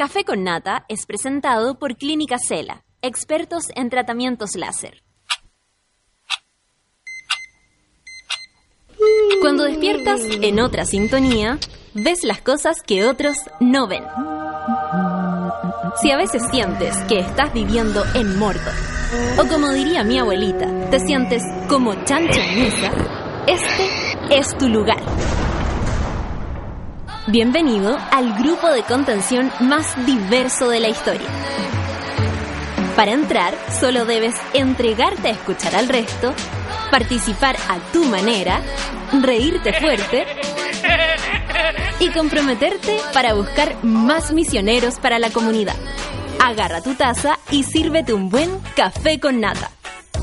Café con Nata es presentado por Clínica Cela, expertos en tratamientos láser. Cuando despiertas en otra sintonía, ves las cosas que otros no ven. Si a veces sientes que estás viviendo en Mordor, o como diría mi abuelita, te sientes como chancho en misa, este es tu lugar. Bienvenido al grupo de contención más diverso de la historia. Para entrar, solo debes entregarte a escuchar al resto, participar a tu manera, reírte fuerte y comprometerte para buscar más misioneros para la comunidad. Agarra tu taza y sírvete un buen café con nata.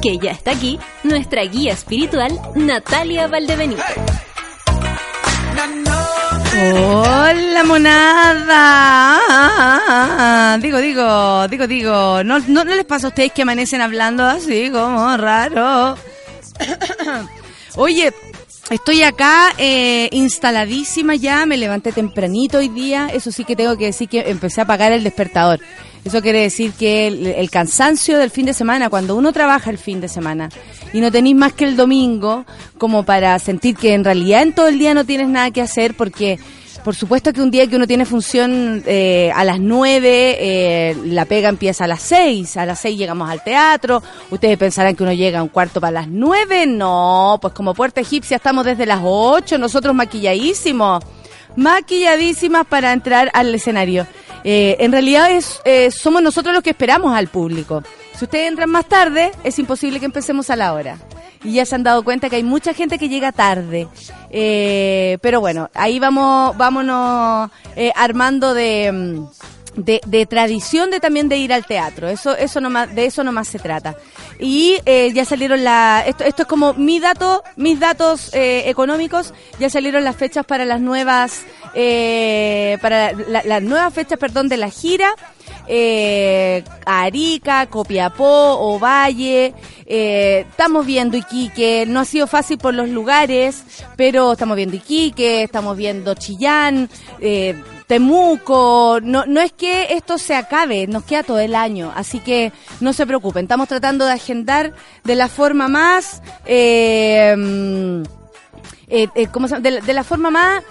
Que ya está aquí nuestra guía espiritual, Natalia Valdebenito. Hola monada. Digo, digo, digo, digo. ¿No, no, les pasa a ustedes que amanecen hablando así como raro? Oye, estoy acá eh, instaladísima ya. Me levanté tempranito hoy día. Eso sí que tengo que decir que empecé a apagar el despertador. Eso quiere decir que el, cansancio del fin de semana, cuando uno trabaja el fin de semana y no tenéis más que el domingo como para sentir que en realidad en todo el día no tienes nada que hacer porque por supuesto que un día que uno tiene función eh, a las nueve, eh, la pega empieza a las seis, a las seis llegamos al teatro, ustedes pensarán que uno llega a un cuarto para las nueve, no, pues como puerta egipcia estamos desde las ocho, nosotros maquilladísimos, maquilladísimas para entrar al escenario. Eh, en realidad es, eh, somos nosotros los que esperamos al público. Si ustedes entran más tarde, es imposible que empecemos a la hora. Y ya se han dado cuenta que hay mucha gente que llega tarde. Eh, pero bueno, ahí vamos, vámonos armando de, mm, de, de, tradición de también de ir al teatro. Eso, eso nomás, de eso nomás se trata. Y ya salieron la, esto, esto es como mi dato, mis datos económicos, ya salieron las fechas para las nuevas eh, para las nuevas fechas, perdón, de la gira. Eh, Arica, Copiapó, Ovalle, eh, estamos viendo Iquique, no ha sido fácil por los lugares, pero estamos viendo Iquique, estamos viendo Chillán, eh, Temuco, no, no es que esto se acabe, nos queda todo el año, así que no se preocupen, estamos tratando de agendar de la forma más... Eh, eh, eh de, la forma más,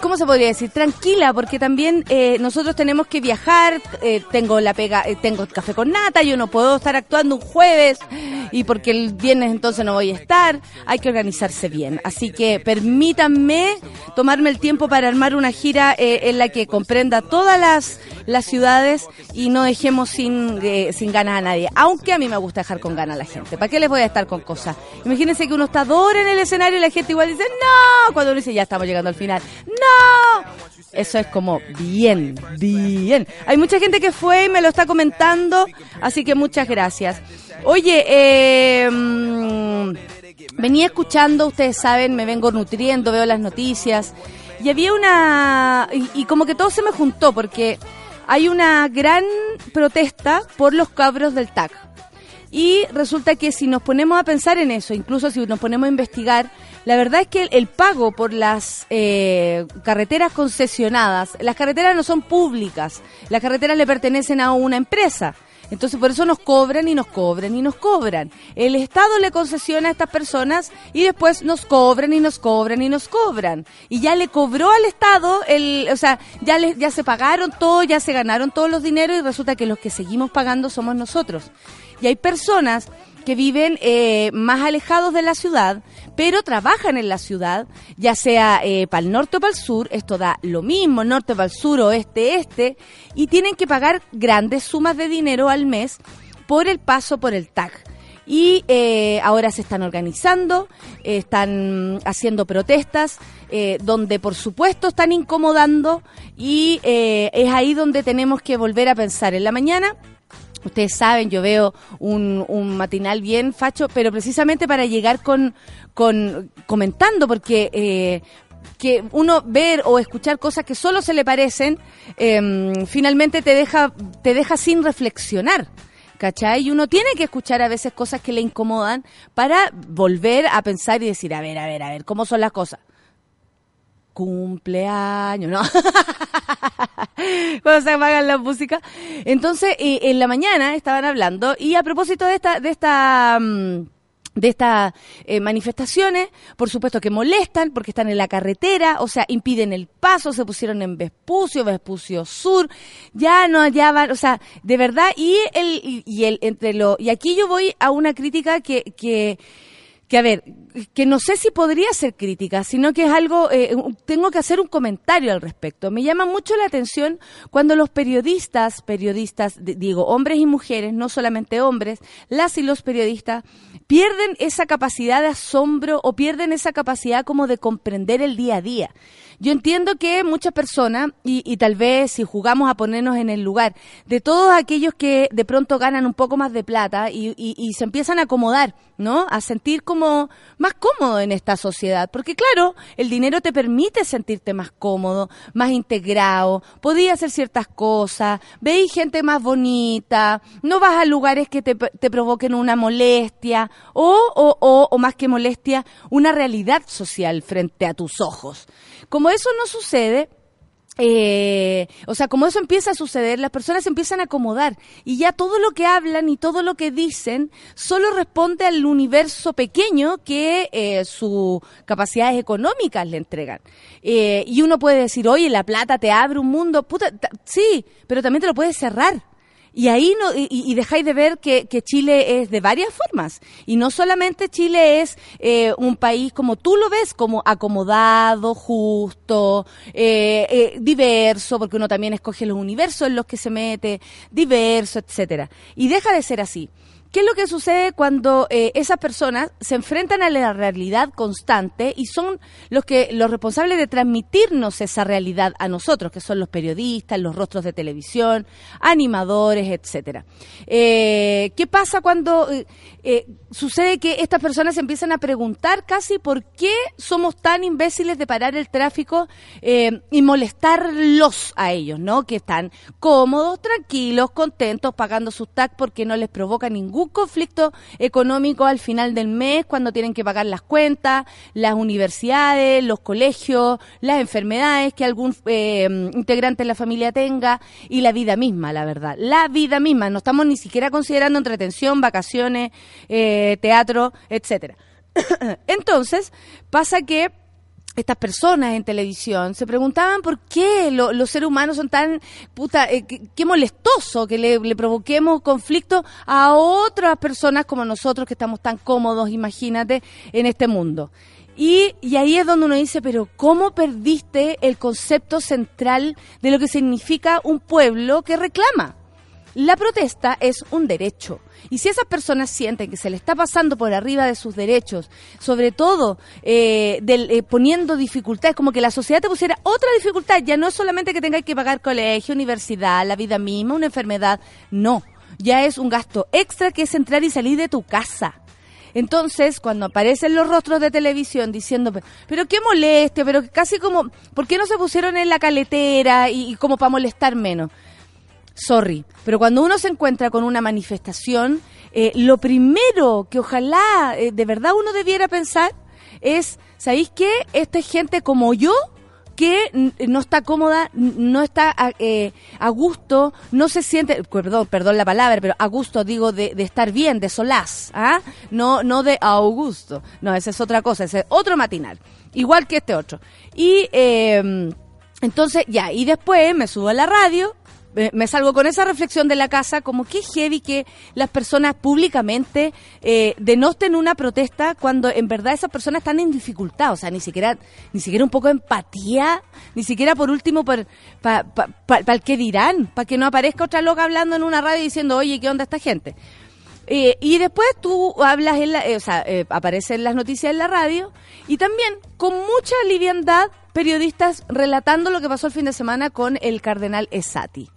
¿cómo se podría decir? Tranquila, porque también eh, nosotros tenemos que viajar, tengo la pega, tengo café con nata, yo no puedo estar actuando un jueves y porque el viernes entonces no voy a estar, hay que organizarse bien. Así que permítanme tomarme el tiempo para armar una gira en la que comprenda todas las, las ciudades y no dejemos sin, sin ganas a nadie. Aunque a mí me gusta dejar con ganas a la gente. ¿Para qué les voy a estar con cosas? Imagínense que uno está dos en el escenario y la gente igual dice, no, cuando uno dice, ya estamos llegando al final, no. Eso es como bien, bien. Hay mucha gente que fue y me lo está comentando, así que muchas gracias. Oye, eh, venía escuchando, ustedes saben, me vengo nutriendo, veo las noticias, y había una... y como que todo se me juntó, porque hay una gran protesta por los cabros del TAC. Y resulta que si nos ponemos a pensar en eso, incluso si nos ponemos a investigar, la verdad es que el, pago por las eh, carreteras concesionadas, las carreteras no son públicas, las carreteras le pertenecen a una empresa. Entonces por eso nos cobran y nos cobran y nos cobran. El Estado le concesiona a estas personas y después nos cobran y nos cobran y nos cobran. Y ya le cobró al Estado, el, o sea, ya, le, ya se pagaron todo, ya se ganaron todos los dineros y resulta que los que seguimos pagando somos nosotros. Y hay personas que viven eh, más alejados de la ciudad, pero trabajan en la ciudad, ya sea eh, para el norte o para el sur, esto da lo mismo, norte para el sur, oeste, este, y tienen que pagar grandes sumas de dinero al mes por el paso por el TAG. Y eh, ahora se están organizando, están haciendo protestas, donde por supuesto están incomodando y es ahí donde tenemos que volver a pensar. En la mañana Ustedes saben, yo veo un, un matinal bien facho, pero precisamente para llegar con, con comentando, porque eh, que uno ver o escuchar cosas que solo se le parecen, em, finalmente te deja, te deja sin reflexionar. ¿Cachai? Y uno tiene que escuchar a veces cosas que le incomodan para volver a pensar y decir, a ver, a ver, a ver, ¿cómo son las cosas? Cumpleaños, ¿no? cuando se apagan la música. Entonces, eh, en la mañana estaban hablando y a propósito de esta, de esta, mm, de estas eh, manifestaciones, por supuesto que molestan porque están en la carretera, o sea, impiden el paso, se pusieron en Vespucio, Vespucio Sur, ya no hallaban, o sea, de verdad, y el, y, el, entre lo, y aquí yo voy a una crítica que, que, que a ver, que no sé si podría ser crítica, sino que es algo, eh, tengo que hacer un comentario al respecto. Me llama mucho la atención cuando los periodistas, periodistas, digo, hombres y mujeres, no solamente hombres, las y los periodistas, pierden esa capacidad de asombro o pierden esa capacidad como de comprender el día a día. Yo entiendo que muchas personas, y, tal vez si jugamos a ponernos en el lugar de todos aquellos que de pronto ganan un poco más de plata y, y se empiezan a acomodar, ¿no? A sentir como más cómodo en esta sociedad. Porque claro, el dinero te permite sentirte más cómodo, más integrado, podías hacer ciertas cosas, veis gente más bonita, no vas a lugares que te, te provoquen una molestia o, o, o, o más que molestia, una realidad social frente a tus ojos. Como eso no sucede, eh, o sea, como eso empieza a suceder, las personas se empiezan a acomodar y ya todo lo que hablan y todo lo que dicen solo responde al universo pequeño que eh, sus capacidades económicas le entregan. Eh, y uno puede decir, oye, la plata te abre un mundo, puta, sí, pero también te lo puedes cerrar. Y ahí no, y, dejáis de ver que, Chile es de varias formas. Y no solamente Chile es eh, un país como tú lo ves, como acomodado, justo, eh, eh, diverso, porque uno también escoge los universos en los que se mete, diverso, etcétera. Y deja de ser así. ¿Qué es lo que sucede cuando eh, esas personas se enfrentan a la realidad constante y son los que los responsables de transmitirnos esa realidad a nosotros, que son los periodistas, los rostros de televisión, animadores, etcétera? Eh, ¿Qué pasa cuando eh, sucede que estas personas empiezan a preguntar casi por qué somos tan imbéciles de parar el tráfico y molestarlos a ellos, ¿no? Que están cómodos, tranquilos, contentos, pagando sus tax porque no les provoca ningún conflicto económico al final del mes cuando tienen que pagar las cuentas, las universidades, los colegios, las enfermedades que algún eh, integrante de la familia tenga y la vida misma, la verdad. La vida misma. No estamos ni siquiera considerando entretención, vacaciones, eh, teatro, etcétera. Entonces, pasa que estas personas en televisión se preguntaban por qué los seres humanos son tan, puta, eh, molestoso que le, provoquemos conflicto a otras personas como nosotros que estamos tan cómodos, imagínate, en este mundo. Y, y ahí es donde uno dice, pero ¿cómo perdiste el concepto central de lo que significa un pueblo que reclama? La protesta es un derecho. Y si esas personas sienten que se le está pasando por arriba de sus derechos, sobre todo eh, eh, poniendo dificultades, como que la sociedad te pusiera otra dificultad, ya no es solamente que tengáis que pagar colegio, universidad, la vida misma, una enfermedad, no, ya es un gasto extra que es entrar y salir de tu casa. Entonces, cuando aparecen los rostros de televisión diciendo, pero, qué moleste, pero casi como, ¿por qué no se pusieron en la caletera y como para molestar menos? Sorry, pero cuando uno se encuentra con una manifestación, eh, lo primero que ojalá eh, de verdad uno debiera pensar es, ¿sabéis qué? Esta es gente como yo que no está cómoda, no está eh, a, gusto, no se siente, perdón, perdón la palabra, pero a gusto digo de, estar bien, de solaz, ¿ah? No, no de Augusto, no, esa es otra cosa, ese es otro matinal, igual que este otro. Y em, entonces ya, y después me subo a la radio me salgo con esa reflexión de la casa, como que heavy que las personas públicamente eh, denosten una protesta cuando en verdad esas personas están en dificultad, o sea, ni siquiera, ni siquiera un poco de empatía, ni siquiera por último para pa, el que dirán, para que no aparezca otra loca hablando en una radio diciendo, oye, ¿qué onda esta gente? Eh, y después tú hablas, en la, eh, o sea, eh, aparecen las noticias en la radio y también con mucha liviandad periodistas relatando lo que pasó el fin de semana con el cardenal Esati.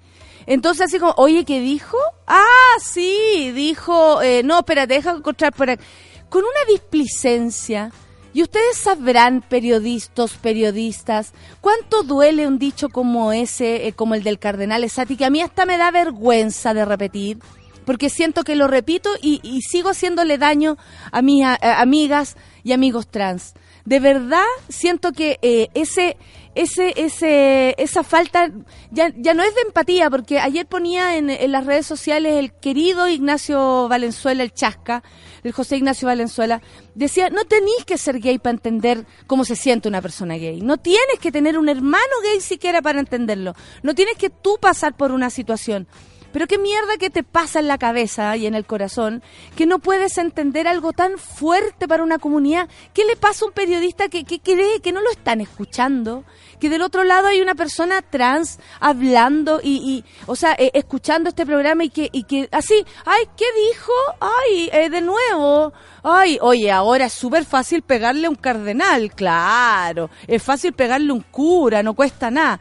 Entonces así como, oye, ¿qué dijo? Ah, sí, dijo, eh, no, espérate, deja encontrar por aquí. Con una displicencia. Y ustedes sabrán, periodistas, periodistas, cuánto duele un dicho como ese, eh, como el del cardenal Esati, que a mí hasta me da vergüenza de repetir, porque siento que lo repito y, sigo haciéndole daño a mis amigas y amigos trans. De verdad siento que eh, ese ese, ese, esa falta ya, ya no es de empatía, porque ayer ponía en, en las redes sociales el querido Ignacio Valenzuela, el Chasca, el José Ignacio Valenzuela, decía, no tenéis que ser gay para entender cómo se siente una persona gay. No tienes que tener un hermano gay siquiera para entenderlo. No tienes que tú pasar por una situación. Pero qué mierda que te pasa en la cabeza y en el corazón que no puedes entender algo tan fuerte para una comunidad. ¿Qué le pasa a un periodista que, cree que no lo están escuchando? Que del otro lado hay una persona trans hablando y, o sea, eh, escuchando este programa y que, y que así, ay, ¿qué dijo? Ay, eh, de nuevo. Ay, oye, ahora es súper fácil pegarle a un cardenal, claro. Es fácil pegarle a un cura, no cuesta nada.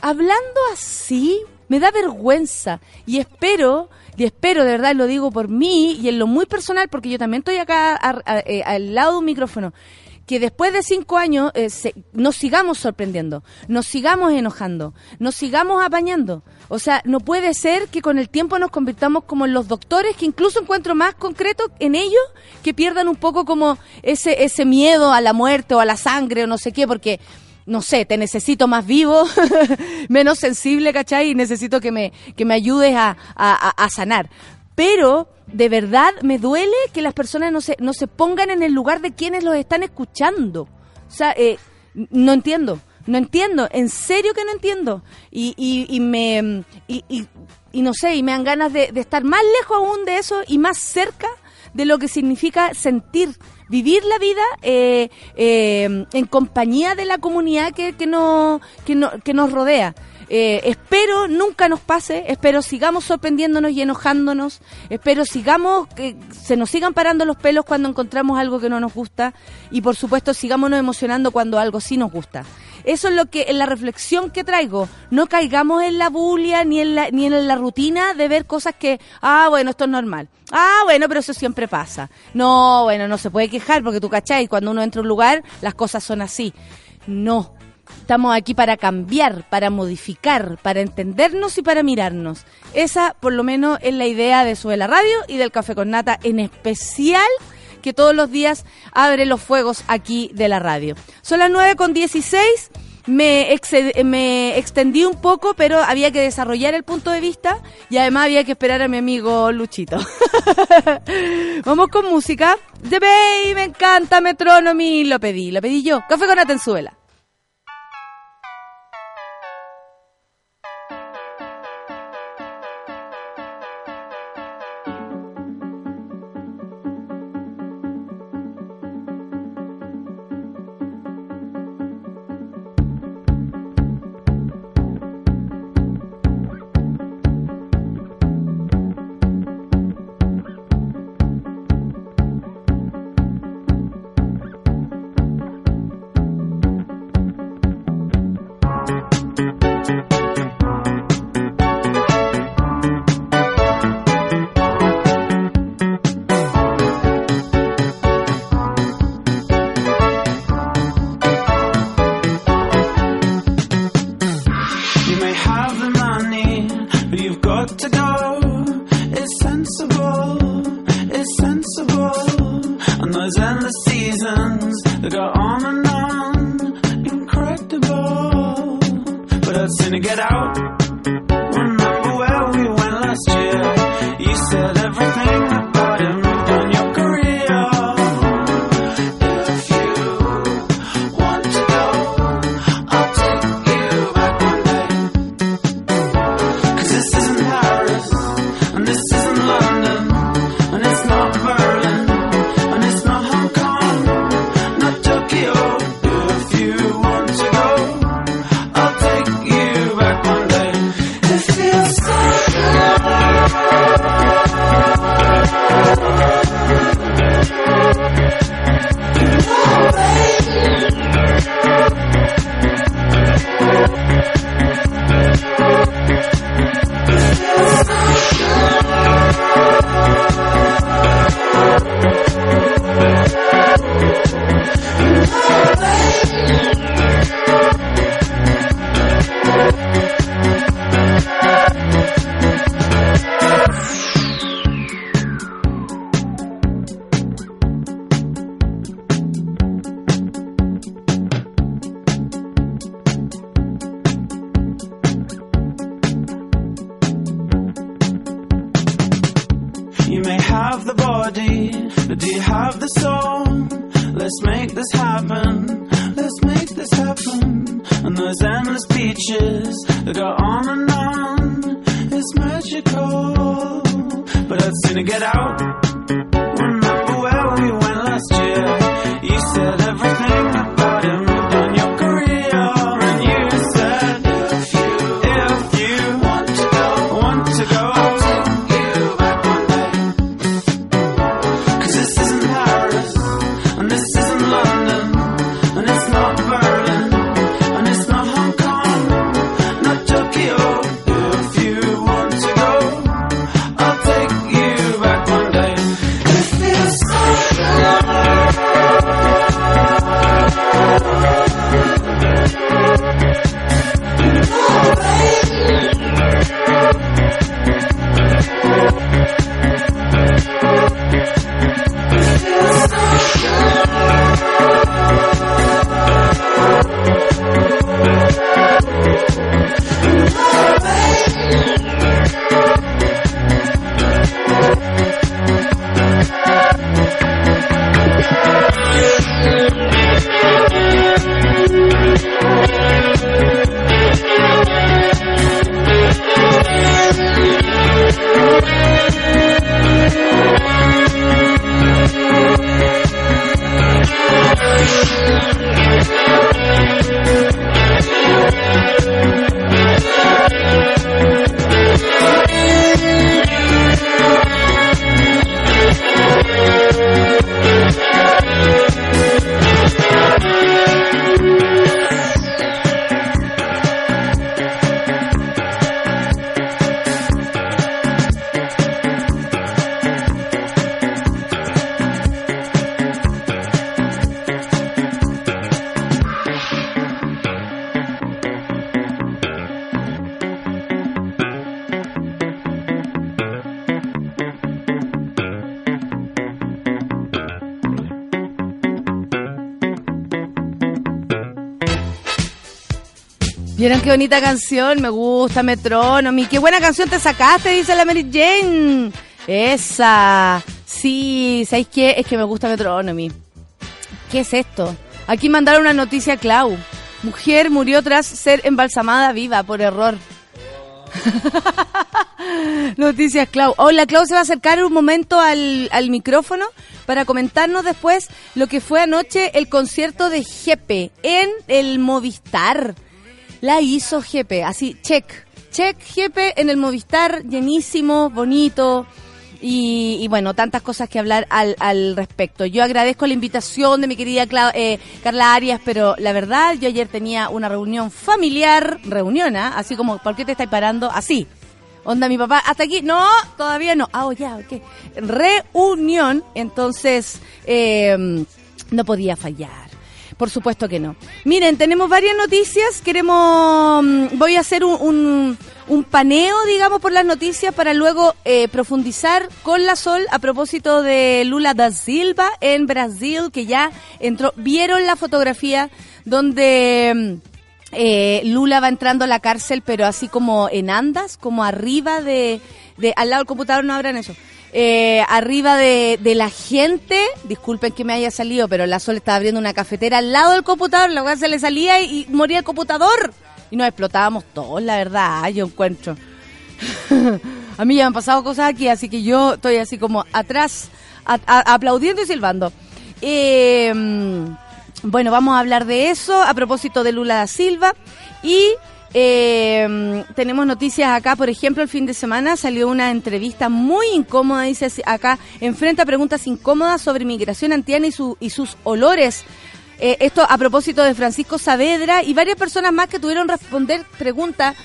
Hablando así, me da vergüenza y espero, y espero de verdad, lo digo por mí y en lo muy personal, porque yo también estoy acá eh, al lado de un micrófono, que después de cinco años eh, nos sigamos sorprendiendo, nos sigamos enojando, nos sigamos apañando. O sea, no puede ser que con el tiempo nos convirtamos como en los doctores, que incluso encuentro más concreto en ellos, que pierdan un poco como ese, ese miedo a la muerte o a la sangre o no sé qué, porque no sé, te necesito más vivo, menos sensible, ¿cachai? Y necesito que me, que me ayudes a, a, sanar. Pero de verdad me duele que las personas no se, no se pongan en el lugar de quienes los están escuchando. O sea, eh, no entiendo, no entiendo, en serio que no entiendo. Y, y, y me, y, y, no sé, y me dan ganas de, de estar más lejos aún de eso y más cerca de lo que significa sentir vivir la vida eh, eh, en compañía de la comunidad que, que, no, que, no, que nos rodea. Eh, espero nunca nos pase, espero sigamos sorprendiéndonos y enojándonos, espero sigamos que se nos sigan parando los pelos cuando encontramos algo que no nos gusta y por supuesto sigámonos emocionando cuando algo sí nos gusta. Eso es lo que en la reflexión que traigo, no caigamos en la bulia ni en la ni en la rutina de ver cosas que ah, bueno, esto es normal. Ah, bueno, pero eso siempre pasa. No, bueno, no se puede quejar porque tú cachai, cuando uno entra a un lugar, las cosas son así. No, Estamos aquí para cambiar, para modificar, para entendernos y para mirarnos. Esa, por lo menos, es la idea de Suela Radio y del Café con Nata, en especial que todos los días abre los fuegos aquí de la radio. Son las 9 con 16. Me, me extendí un poco, pero había que desarrollar el punto de vista y además había que esperar a mi amigo Luchito. Vamos con música. The Bay, me encanta Metronomy. Lo pedí, lo pedí yo. Café con Atenzuela. Qué bonita canción? Me gusta, Metronomy. Qué buena canción te sacaste, dice la Mary Jane. Esa. Sí, ¿sabéis qué? Es que me gusta Metronomy. ¿Qué es esto? Aquí mandaron una noticia a Clau. Mujer murió tras ser embalsamada viva por error. Noticias Clau. Hola, Clau se va a acercar un momento al, al micrófono para comentarnos después lo que fue anoche el concierto de Jepe en el Movistar. La hizo Jepe, así, check. Check Jepe en el Movistar, llenísimo, bonito. Y, y bueno, tantas cosas que hablar al, al respecto. Yo agradezco la invitación de mi querida eh, Carla Arias, pero la verdad, yo ayer tenía una reunión familiar, reunión, ¿ah? así como, ¿por qué te estáis parando? Así. Onda, mi papá, hasta aquí, no, todavía no. Ah, oh, ya, ok. Reunión, entonces, eh, no podía fallar. Por supuesto que no. Miren, tenemos varias noticias. Queremos. mm, Voy a hacer un, un, un paneo, digamos, por las noticias para luego eh, profundizar con la Sol a propósito de Lula da Silva en Brasil, que ya entró. ¿Vieron la fotografía donde. mm, eh, Lula va entrando a la cárcel, pero así como en andas, como arriba de, de al lado del computador no abran eso. Eh, arriba de, de la gente, disculpen que me haya salido, pero la Sol estaba abriendo una cafetera al lado del computador, la weá se le salía y, moría el computador. Y nos explotábamos todos, la verdad, yo encuentro. a mí ya me han pasado cosas aquí, así que yo estoy así como atrás, aplaudiendo y silbando. Eh, bueno, vamos a hablar de eso a propósito de Lula da Silva. Y eh, tenemos noticias acá, por ejemplo, el fin de semana salió una entrevista muy incómoda, dice acá, enfrenta preguntas incómodas sobre migración antiana y, su, y sus olores. Eh, esto a propósito de Francisco Saavedra y varias personas más que tuvieron responder preguntas.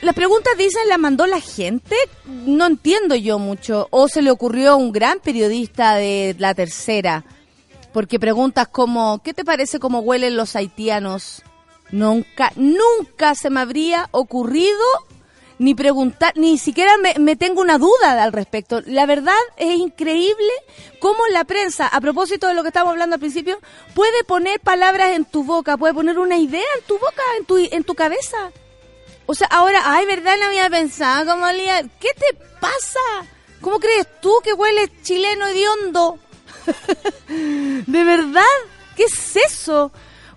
Las preguntas dicen las mandó la gente, no entiendo yo mucho. O se le ocurrió a un gran periodista de la tercera, porque preguntas como, ¿qué te parece cómo huelen los haitianos? Nunca, nunca se me habría ocurrido ni preguntar, ni siquiera me, tengo una duda al respecto. La verdad es increíble cómo la prensa, a propósito de lo que estábamos hablando al principio, puede poner palabras en tu boca, puede poner una idea en tu boca, en tu, en tu cabeza. O sea, ahora, ay, ¿verdad? No había pensado cómo olía. ¿Qué te pasa? ¿Cómo crees tú que huele chileno hediondo? ¿De verdad? ¿Qué es eso?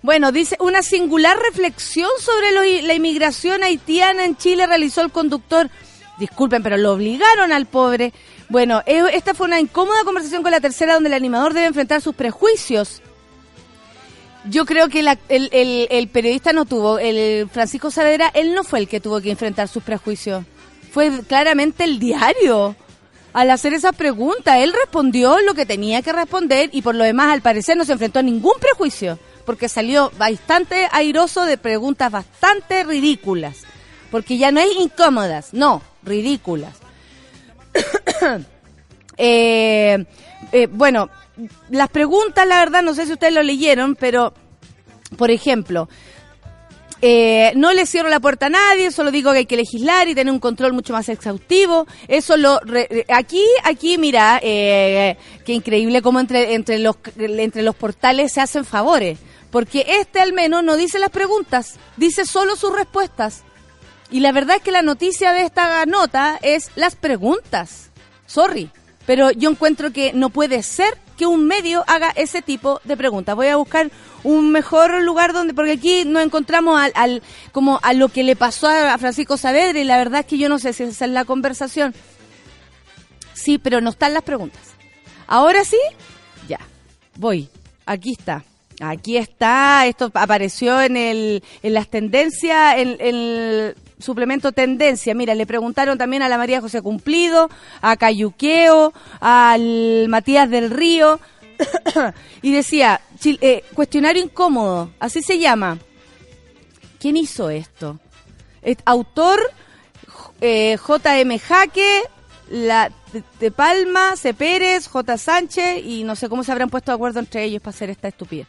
Bueno, dice, una singular reflexión sobre lo- la inmigración haitiana en Chile realizó el conductor. Disculpen, pero lo obligaron al pobre. Bueno, eh, esta fue una incómoda conversación con la tercera donde el animador debe enfrentar sus prejuicios. Yo creo que la- el, el- el periodista no tuvo, el Francisco Saavedra, él no fue el que tuvo que enfrentar sus prejuicios. Fue claramente el diario. Al hacer esa pregunta, él respondió lo que tenía que responder y por lo demás, al parecer, no se enfrentó a ningún prejuicio, porque salió bastante airoso de preguntas bastante ridículas. Porque ya no es incómodas, no, ridículas. Eh, eh, bueno, las preguntas, la verdad, no sé si ustedes lo leyeron, pero, por ejemplo, eh, no le cierro la puerta a nadie, solo digo que hay que legislar y tener un control mucho más exhaustivo. Eso lo re- eh, aquí, aquí, mira, eh, qué increíble cómo entre entre los entre los portales se hacen favores, porque este al menos no dice las preguntas, dice solo sus respuestas. Y la verdad es que la noticia de esta nota es las preguntas. Sorry, pero yo encuentro que no puede ser que un medio haga ese tipo de preguntas. Voy a buscar un mejor lugar donde, porque aquí nos encontramos al, al- como a lo que le pasó a Francisco Saavedra y la verdad es que yo no sé si esa es la conversación. Sí, pero no están las preguntas. Ahora sí, ya, voy. Aquí está. Aquí está. Esto apareció en el, en las tendencias, en, el suplemento tendencia. Mira, le preguntaron también a la María José Cumplido, a Cayuqueo, al Matías del Río. y decía, eh, cuestionario incómodo, así se llama. ¿Quién hizo esto? Es autor eh, JM Jaque, la de, Palma, C. Pérez, J. Sánchez y no sé cómo se habrán puesto de acuerdo entre ellos para hacer esta estupidez.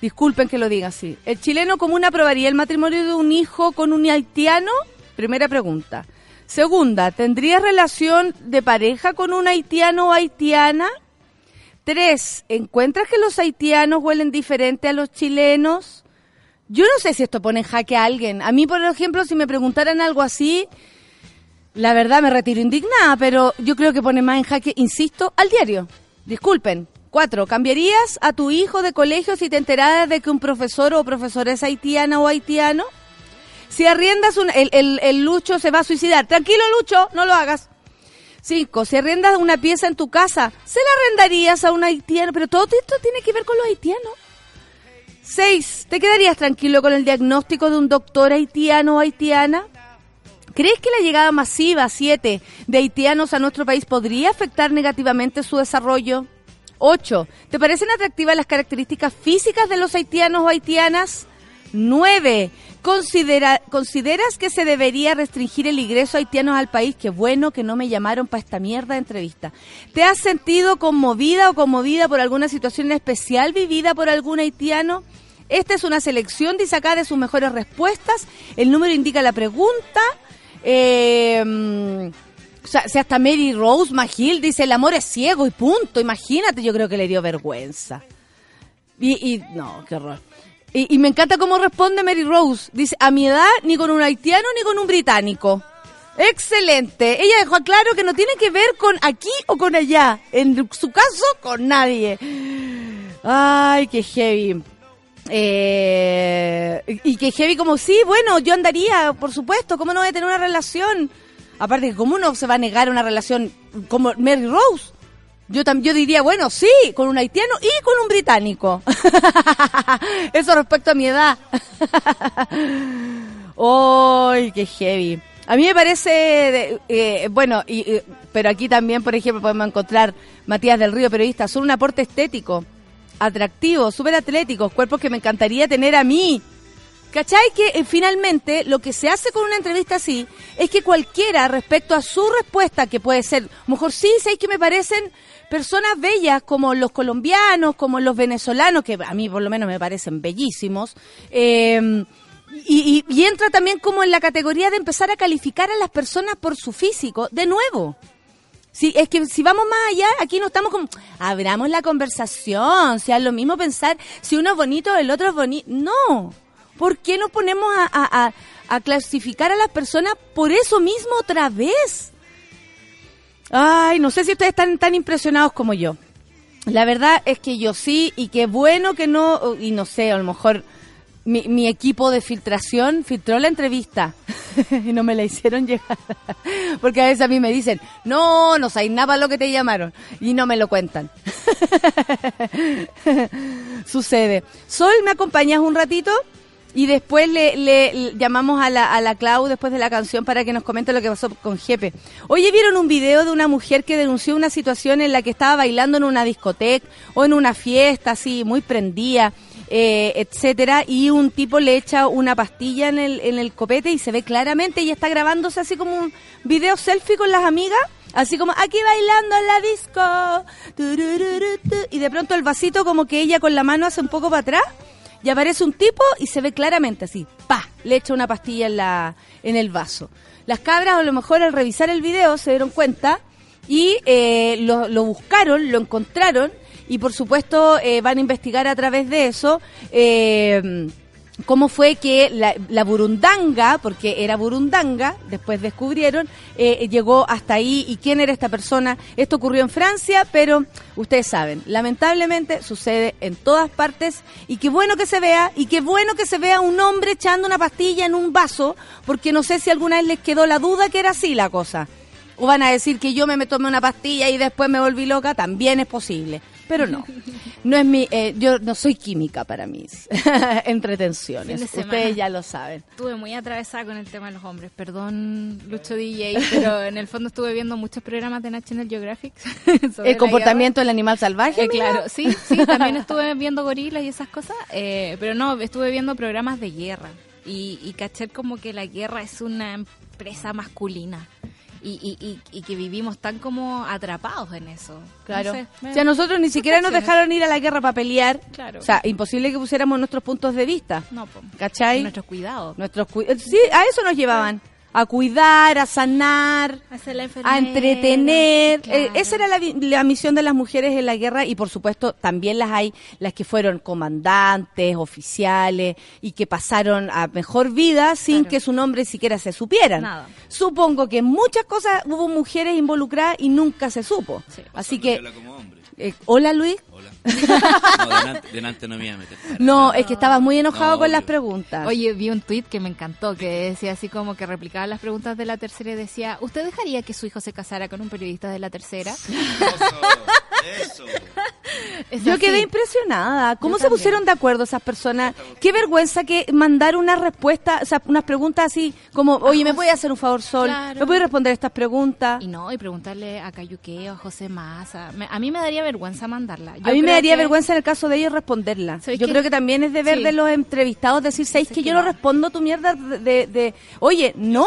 Disculpen que lo diga así. ¿El chileno común aprobaría el matrimonio de un hijo con un haitiano? Primera pregunta. Segunda, ¿tendría relación de pareja con un haitiano o haitiana? Tres, ¿encuentras que los haitianos huelen diferente a los chilenos? Yo no sé si esto pone en jaque a alguien. A mí, por ejemplo, si me preguntaran algo así, la verdad me retiro indignada, pero yo creo que pone más en jaque, insisto, al diario. Disculpen. Cuatro, ¿cambiarías a tu hijo de colegio si te enteraras de que un profesor o profesora es haitiana o haitiano? Si arriendas un... El, el, el Lucho se va a suicidar. Tranquilo, Lucho, no lo hagas. Cinco, si arriendas una pieza en tu casa, ¿se la arrendarías a un haitiano? Pero todo esto tiene que ver con los haitianos. Seis, ¿te quedarías tranquilo con el diagnóstico de un doctor haitiano o haitiana? ¿Crees que la llegada masiva, siete, de haitianos a nuestro país podría afectar negativamente su desarrollo? Ocho, ¿te parecen atractivas las características físicas de los haitianos o haitianas? Nueve, considera- ¿consideras que se debería restringir el ingreso a haitianos al país? Qué bueno que no me llamaron para esta mierda de entrevista. ¿Te has sentido conmovida o conmovida por alguna situación especial vivida por algún haitiano? Esta es una selección de de sus mejores respuestas. El número indica la pregunta. Mm, o sea, hasta Mary Rose Magil dice el amor es ciego y punto. Imagínate, yo creo que le dio vergüenza. Y, y no, qué horror. Y, y me encanta cómo responde Mary Rose. Dice, a mi edad, ni con un haitiano ni con un británico. Excelente. Ella dejó claro que no tiene que ver con aquí o con allá. En su caso, con nadie. Ay, qué heavy. Eh, y que heavy como, sí, bueno, yo andaría, por supuesto, ¿cómo no voy a tener una relación? Aparte cómo uno se va a negar una relación como Mary Rose. Yo también yo diría, bueno, sí, con un haitiano y con un británico. Eso respecto a mi edad. ¡Ay, qué heavy! A mí me parece, eh, bueno, y, y- pero aquí también, por ejemplo, podemos encontrar Matías del Río, periodista, son un aporte estético, atractivo, súper atléticos, cuerpos que me encantaría tener a mí. ¿Cachai? Que eh, finalmente lo que se hace con una entrevista así es que cualquiera respecto a su respuesta, que puede ser, mejor sí, sabéis que me parecen personas bellas como los colombianos, como los venezolanos, que a mí por lo menos me parecen bellísimos, eh, y, y- y entra también como en la categoría de empezar a calificar a las personas por su físico, de nuevo. Sí, es que si vamos más allá, aquí no estamos como, abramos la conversación, sea lo mismo pensar si uno es bonito, el otro es bonito. No, ¿por qué nos ponemos a, a- a- a clasificar a las personas por eso mismo otra vez? Ay, no sé si ustedes están tan impresionados como yo. La verdad es que yo sí, y qué bueno que no, y no sé, a lo mejor mi, mi equipo de filtración filtró la entrevista y no me la hicieron llegar. Porque a veces a mí me dicen, no, no sabéis nada lo que te llamaron. Y no me lo cuentan. Sucede. Sol, ¿me acompañas un ratito? Y después le, le- llamamos a la, a la Clau después de la canción para que nos comente lo que pasó con Jepe. Oye, ¿vieron un video de una mujer que denunció una situación en la que estaba bailando en una discoteca o en una fiesta así, muy prendida, eh, etcétera, y un tipo le echa una pastilla en el, en el copete y se ve claramente, y está grabándose así como un video selfie con las amigas? Así como aquí bailando en la disco. Y de pronto el vasito como que ella con la mano hace un poco para atrás y aparece un tipo y se ve claramente así, pa, le echa una pastilla en la en el vaso. Las cabras a lo mejor al revisar el video se dieron cuenta y eh, lo, lo buscaron, lo encontraron y por supuesto eh, van a investigar a través de eso eh, cómo fue que la, burundanga, porque era burundanga, después descubrieron, eh, llegó hasta ahí y quién era esta persona. Esto ocurrió en Francia, pero ustedes saben, lamentablemente sucede en todas partes y qué bueno que se vea y qué bueno que se vea un hombre echando una pastilla en un vaso, porque no sé si alguna vez les quedó la duda que era así la cosa. O van a decir que yo me tomé una pastilla y después me volví loca, también es posible. Pero no, no es mi, eh, yo no soy química para mis entretenciones. Ustedes ya lo saben. Estuve muy atravesada con el tema de los hombres. Perdón, Lucho DJ, pero en el fondo estuve viendo muchos programas de National Geographic. sobre El comportamiento del animal salvaje. Eh, claro, sí, sí, también estuve viendo gorilas y esas cosas, eh, pero no, estuve viendo programas de guerra y, y caché como que la guerra es una empresa masculina y, y, y, y que vivimos tan como atrapados en eso. Claro. No sé, me- o sea, nosotros ni siquiera nos dejaron ir a la guerra para pelear. Claro. O sea, imposible que pusiéramos nuestros puntos de vista. No, po. ¿Cachai? Nuestros cuidados. Nuestros cu- sí, a eso nos llevaban. A cuidar, a sanar, a entretener. claro. Eh, esa era la, misión de las mujeres en la guerra y por supuesto también las hay, las que fueron comandantes, oficiales y que pasaron a mejor vida sin Claro. que su nombre siquiera se supieran. Nada. Supongo que en muchas cosas hubo mujeres involucradas y nunca se supo. Sí. Así que, Habla como hombre. Eh, hola Luis. Hola. No, delante, delante no me iba a meter. No, nada. es que estabas muy enojado No, con las preguntas. Oye, vi un tuit que me encantó, que decía así como que replicaba las preguntas de la tercera y decía, ¿usted dejaría que su hijo se casara con un periodista de la tercera? Eso, eso. Es Yo así. quedé impresionada. ¿Cómo Yo se también. pusieron de acuerdo esas personas? Qué vergüenza que mandar una respuesta, o sea, unas preguntas así como, oye, ¿me puede hacer un favor, Sol? Claro. ¿Me puede responder estas preguntas? Y no, y preguntarle a Cayuque o a José Massa. Me- a mí me daría vergüenza mandarla. Yo a mí me daría que- vergüenza en el caso de ellos responderla. ¿Sabes Yo creo que también es deber Sí. de los entrevistados decir, ¿sabéis que que yo no respondo tu mierda de, de- de- oye, no,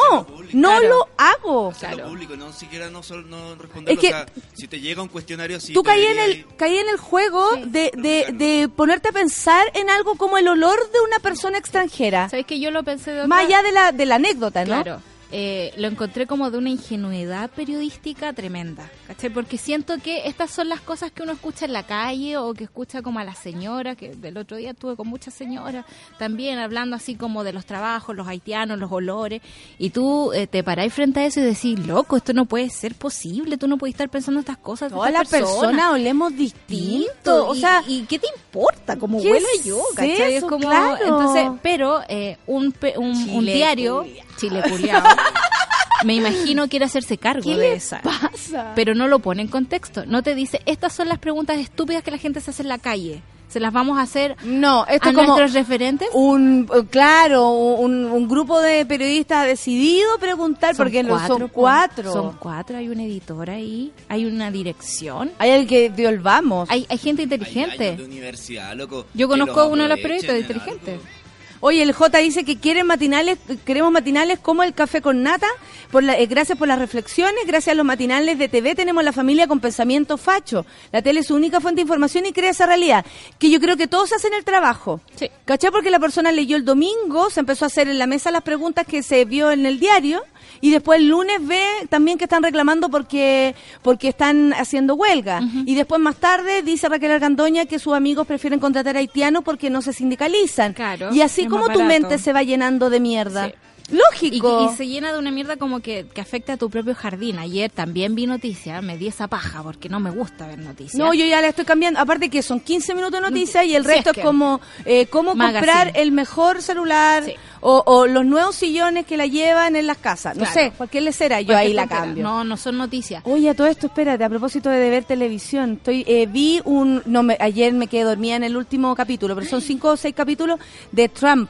no Claro. lo hago? Claro. público, no siquiera no, no responderlo. Es que- o sea, si te llega un cuestionario así. Tú caí en el caí en el juego Sí. de, de, de ponerte a pensar en algo como el olor de una persona extranjera. ¿Sabes que yo lo pensé de otra Más allá de la, de la anécdota, ¿no? Claro. Eh, lo encontré como de una ingenuidad periodística tremenda, ¿cachai? Porque siento que estas son las cosas que uno escucha en la calle o que escucha como a la señora, que el otro día estuve con muchas señoras también hablando así como de los trabajos, los haitianos, los olores, y tú eh, te parás frente a eso y decís, loco, esto no puede ser posible, tú no puedes estar pensando estas cosas. Todas las personas olemos distinto. O sea, y, qué te importa? Como ¿qué huela es yo, ¿cachai? Es eso? como, Claro. entonces, pero eh, un, un, un diario. Chile culiao, me imagino quiere hacerse cargo ¿Qué de le esa. pasa? Pero no lo pone en contexto. No te dice, estas son las preguntas estúpidas que la gente se hace en la calle. Se las vamos a hacer no, esto a es como nuestros referentes. un, eh, claro, un, un grupo de periodistas ha decidido preguntar, porque no- son cuatro. Son cuatro, hay un editor ahí, hay una dirección. Hay el que dio el vamos. Hay, hay gente inteligente. de universidad, loco. Yo conozco a uno de los periodistas en inteligentes. algo. Oye, el J dice que quieren matinales, queremos matinales como el café con nata. Por la- eh, gracias por las reflexiones, gracias a los matinales de TV tenemos la familia con pensamiento facho. La tele es su única fuente de información y crea esa realidad. Que yo creo que todos hacen el trabajo. Sí. ¿Cachai? Porque la persona leyó el domingo, se empezó a hacer en la mesa las preguntas que se vio en el diario y después el lunes ve también que están reclamando porque porque están haciendo huelga. Y después más tarde dice Raquel Argandoña que sus amigos prefieren contratar haitianos porque no se sindicalizan. Claro, y así como tu mente se va llenando de mierda. Sí. Lógico. y se llena de una mierda como que, que afecta a tu propio jardín. Ayer también vi noticia, me di esa paja porque no me gusta ver noticias. No, yo ya la estoy cambiando. Aparte que son 15 minutos de noticias y el Si resto es como eh, cómo Magazine. comprar el mejor celular Sí. o, o los nuevos sillones que la llevan en las casas. No Claro. sé, cualquier lecera, yo ahí la cambio. No, no son noticias. Oye, a todo esto, espérate, a propósito de ver televisión, estoy eh, vi un, no, me, ayer me quedé dormida en el último capítulo, pero son cinco o seis capítulos de Trump,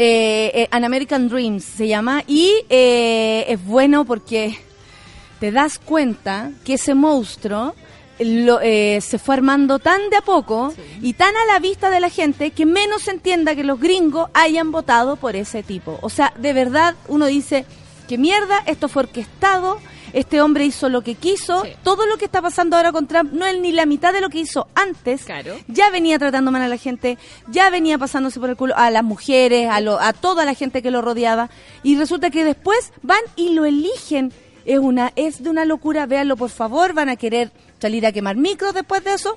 eh, eh, An American Dreams se llama, y eh, es bueno porque te das cuenta que ese monstruo lo, eh, se fue armando tan de a poco y tan a la vista de la gente que menos se entienda que los gringos hayan votado por ese tipo. O sea, de verdad uno dice, que mierda, esto fue orquestado, este hombre hizo lo que quiso, Sí. todo lo que está pasando ahora con Trump no es ni la mitad de lo que hizo antes. Claro. Ya venía tratando mal a la gente, ya venía pasándose por el culo a las mujeres, a, lo- a toda la gente que lo rodeaba y resulta que después van y lo eligen. Es una es de una locura, véanlo por favor, van a querer salir a quemar micros después de eso.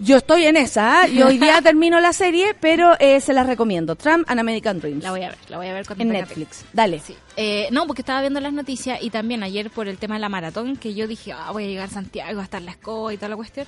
Yo estoy en esa, ¿ah? yo hoy día termino la serie, pero eh, se las recomiendo. Trump and American Dreams. La voy a ver, la voy a ver cuando en tenga Netflix. Dale. Sí. Eh, no, porque estaba viendo las noticias y también ayer por el tema de la maratón, que yo dije, ah, voy a llegar a Santiago, a estar la escoba y toda la cuestión.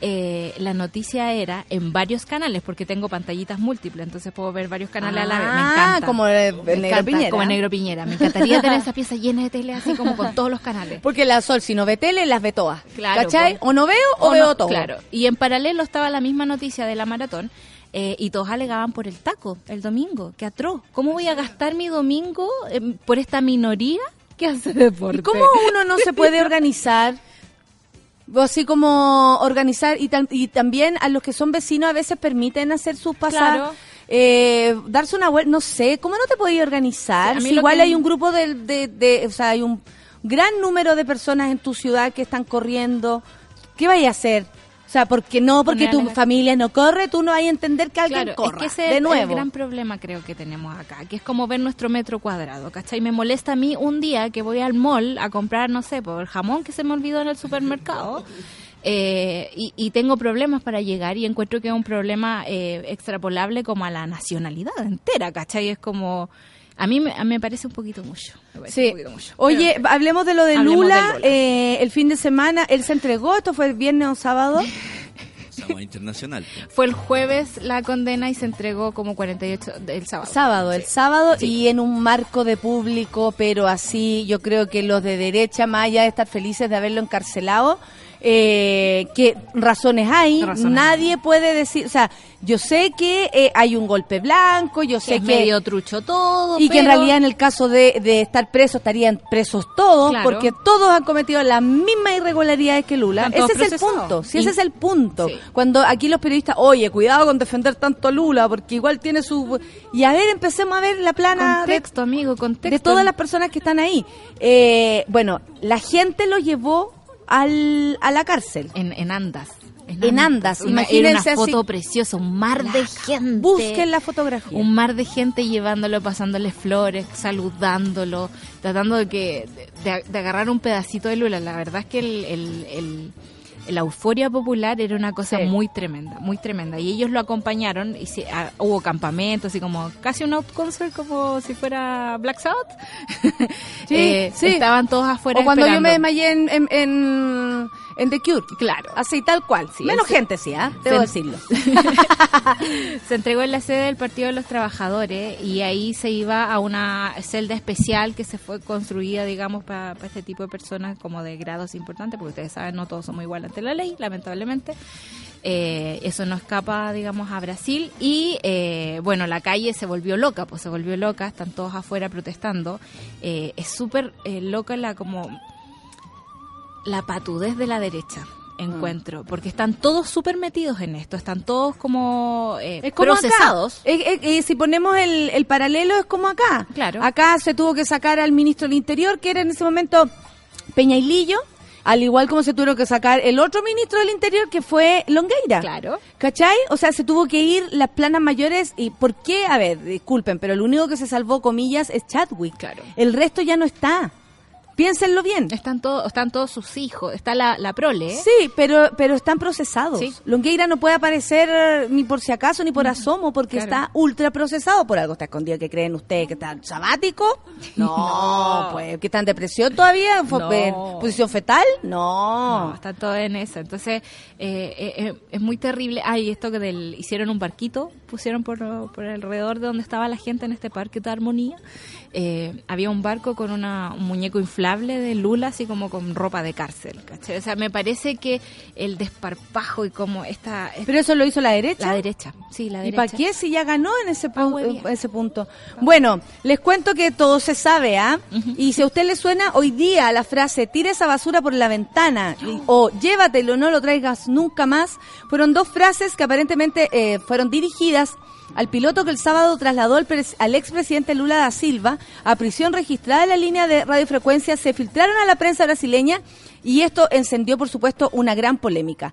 Eh, la noticia era en varios canales, porque tengo pantallitas múltiples, entonces puedo ver varios canales a la vez. Me Ah, encanta. como el Me Negro encanta, Piñera. Como el Negro Piñera. Me encantaría tener esa pieza llena de tele así como con todos los canales. Porque la Sol, si no ve tele, las ve todas. Claro, ¿Cachai? pues. O no veo o, O veo no, todo. Claro. Y en paralelo estaba la misma noticia de la maratón. Eh, y todos alegaban por el taco el domingo. ¡Qué atroz! ¿Cómo voy a gastar mi domingo eh, por esta minoría que hace deporte? ¿Y cómo uno no se puede organizar? Así como organizar y, tam- y también a los que son vecinos a veces permiten hacer sus pasadas. Claro. eh, darse una vuelta, no sé, ¿cómo no te podías organizar? Sí, Si igual que- hay un grupo de, de, de- o sea, hay un gran número de personas en tu ciudad que están corriendo. ¿Qué vaya a hacer? O sea, porque no, porque tu familia no corre, tú no hay a entender que alguien Claro, corra. es que ese de es el gran problema creo que tenemos acá, que es como ver nuestro metro cuadrado, ¿cachai? Me molesta a mí un día que voy al mall a comprar, no sé, por el jamón que se me olvidó en el supermercado. eh, y, y tengo problemas para llegar y encuentro que es un problema eh, extrapolable como a la nacionalidad entera, ¿cachai? Es como, a mí me, parece un poquito mucho. me parece Sí. un poquito mucho. Oye, Pero- hablemos de lo de Lula. eh, el fin de semana, él se entregó, esto fue el viernes o sábado. Internacional. fue el jueves la condena y se entregó como 48 el sábado. Sábado, el sábado Sí. y en un marco de público, pero así yo creo que los de derecha, más allá de estar felices de haberlo encarcelado, eh, que razones hay, Razones nadie puede decir, o sea, yo sé que eh, hay un golpe blanco, yo Que sé es que... medio trucho todo. Y que en pero- realidad en el caso de, de estar presos estarían presos todos, Claro. porque todos han cometido las mismas irregularidades que Lula. Ese es el punto, sí, ese es el punto. Cuando aquí los periodistas, oye, cuidado con defender tanto a Lula, porque igual tiene su... Y a ver, empecemos a ver la plana de, Contexto, amigo, contexto. de todas las personas que están ahí. Eh, bueno, la gente lo llevó al, a la cárcel. En, en Andas. En Andas, Una, imagínense era una así. foto preciosa, un mar de gente. Busquen la fotografía. Un mar de gente llevándolo, pasándole flores, saludándolo, tratando de que de, de agarrar un pedacito de Lula. La verdad es que el, el- el- la euforia popular era una cosa Sí. muy tremenda, muy tremenda. Y ellos lo acompañaron, y se- ah, hubo campamentos, así como casi un out concert, como si fuera Black Sabbath. Sí, Eh, sí. Estaban todos afuera O cuando yo me desmayé en, en, en, en The Cure. Claro. Así, tal cual. Sí, Menos gente, sí, ¿ah? Debo Se- decirlo. Se entregó en la sede del Partido de los Trabajadores y ahí se iba a una celda especial que se fue construida, digamos, para este tipo de personas como de grados importantes, porque ustedes saben, no todos somos iguales ante la ley, lamentablemente. Eh, eso no escapa, digamos, a Brasil y, eh, bueno, la calle se volvió loca, pues se volvió loca, están todos afuera protestando. Eh, es súper eh, loca la como la patudez de la derecha encuentro, porque están todos súper metidos en esto, están todos como, eh, Es como procesados. Eh, si ponemos el, el paralelo, es como acá. Claro. Acá se tuvo que sacar al ministro del Interior, que era en ese momento Peñailillo, al igual como se tuvo que sacar el otro ministro del Interior, que fue Longueira. Claro. ¿Cachai? O sea, se tuvo que ir las planas mayores. ¿Y por qué? A ver, disculpen, pero el único que se salvó, comillas, es Chadwick. Claro. El resto ya no está. Piénsenlo bien. Están todos, están todos sus hijos, está la, la prole, ¿eh? Sí, pero, pero están procesados. Sí. Longueira no puede aparecer eh, ni por si acaso ni por asomo porque Claro. está ultra procesado. Por algo está escondido. ¿Qué creen ustedes? ¿Que está sabático? No, pues. ¿Que está en depresión todavía? ¿En No. posición fetal? No. No, está todo en eso. Entonces, eh, eh, eh, es muy terrible. Ay, esto que del, hicieron un barquito, pusieron por, por alrededor de donde estaba la gente en este parque de Armonía. Eh, había un barco con una, un muñeco inflable de Lula, así como con ropa de cárcel. ¿cachai? O sea, me parece que el desparpajo y como esta... Pero eso lo hizo la derecha. la derecha, sí, la ¿Y derecha. para qué si ya ganó en ese, pu- ese punto? Bueno, les cuento que todo se sabe, ¿ah? Y si a usted le suena hoy día la frase tire esa basura por la ventana y- o llévatelo, no lo traigas nunca más, fueron dos frases que aparentemente eh, fueron dirigidas al piloto que el sábado trasladó al, al expresidente Lula da Silva a prisión registrada en la línea de radiofrecuencia, se filtraron a la prensa brasileña y esto encendió, por supuesto, una gran polémica.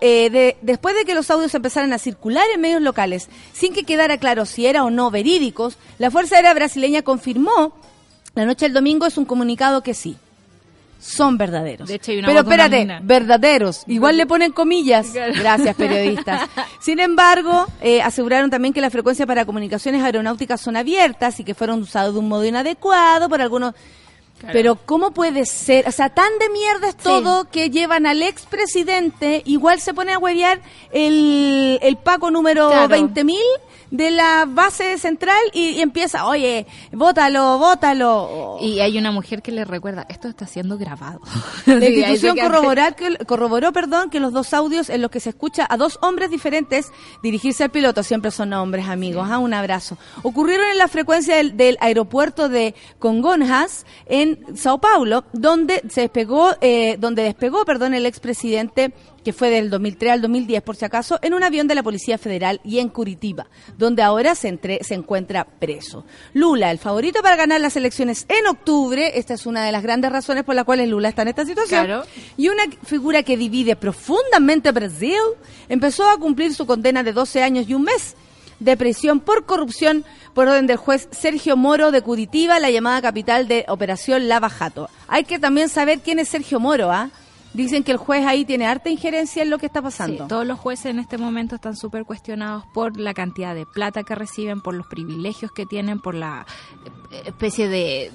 Eh, de- después de que los audios empezaran a circular en medios locales, sin que quedara claro si era o no verídicos, la Fuerza Aérea Brasileña confirmó la noche del domingo es un comunicado que sí. Son verdaderos. De hecho, hay una Pero una espérate, mina. verdaderos. Igual le ponen comillas. Claro. Gracias, periodistas. Sin embargo, eh, aseguraron también que las frecuencias para comunicaciones aeronáuticas son abiertas y que fueron usadas de un modo inadecuado por algunos. Pero ¿cómo puede ser? O sea, tan de mierda es todo que llevan al expresidente, igual se pone a huevear el, el Paco número Claro. 20.000 de la base central y, y empieza, oye, bótalo, bótalo. Y hay una mujer que le recuerda, esto está siendo grabado. La Sí, institución corroborar que- corroboró perdón, que los dos audios en los que se escucha a dos hombres diferentes dirigirse al piloto, siempre son hombres amigos, ah, un abrazo, ocurrieron en la frecuencia del, del aeropuerto de Congonhas en Sao Paulo, donde se despegó, eh, donde despegó perdón, el expresidente que fue del 2003 al 2010, por si acaso, en un avión de la Policía Federal y en Curitiba, donde ahora se, entre- se encuentra preso. Lula, el favorito para ganar las elecciones en octubre, esta es una de las grandes razones por las cuales Lula está en esta situación, Claro. y una figura que divide profundamente a Brasil, empezó a cumplir su condena de 12 años y un mes de prisión por corrupción por orden del juez Sergio Moro de Curitiba, la llamada capital de Operación Lava Jato. Hay que también saber quién es Sergio Moro, ¿ah? Dicen que el juez ahí tiene harta injerencia en lo que está Sí, pasando. todos los jueces en este momento están súper cuestionados por la cantidad de plata que reciben, por los privilegios que tienen, por la eh, especie de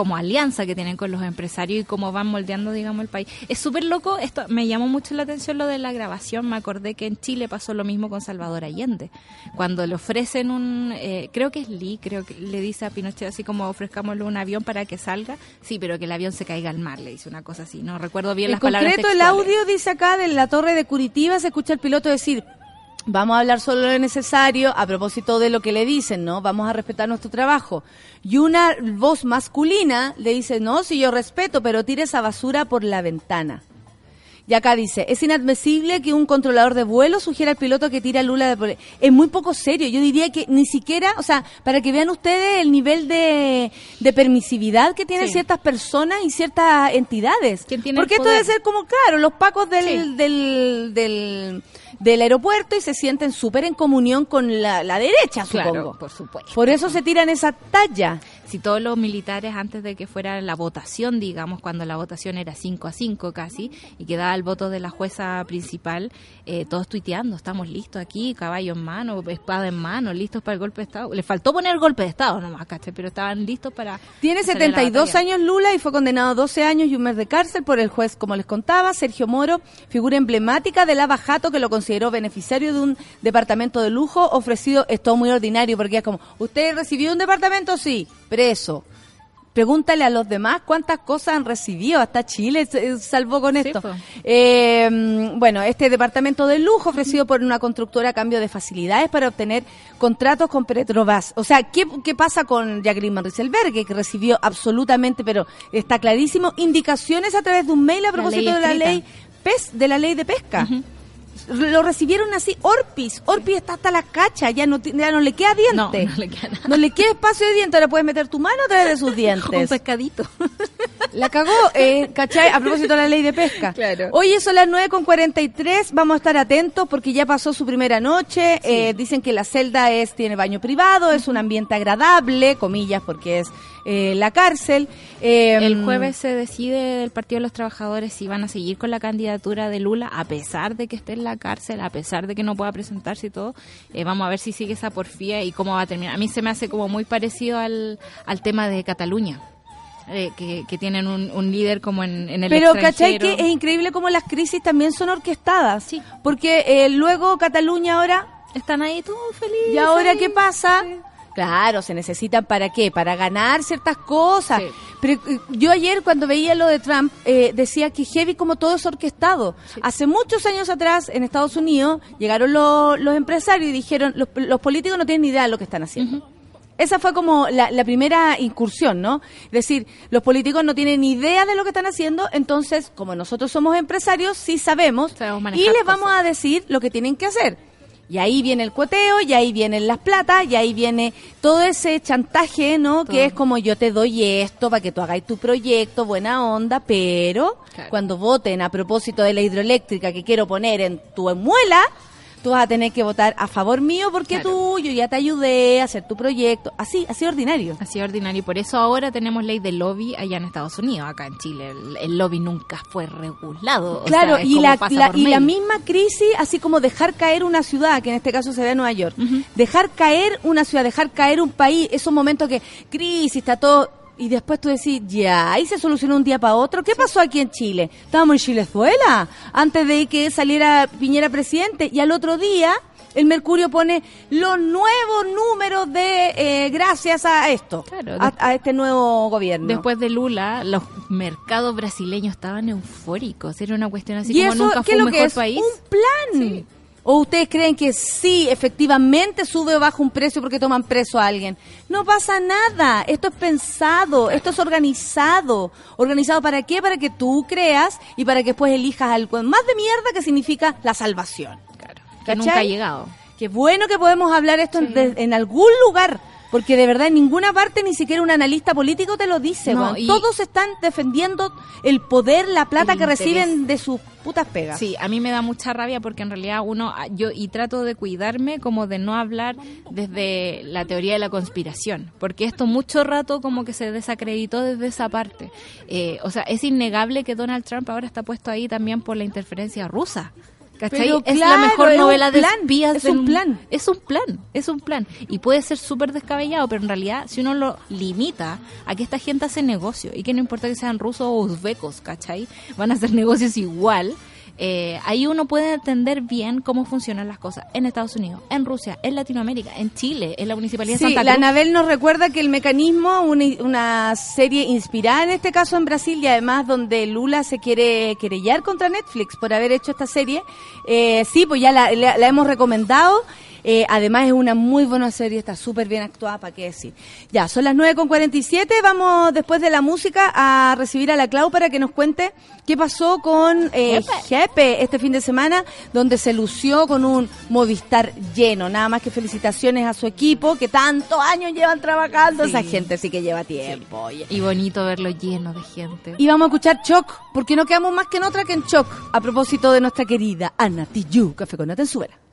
como alianza que tienen con los empresarios y cómo van moldeando, digamos, el país. Es súper loco, esto me llamó mucho la atención lo de la grabación, me acordé que en Chile pasó lo mismo con Salvador Allende, cuando le ofrecen un, eh, creo que es Lee, creo que le dice a Pinochet así como ofrezcámosle un avión para que salga, sí, pero que el avión se caiga al mar, le dice una cosa así, no recuerdo bien En las palabras concreto, el audio dice acá de la torre de Curitiba, se escucha el piloto decir, vamos a hablar solo lo necesario a propósito de lo que le dicen, ¿no? Vamos a respetar nuestro trabajo. Y una voz masculina le dice, no, si yo respeto, pero tire esa basura por la ventana. Y acá dice, es inadmisible que un controlador de vuelo sugiera al piloto que tire a Lula de Es muy poco serio. Yo diría que ni siquiera, o sea, para que vean ustedes el nivel de, de permisividad que tienen Sí. ciertas personas y ciertas entidades. ¿Quién tiene Porque esto debe ser como, claro, los pacos del, Sí. del, del, del aeropuerto y se sienten súper en comunión con la, la derecha, Claro, supongo. por supuesto. Por eso se tiran esa talla. Si todos los militares antes de que fuera la votación, digamos, cuando la votación era 5 a 5 casi, y quedaba el voto de la jueza principal, eh, todos tuiteando, estamos listos aquí, caballo en mano, espada en mano, listos para el golpe de Estado. Le faltó poner golpe de Estado nomás, ¿cachai? Pero estaban listos para... Tiene salir a la 72 batalla. años Lula y fue condenado a 12 años y un mes de cárcel por el juez, como les contaba, Sergio Moro, figura emblemática de Lava Jato que lo consideró beneficiario de un departamento de lujo ofrecido, es todo muy ordinario porque es como, ¿usted recibió un departamento? Sí, preso. Pregúntale a los demás cuántas cosas han recibido. Hasta Chile se salvó con esto. Eh, bueno, este departamento de lujo ofrecido por una constructora a cambio de facilidades para obtener contratos con Petrobras. O sea, ¿qué, qué pasa con Jacqueline Van Rieselberghe, que recibió absolutamente, pero está clarísimo, indicaciones a través de un mail a propósito de la ley pes, de la ley de pesca? Lo recibieron así, Orpis. Orpis está hasta la cacha, ya no, ya no le queda diente. No, no le queda nada. No le queda espacio de diente, ahora puedes meter tu mano a través de sus Un dientes. pescadito. La cagó, eh, ¿cachai? A propósito de la ley de pesca. Claro. Hoy son las 9 con 43, vamos a estar atentos porque ya pasó su primera noche. Eh, dicen que la celda es tiene baño privado, es un ambiente agradable, comillas, porque es eh, la cárcel. Eh, El jueves se decide del Partido de los Trabajadores si van a seguir con la candidatura de Lula, a pesar de que esté en la cárcel, a pesar de que no pueda presentarse y todo. Eh, vamos a ver si sigue esa porfía y cómo va a terminar. A mí se me hace como muy parecido al, al tema de Cataluña. eh, que, que tienen un, un líder como en, en el Pero ¿cachai que es increíble cómo las crisis también son orquestadas? Sí. Porque eh, luego Cataluña ahora Están ahí todos felices. ¿Y ahora qué pasa? Sí. Claro, se necesitan para qué? Para ganar ciertas cosas. Sí. Pero eh, yo ayer cuando veía lo de Trump eh, decía que heavy como todo es orquestado. Hace muchos años atrás en Estados Unidos llegaron los, los empresarios y dijeron los, los políticos no tienen ni idea de lo que están haciendo. Esa fue como la, la primera incursión, ¿no? Es decir, los políticos no tienen ni idea de lo que están haciendo, entonces, como nosotros somos empresarios, sí sabemos, Sabemos y les vamos cosas. a decir lo que tienen que hacer. Y ahí viene el cueteo, y ahí vienen las platas, y ahí viene todo ese chantaje, ¿no? Todo. Que es como yo te doy esto para que tú hagáis tu proyecto, buena onda, pero Claro. cuando voten a propósito de la hidroeléctrica que quiero poner en tu muela, tú vas a tener que votar a favor mío porque Claro. tú, yo ya te ayudé a hacer tu proyecto. Así, así ordinario. Así ordinario. Por eso ahora tenemos ley de lobby allá en Estados Unidos. Acá en Chile el, el lobby nunca fue regulado. O Claro, sea, y, la, y misma crisis, así como dejar caer una ciudad, que en este caso sería Nueva York, dejar caer una ciudad, dejar caer un país, esos momentos que crisis, está todo, y después tú decís, ya, ahí se solucionó un día para otro. ¿Qué pasó aquí en Chile? Estábamos en Chilezuela, antes de que saliera Piñera presidente, y al otro día el Mercurio pone los nuevos números de eh, gracias a esto, Claro, a, este nuevo gobierno. Después de Lula, los mercados brasileños estaban eufóricos. Era una cuestión así ¿Y como eso nunca qué fue es un lo que mejor es? país. Un plan. Sí. ¿O ustedes creen que sí, efectivamente sube o baja un precio porque toman preso a alguien? No pasa nada. Esto es pensado, esto es organizado. ¿Organizado para qué? Para que tú creas y para que después elijas algo más de mierda que significa la salvación. Claro, que ¿Cachai? nunca ha llegado. Qué bueno que podemos hablar esto en, Sí. de- en algún lugar. Porque de verdad en ninguna parte ni siquiera un analista político te lo dice. No, weón. y- Todos están defendiendo el poder, la plata El que interés. reciben de sus putas pegas. Sí, a mí me da mucha rabia porque en realidad uno, ah, yo y trato de cuidarme como de no hablar desde la teoría de la conspiración, porque esto mucho rato como que se desacreditó desde esa parte. Eh, o sea, es innegable que Donald Trump ahora está puesto ahí también por la interferencia rusa. ¿Cachai? Pero es claro, la mejor novela de plan, espías es del- un plan. Es un plan, es un plan. Y puede ser súper descabellado, pero en realidad si uno lo limita a que esta gente hace negocio y que no importa que sean rusos o uzbecos, ¿cachai? Van a hacer negocios igual. Eh, ahí uno puede entender bien cómo funcionan las cosas en Estados Unidos, en Rusia, en Latinoamérica, en Chile, en la Municipalidad Sí, de Santa la. Anabel nos recuerda que el mecanismo, una, una serie inspirada en este caso en Brasil y además donde Lula se quiere querellar contra Netflix por haber hecho esta serie, eh, sí, pues ya la, la- la hemos recomendado. Eh, además es una muy buena serie, está súper bien actuada, para qué decir. Ya, son las 9.47, vamos después de la música a recibir a la Clau para que nos cuente qué pasó con eh, Jepe este fin de semana, donde se lució con un Movistar lleno. Nada más que felicitaciones a su equipo, que tantos años llevan trabajando. Sí. Esa gente sí que lleva tiempo. Y bonito verlo lleno de gente. Y vamos a escuchar Choc, porque no quedamos más que en otra que en Choc, a propósito de nuestra querida Ana Tijoux, Café con Nata en Suela.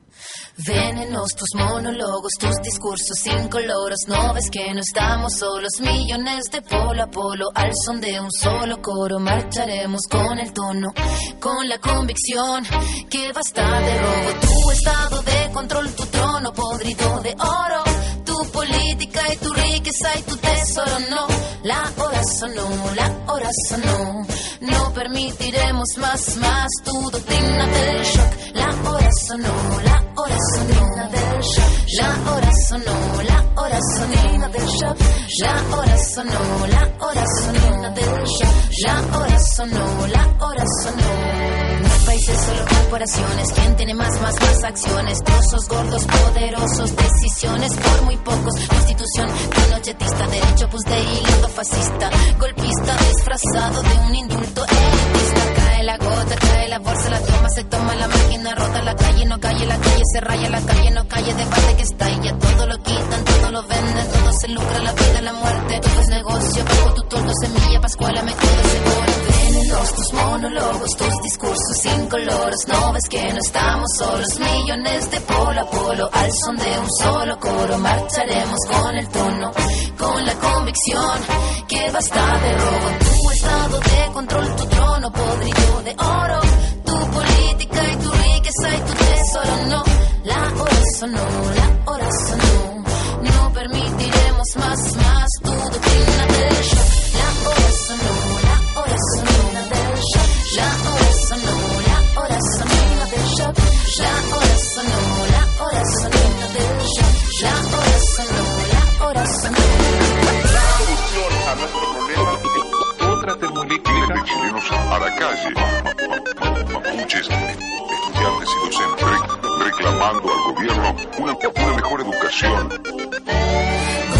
Venenos tus monólogos, tus discursos incoloros. No ves que no estamos solos, millones de polo a polo. Al son de un solo coro, marcharemos con el tono, con la convicción que basta de robo. Tu estado de control, tu trono podrido de oro. Tu política y tu riqueza y tu tesoro, no. La hora sonó, la hora sonó. No permitiremos más, más tu doctrina del shock. La hora sonó, la hora sonó. La hora sonó, la hora sonó del shock. La hora sonó, la hora sonó del shock. La hora sonó, la hora sonó. Países, solo corporaciones. ¿Quién tiene más, más, más acciones? Trozos gordos, poderosos, decisiones por muy pocos. Constitución pinochetista, derecho pues de hilo fascista. Golpista disfrazado de un indulto. La gota, cae la bolsa, la toma, se toma la máquina rota. La calle no calle, la calle se raya, la calle no calle, debate que está y ya todo lo quitan, todo lo venden, todo se lucra, la vida, la muerte. Todo es negocio, bajo tu toldo, semilla, pascuala, me todo se Venenos tus monólogos, tus discursos incoloros. No ves que no estamos solos, millones de polo a polo. Al son de un solo coro, marcharemos con el tono, con la convicción que basta de robo. Tu estado de control, tu trono podrido de oro. Tu política y tu riqueza y tu tesoro, no. La hora sonó, la hora sonó. No permitiremos más, más tu doctrina del shock. La hora sonó, la hora sonó. La hora a la calle, ma- ma- mapuches, estudiantes y docentes, re- reclamando al gobierno una, una mejor educación.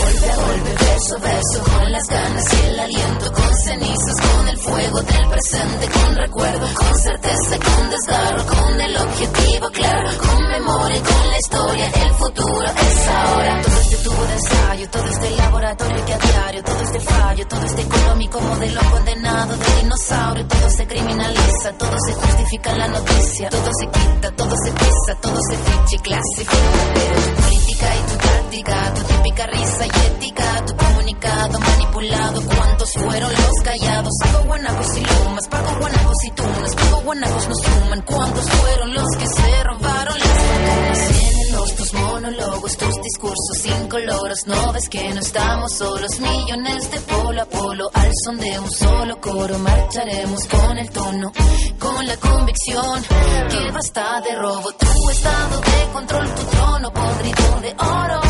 A golpe, verso verso, con las ganas y el aliento, con cenizas, con el fuego del presente, con recuerdo, con certeza, con desgarro, con el objetivo claro, con memoria, con la historia, el futuro es ahora. Todo este tubo de ensayo, todo este laboratorio que a diario, todo este fallo, todo este económico modelo condenado de dinosaurio, todo se criminaliza, todo se justifica en la noticia, todo se quita, todo se pisa, todo se ficha y clasifica, pero tu política y tu tu típica risa y ética, tu comunicado manipulado, ¿cuántos fueron los callados? Pago guanacos y lumas, pago guanacos y tunas, pago guanacos nos suman, ¿cuántos fueron los que se robaron las fortunas? Tus monólogos, tus discursos incoloros, no ves que no estamos solos, millones de polo a polo, al son de un solo coro, marcharemos con el tono, con la convicción que basta de robo, tu estado de control, tu trono podrido de oro,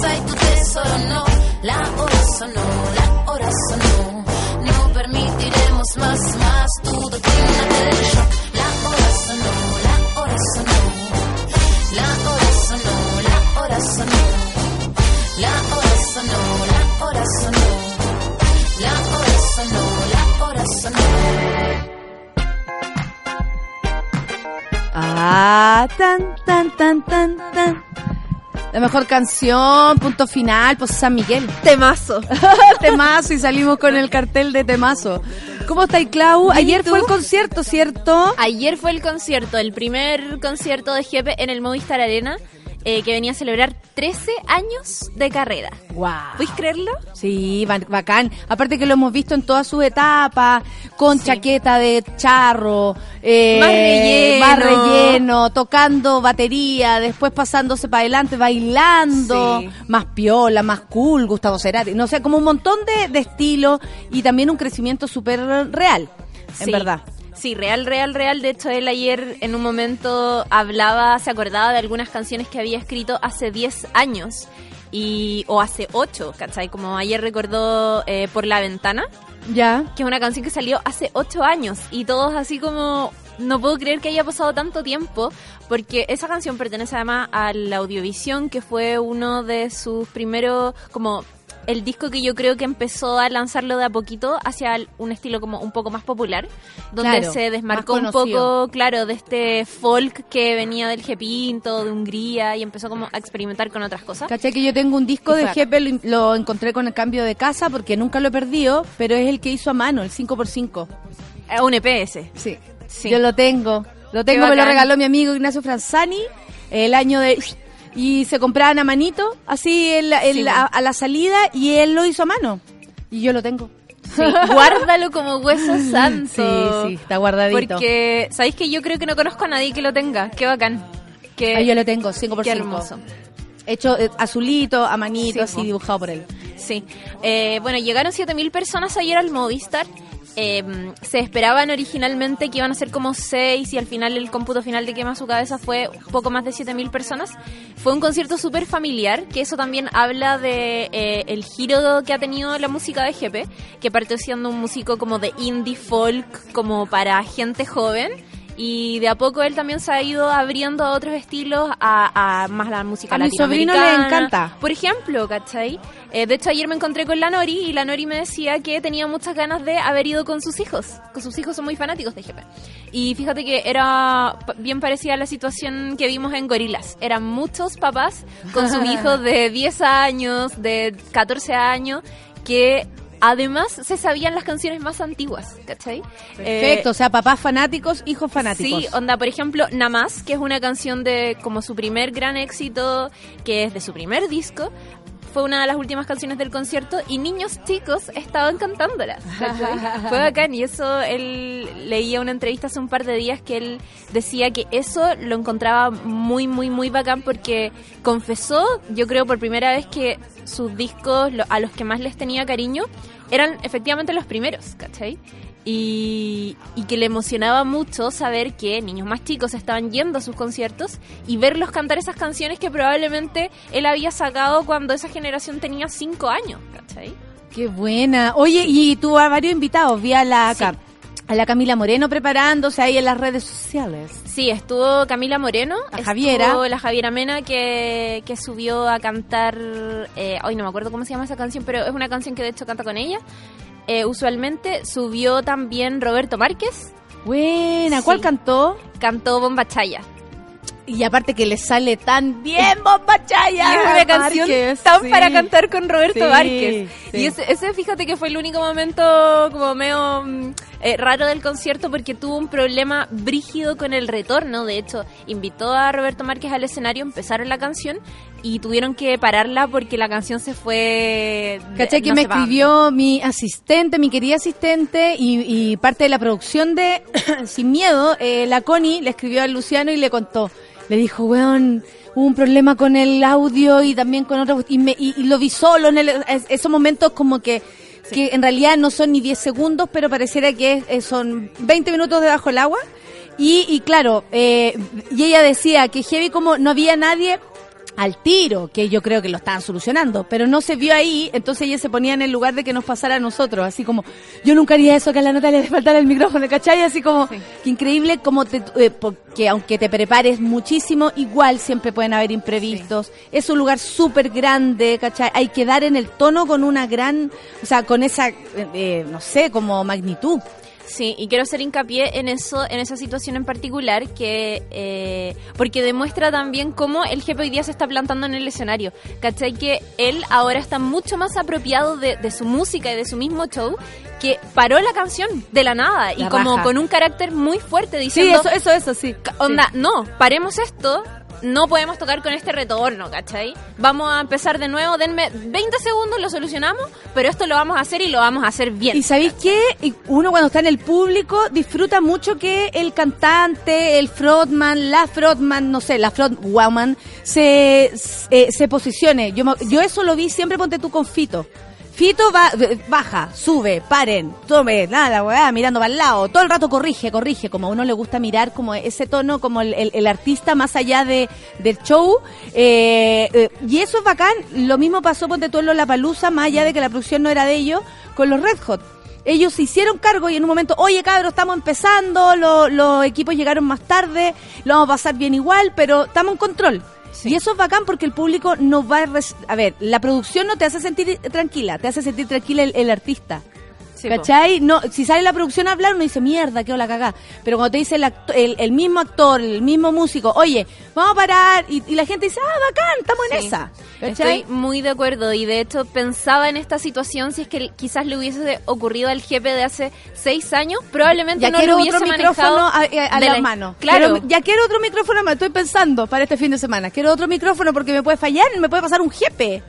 soy tu tesoro, no. La hora sonó, la hora sonó. No permitiremos más, más tu doctrina del shock. La hora sonó, la hora sonó. La hora sonó, la hora sonó. La hora sonó, la hora sonó. La hora sonó, la hora sonó. Ah, tan, tan, tan, tan, tan. La mejor canción, punto final, pues San Miguel. Temazo. temazo y salimos con el cartel de temazo. ¿Cómo estáis, Clau? Bien, ¿y Ayer fue el concierto, ¿cierto? Ayer fue el concierto, el primer concierto de Jepe en el Movistar Arena, eh, que venía a celebrar 13 años de carrera. Wow. ¿Puedes creerlo? Sí, ba- bacán. Aparte que lo hemos visto en todas sus etapas, con chaqueta de charro, eh, Más relleno. más relleno, tocando batería, después pasándose para adelante, bailando, Sí. más piola, más cool, Gustavo Cerati. No sé, como un montón de, de estilos y también un crecimiento súper real, en Sí. verdad. Sí, real, real, real. De hecho, él ayer en un momento hablaba, se acordaba de algunas canciones que había escrito hace 10 años y o hace 8, ¿cachai? Como ayer recordó eh, Por la Ventana, Ya. que es una canción que salió hace 8 años y todos así como... No puedo creer que haya pasado tanto tiempo, porque esa canción pertenece además a la Audiovisión, que fue uno de sus primeros, como el disco que yo creo que empezó a lanzarlo de a poquito hacia un estilo como un poco más popular, donde Claro, se desmarcó un poco, claro, de este folk que venía del G-Pinto, de Hungría, y empezó como a experimentar con otras cosas. ¿Cachai? Que yo tengo un disco Y de. Jepe, lo, lo encontré con el cambio de casa porque nunca lo he perdido, pero es el que hizo a mano, el 5x5. Eh, Un EPS. Sí. Sí. Yo lo tengo. Lo tengo, me lo regaló mi amigo Ignacio Franzani el año de... Y se compraban a manito, así Sí, la- bueno. a la salida, y él lo hizo a mano. Y yo lo tengo. Sí, guárdalo como hueso santo. Sí, sí, está guardadito. Porque, ¿sabéis que yo creo que no conozco a nadie que lo tenga? Qué bacán. Qué, Ah, yo lo tengo, 5x5. qué hermoso. Hecho eh, azulito, a manito, Sí, así po. dibujado por él. Sí. Eh, bueno, llegaron 7.000 personas ayer al Movistar. Eh, se esperaban originalmente que iban a ser como 6 y al final el cómputo final de quema su cabeza fue poco más de 7.000 personas. Fue un concierto súper familiar, que eso también habla de eh, el giro que ha tenido la música de GP, que partió siendo un músico como de indie folk, como para gente joven. Y de a poco él también se ha ido abriendo a otros estilos, a, a más la música A mi sobrino le encanta. Por ejemplo, ¿cachai? Eh, de hecho, ayer me encontré con la Nori y la Nori me decía que tenía muchas ganas de haber ido con sus hijos. Con sus hijos son muy fanáticos de GP. Y fíjate que era bien parecida a la situación que vimos en Gorilas. Eran muchos papás con sus hijos de 10 años, de 14 años, que además se sabían las canciones más antiguas, ¿cachai? Perfecto, Eh, o sea, papás fanáticos, hijos fanáticos. Sí, onda, por ejemplo, Namás, que es una canción de como su primer gran éxito, que es de su primer disco, fue una de las últimas canciones del concierto y niños chicos estaban cantándolas. fue bacán y eso él leía una entrevista hace un par de días que él decía que eso lo encontraba muy, muy, muy bacán porque confesó, yo creo por primera vez que sus discos lo- a los que más les tenía cariño eran efectivamente los primeros, ¿cachai? Y, y que le emocionaba mucho saber que niños más chicos estaban yendo a sus conciertos y verlos cantar esas canciones que probablemente él había sacado cuando esa generación tenía cinco años, ¿cachai? Qué buena. Oye, y tuvo a varios invitados. Vi a la, Sí. A la Camila Moreno preparándose ahí en las redes sociales. Sí, estuvo Camila Moreno, La estuvo Javiera. la Javiera Mena que, que subió a cantar, eh, hoy no me acuerdo cómo se llama esa canción, pero es una canción que de hecho canta con ella. Eh, usualmente subió también Roberto Márquez, Buena. ¿Cuál Sí. cantó? cantó Bomba Chaya. Y aparte que le sale tan bien, Bomba Chaya. Es una canción Márquez, tan sí. para cantar con Roberto Sí, Márquez. Y ese, ese, fíjate que fue el único momento como medio mm, eh, raro del concierto porque tuvo un problema brígido con el retorno. De hecho, invitó a Roberto Márquez al escenario, empezaron la canción y tuvieron que pararla porque la canción se fue... ¿Cachai? Que no me escribió mi asistente, mi querida asistente y, y parte de la producción de Sin Miedo, eh, la Connie le escribió a Luciano y le contó. Le dijo, weón, hubo un problema con el audio y también con otro... Y, me, y, y lo vi solo en el- es- esos momentos como que... que en realidad no son ni 10 segundos, pero pareciera que es- eh, son 20 minutos debajo del agua. Y, y claro, eh, y ella decía que heavy como no había nadie al tiro, que yo creo que lo estaban solucionando, pero no se vio ahí, entonces ella se ponía en el lugar de que nos pasara a nosotros, así como, yo nunca haría eso, que a la nota le faltara el micrófono, ¿cachai? Así como, que increíble como te, eh, porque aunque te prepares muchísimo, igual siempre pueden haber imprevistos, es un lugar súper grande, ¿cachai? Hay que dar en el tono con una gran, o sea, con esa, eh, eh, no sé, como magnitud. Sí, y quiero hacer hincapié en eso, en esa situación en particular, que eh, porque demuestra también cómo el jefe hoy día se está plantando en el escenario. ¿Cachai? Que él ahora está mucho más apropiado de, de su música y de su mismo show, que paró la canción de la nada y como con un carácter muy fuerte Sí, diciendo, eso, eso, eso, sí. onda, no, paremos esto. No podemos tocar con este retorno, ¿cachai? Vamos a empezar de nuevo, denme 20 segundos, lo solucionamos, pero esto lo vamos a hacer y lo vamos a hacer bien. Y sabéis qué? Uno cuando está en el público disfruta mucho que el cantante, el frontman, la frontman, no sé, la frontwoman, se, se, se posicione. Yo, yo eso lo vi siempre, ponte tú con Fito. Fito va, baja, sube, paren, tome, nada, weá, mirando para el lado, todo el rato corrige, corrige, como a uno le gusta mirar como ese tono, como el, el- artista más allá de, del show, eh, eh, y eso es bacán, lo mismo pasó, ponte tú en Lollapalooza, más allá de que la producción no era de ellos, con los Red Hot. Ellos se hicieron cargo y en un momento, oye cabros, estamos empezando, lo- los equipos llegaron más tarde, lo vamos a pasar bien igual, pero estamos en control. Y eso es bacán porque el público no va a... A ver, la producción no te hace sentir tranquila, te hace sentir tranquila el artista. Sí. ¿Cachai? No, si sale la producción a hablar, uno dice, mierda, qué la cagá. Pero cuando te dice el, acto- el, el mismo actor, el mismo músico, oye, vamos a parar, y, y la gente dice, ah, bacán, estamos en Sí. esa. ¿Cachai? Estoy muy de acuerdo y de hecho pensaba en esta situación si es que quizás le hubiese ocurrido al jefe de hace seis años, probablemente Ya no quiero lo hubiese otro micrófono a, a- a de la la- mano. Claro, Quiero- ya quiero otro micrófono, me estoy pensando para este fin de semana. Quiero otro micrófono porque me puede fallar, me puede pasar un jefe.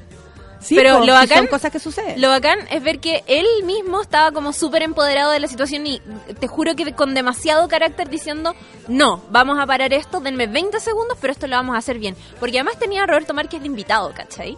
Sí, Pero lo bacán- son cosas que suceden. Lo bacán es ver que él mismo estaba como súper empoderado de la situación y te juro que con demasiado carácter diciendo, no, vamos a parar esto, denme 20 segundos, pero esto lo vamos a hacer bien. Porque además tenía a Roberto Márquez de invitado, ¿cachai?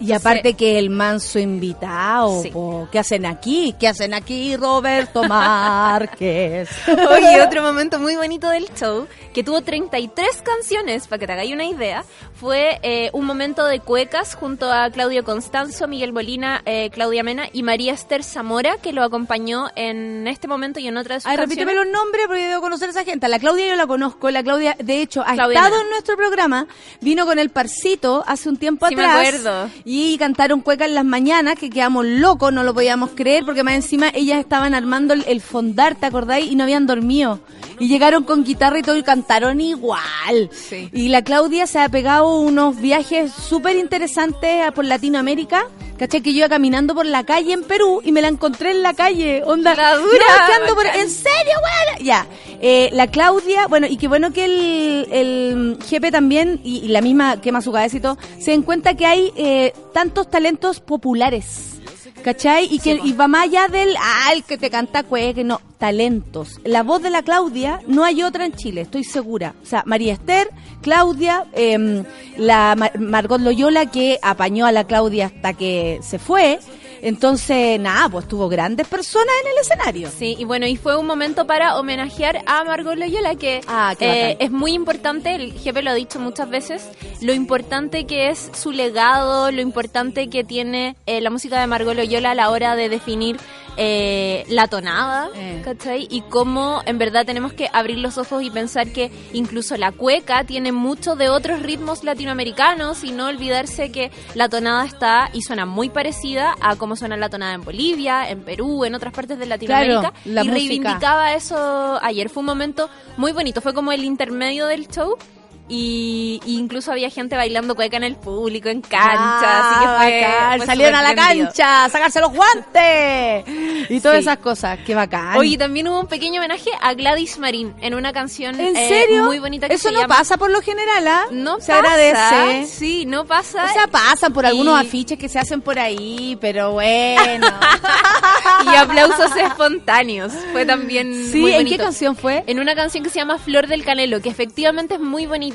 Y aparte que el manso invitado, Sí. po, ¿qué hacen aquí? ¿Qué hacen aquí, Roberto Márquez? Oye, otro momento muy bonito del show, que tuvo 33 canciones, para que te hagáis una idea, fue eh, un momento de cuecas junto a Claudio Constanzo, Miguel Molina, eh, Claudia Mena y María Esther Zamora, que lo acompañó en este momento y en otra de sus Ay, canciones. repíteme los nombres porque debo conocer a esa gente. La Claudia yo la conozco. La Claudia, de hecho, ha Claudia estado Mena. en nuestro programa. Vino con el Parcito hace un tiempo Sí, me atrás. acuerdo. y cantaron cueca en las mañanas, que quedamos locos, no lo podíamos creer, porque más encima ellas estaban armando el, el fondar, ¿te acordáis? Y no habían dormido. Y llegaron con guitarra y todo y cantaron igual. Sí. Y la Claudia se ha pegado unos viajes súper interesantes por Latinoamérica. ¿Cachai? Que yo iba caminando por la calle en Perú y me la encontré en la calle. Onda. La dura, por-. ¿En serio, weón? Ya. Eh, la Claudia, bueno, y qué bueno que el, el jefe también, y, y la misma quema su cabeza y todo, se den cuenta que hay eh, tantos talentos populares. ¿Cachai? Y que y va más allá del, ah, el que te canta cueque, no, talentos. La voz de la Claudia no hay otra en Chile, estoy segura. O sea, María Esther, Claudia, em, la Ma- Margot Loyola que apañó a la Claudia hasta que se fue. Entonces, nada, pues tuvo grandes personas en el escenario. Sí, y bueno, y fue un momento para homenajear a Margot Loyola, que Ah, eh, es muy importante, el jefe lo ha dicho muchas veces, lo importante que es su legado, lo importante que tiene eh, la música de Margot Loyola a la hora de definir eh, la tonada, Eh. ¿cachai? Y cómo en verdad tenemos que abrir los ojos y pensar que incluso la cueca tiene mucho de otros ritmos latinoamericanos y no olvidarse que la tonada está y suena muy parecida a cómo suena la tonada en Bolivia, en Perú, en otras partes de Latinoamérica. Claro, la y música. reivindicaba eso ayer. Fue un momento muy bonito, fue como el intermedio del show. Y, y incluso había gente bailando cueca en el público, en cancha, así que Ah, fue, bacán. fue Salieron a la prendido. cancha a sacarse los guantes y todas Sí. esas cosas. Qué bacán. Oye, también hubo un pequeño homenaje a Gladys Marín en una canción ¿En eh, serio? muy bonita que Eso se no llama pasa por lo general, ¿ah? No se pasa, agradece. Sí, no pasa. O sea, pasan por Y- algunos afiches que se hacen por ahí, pero bueno. y aplausos espontáneos. Fue también sí, muy ¿en bonito. qué canción fue? En una canción que se llama Flor del Canelo, que efectivamente es muy bonita.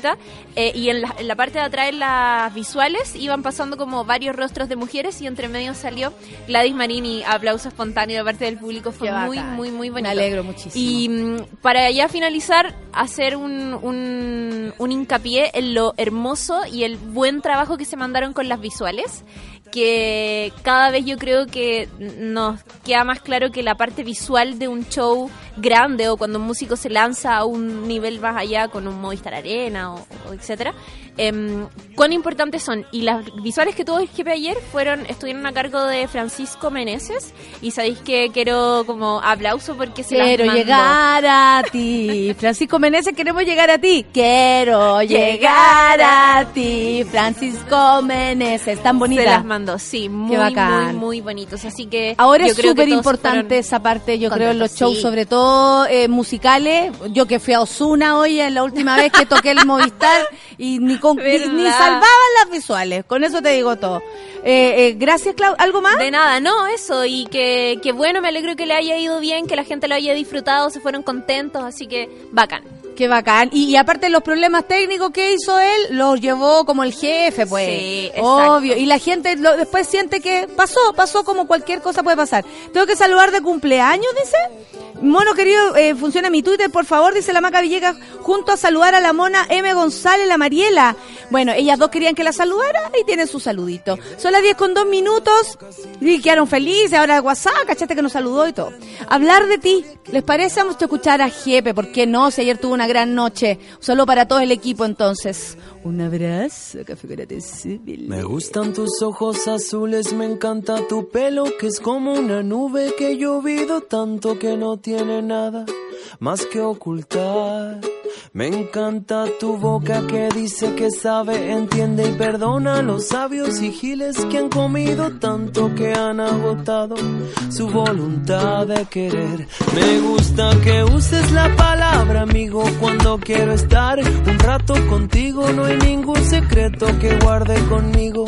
Eh, y en la, en la parte de atrás, en las visuales, iban pasando como varios rostros de mujeres y entre medio salió Gladys Marín y aplauso espontáneo de parte del público. Fue Qué muy, bacán. muy, muy bonito. Me alegro muchísimo. Y mm, para ya finalizar, hacer un, un, un hincapié en lo hermoso y el buen trabajo que se mandaron con las visuales. Que cada vez yo creo que nos queda más claro que la parte visual de un show grande o cuando un músico se lanza a un nivel más allá con un Movistar Arena o, o etcétera, em, cuán importantes son. Y las visuales que tuvo el jefe ayer fueron estuvieron a cargo de Francisco Meneses y sabéis que quiero como aplauso porque se las Quiero mandó. llegar a ti. Francisco Meneses, queremos llegar a ti. Quiero llegar a ti. Francisco Meneses, tan Se bonita. las sí, muy, muy, muy bonitos. Así que Ahora yo es súper importante fueron esa parte, yo creo, en los shows, sí. sobre todo eh, musicales. Yo que fui a Osuna hoy, en la última vez que toqué el Movistar, y ni, con, ni, salvaban las visuales. Con eso te digo todo. Eh, eh, gracias, Clau. ¿Algo más? De nada, no, eso, y que, que bueno, me alegro que le haya ido bien, que la gente lo haya disfrutado, se fueron contentos, así que bacán. Qué bacán. Y, y aparte los problemas técnicos que hizo él, los llevó como el jefe, pues. Sí. Obvio. Y la gente lo- después siente que pasó, pasó como cualquier cosa puede pasar. Tengo que saludar de cumpleaños, dice. Mono querido, eh, funciona mi Twitter, por favor, dice la Maca Villegas, junto a saludar a la mona M. González, la Mariela. Bueno, ellas dos querían que la saludara y tienen su saludito. Son las 10 con 2 minutos y quedaron felices. Ahora WhatsApp, cachaste que nos saludó y todo. Hablar de ti, ¿les parece? Vamos a escuchar a Jepe, ¿por qué no? Si ayer tuvo una gran noche. Solo para todo el equipo, entonces. Un abrazo, café. Me gustan tus ojos azules, me encanta tu pelo que es como una nube que he llovido tanto que no tiene nada más que ocultar. Me encanta tu boca que dice que entiende y perdona a los sabios y giles que han comido tanto que han agotado su voluntad de querer. Me gusta que uses la palabra amigo cuando quiero estar un rato contigo. No hay ningún secreto que guarde conmigo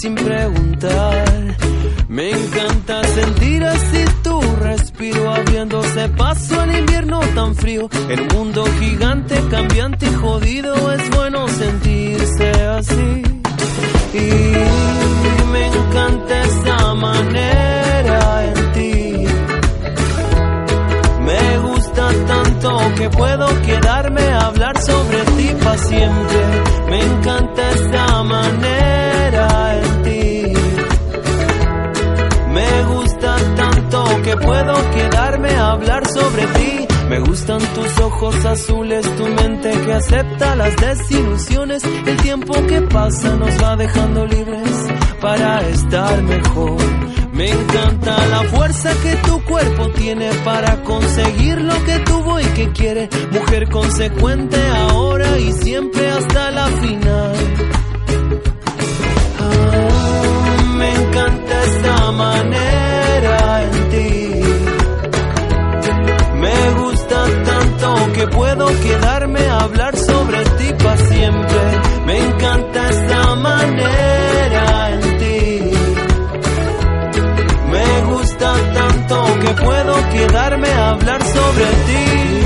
sin preguntar. Me encanta sentir así tu respiro abriéndose paso al invierno tan frío. El mundo gigante, cambiante y jodido es bueno sentirse así. Y me encanta esa manera en ti. Me gusta tanto que puedo quedarme a hablar sobre ti para siempre. Me encanta esa manera que puedo quedarme a hablar sobre ti. Me gustan tus ojos azules, tu mente que acepta las desilusiones. El tiempo que pasa nos va dejando libres para estar mejor. Me encanta la fuerza que tu cuerpo tiene para conseguir lo que tuvo y que quiere. Mujer consecuente ahora y siempre hasta la final. Ah, me encanta esta manera que puedo quedarme a hablar sobre ti para siempre. Me encanta esta manera en ti. Me gusta tanto que puedo quedarme a hablar sobre Yo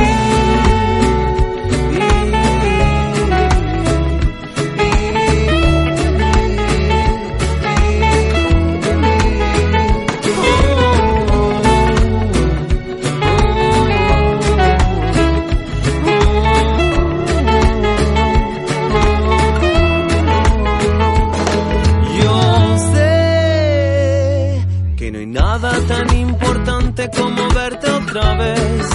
importante como verte otra vez.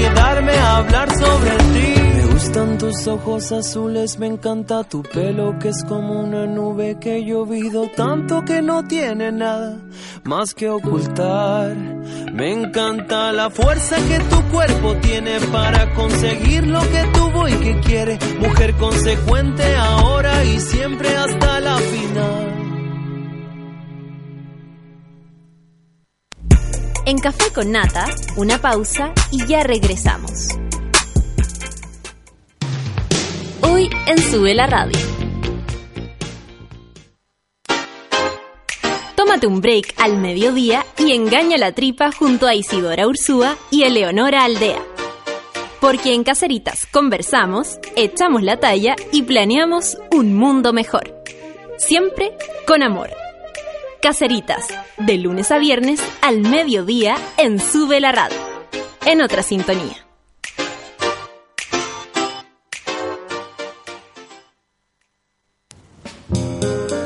Quedarme a hablar sobre ti. Me gustan tus ojos azules, me encanta tu pelo que es como una nube que he llovido tanto que no tiene nada más que ocultar. Me encanta la fuerza que tu cuerpo tiene para conseguir lo que tuvo y que quiere. Mujer consecuente ahora y siempre hasta la final. En Café con Nata, una pausa y ya regresamos. Hoy en Sube la Radio. Tómate un break al mediodía y engaña la tripa junto a Isidora Ursúa y Eleonora Aldea. Porque en Caceritas conversamos, echamos la talla y planeamos un mundo mejor. Siempre con amor. Caceritas, de lunes a viernes al mediodía en Sube la Radio. En otra sintonía.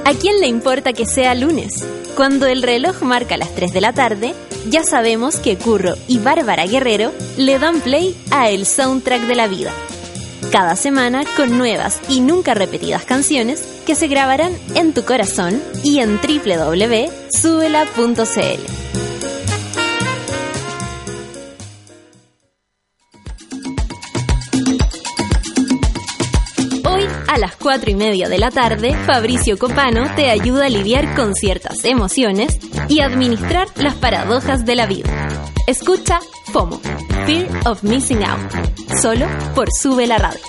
¿A quién le importa que sea lunes? Cuando el reloj marca las 3 de la tarde, ya sabemos que Curro y Bárbara Guerrero le dan play a El Soundtrack de la Vida. Cada semana con nuevas y nunca repetidas canciones que se grabarán en tu corazón y en www.subela.cl. a las 4 y media de la tarde, Fabricio Copano te ayuda a lidiar con ciertas emociones y administrar las paradojas de la vida. Escucha FOMO, Fear of Missing Out, solo por Sube la Radio.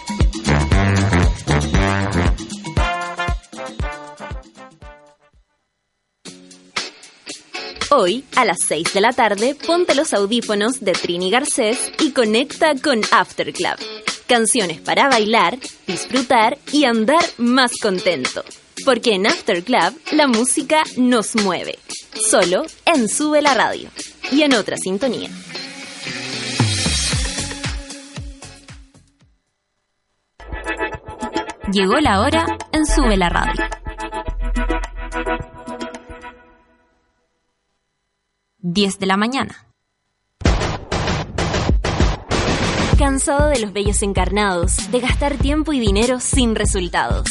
Hoy, a las 6 de la tarde, ponte los audífonos de Trini Garcés y conecta con After Club. Canciones para bailar, disfrutar y andar más contento. Porque en After Club la música nos mueve. Solo en Sube la Radio. Y en otra sintonía. Llegó la hora en Sube la Radio. 10 de la mañana. ¿Cansado de los bellos encarnados, de gastar tiempo y dinero sin resultados?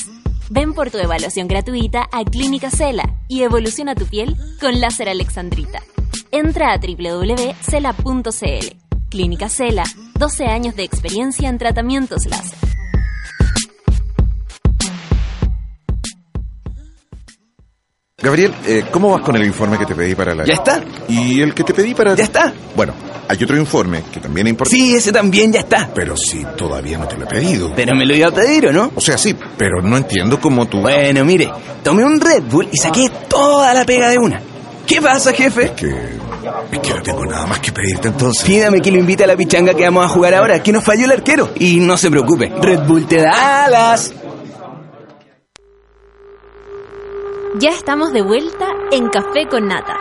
Ven por tu evaluación gratuita a Clínica Cela y evoluciona tu piel con láser alexandrita. Entra a www.cela.cl. Clínica Cela, 12 años de experiencia en tratamientos láser. Gabriel, eh, ¿cómo vas con el informe que te pedí para la... ¿Ya está? ¿Y el que te pedí para...? ¿Ya está? Bueno, hay otro informe que también es importante. Sí, ese también ya está. Pero si todavía no te lo he pedido. Pero me lo iba a pedir, ¿o no? O sea, sí, pero no entiendo cómo tú... Bueno, mire, tomé un Red Bull y saqué toda la pega de una. ¿Qué pasa, jefe? Que Es que no tengo nada más que pedirte entonces. Pídame que lo invite a la pichanga que vamos a jugar ahora, que nos falló el arquero. Y no se preocupe, Red Bull te da alas. Ya estamos de vuelta en Café con Nata.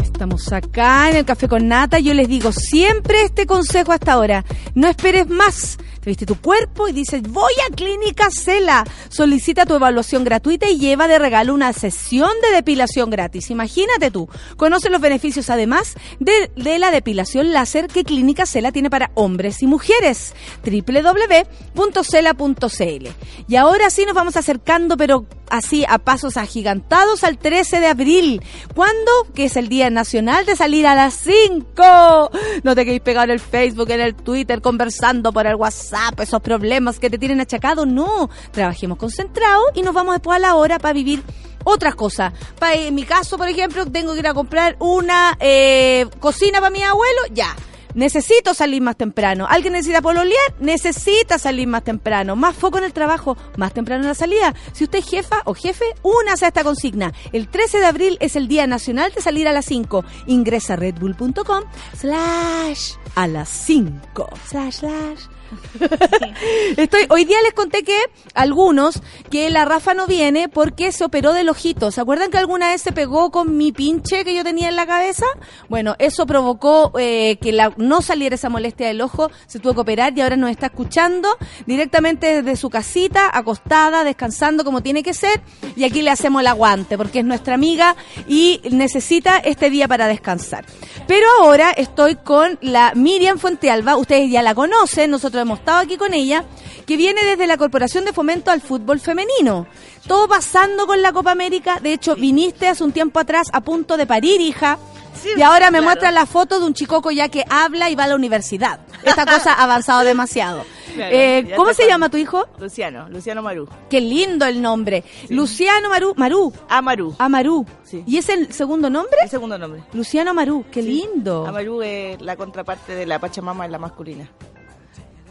Estamos acá en el Café con Nata. Yo les digo siempre este consejo hasta ahora. No esperes más. Te viste tu cuerpo y dices, voy a Clínica Cela. Solicita tu evaluación gratuita y lleva de regalo una sesión de depilación gratis. Imagínate tú. Conoce los beneficios además de, de la depilación láser que Clínica Cela tiene para hombres y mujeres. www.cela.cl. Y ahora sí nos vamos acercando, pero así a pasos agigantados al 13 de abril. ¿Cuándo? Que es el Día Nacional de salir a las 5. No te quedéis pegado en el Facebook, en el Twitter, conversando por el WhatsApp, esos problemas que te tienen achacado. No, trabajemos concentrados y nos vamos después a la hora para vivir otras cosas. Pa- en mi caso, por ejemplo, tengo que ir a comprar una eh, cocina para mi abuelo, ya. Necesito salir más temprano. ¿Alguien necesita pololear? Necesita salir más temprano. Más foco en el trabajo, más temprano en la salida. Si usted es jefa o jefe, únase a esta consigna. El 13 de abril es el Día Nacional de Salir a las 5. Ingresa a redbull.com slash a las 5. Slash, slash. Hoy día les conté que algunos que la Rafa no viene porque se operó del ojito. ¿Se acuerdan que alguna vez se pegó con mi pinche que yo tenía en la cabeza? Bueno, eso provocó eh, que la, no saliera esa molestia del ojo, se tuvo que operar y ahora nos está escuchando directamente desde su casita, acostada, descansando como tiene que ser. Y aquí le hacemos el aguante porque es nuestra amiga y necesita este día para descansar. Pero ahora estoy con la Miriam Fuentealba, ustedes ya la conocen, nosotros hemos estado aquí con ella, que viene desde la Corporación de Fomento al Fútbol Femenino. Todo pasando con la Copa América, de hecho viniste hace un tiempo atrás a punto de parir, hija. y ahora me claro. muestran la foto de un chicoco ya que habla y va a la universidad. Esta cosa ha avanzado demasiado. Claro, Eh, ¿Cómo se llama tu hijo? Luciano, Luciano Maru. Qué lindo el nombre. Luciano Maru. Maru. Amaru. Amaru. ¿Y es el segundo nombre? El segundo nombre. Luciano Maru. Qué lindo. Amaru es la contraparte de la Pachamama en la masculina.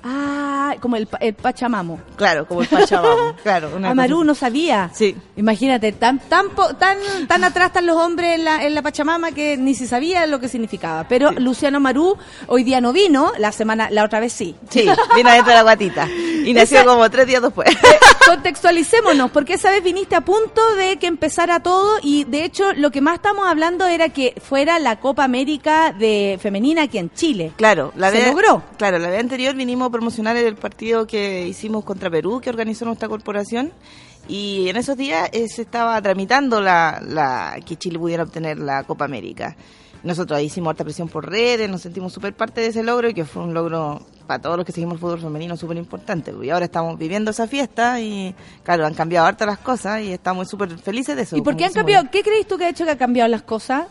Ah, como el, el Pachamamo. Claro, como el Pachamama. claro. Amaru cosa no sabía. Sí. Imagínate, tan tan tan tan atrás están los hombres en la, en la Pachamama que ni se sabía lo que significaba. Pero Luciano Maru hoy día no vino, la semana la otra vez sí. Sí, vino adentro de la guatita. Y nació Esa- como tres días después. Contextualicémonos, porque esa vez viniste a punto de que empezara todo y de hecho lo que más estamos hablando era que fuera la Copa América de femenina aquí en Chile. Claro, la Se vez, logró. Claro, la vez anterior vinimos promocionar el partido que hicimos contra Perú, que organizó nuestra corporación. Y en esos días eh, se estaba tramitando la, la que Chile pudiera obtener la Copa América. Nosotros ahí hicimos harta presión por redes, nos sentimos súper parte de ese logro y que fue un logro para todos los que seguimos el fútbol femenino súper importante. Y ahora estamos viviendo esa fiesta y, claro, han cambiado harta las cosas y estamos súper felices de eso. ¿Y por qué han cambiado? ¿Qué crees tú que ha hecho que ha cambiado las cosas?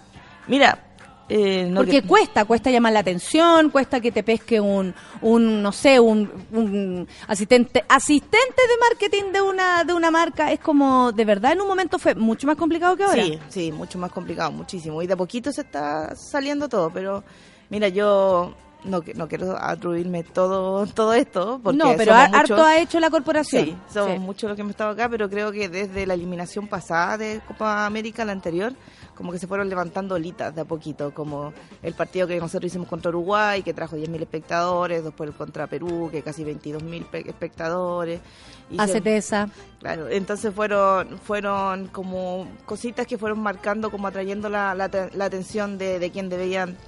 Mira, eh, no Porque que- cuesta, cuesta llamar la atención, cuesta que te pesque un, un no sé, un, un asistente, asistente de marketing de una, de una marca. Es como, de verdad, en un momento fue mucho más complicado que ahora. Sí, sí, mucho más complicado, muchísimo. Y de a poquito se está saliendo todo, pero mira, yo no, no quiero atribuirme todo todo esto. Porque no, pero somos harto muchos- ha hecho la corporación. Sí, somos Sí. muchos los que hemos estado acá, pero creo que desde la eliminación pasada de Copa América, la anterior, como que se fueron levantando olitas de a poquito, como el partido que nosotros hicimos contra Uruguay, que trajo 10.000 espectadores, después el contra Perú, que casi 22.000 pe- espectadores. y se- Hacete esa. Claro, entonces fueron fueron como cositas que fueron marcando, como atrayendo la, la, la atención de, de quien debían,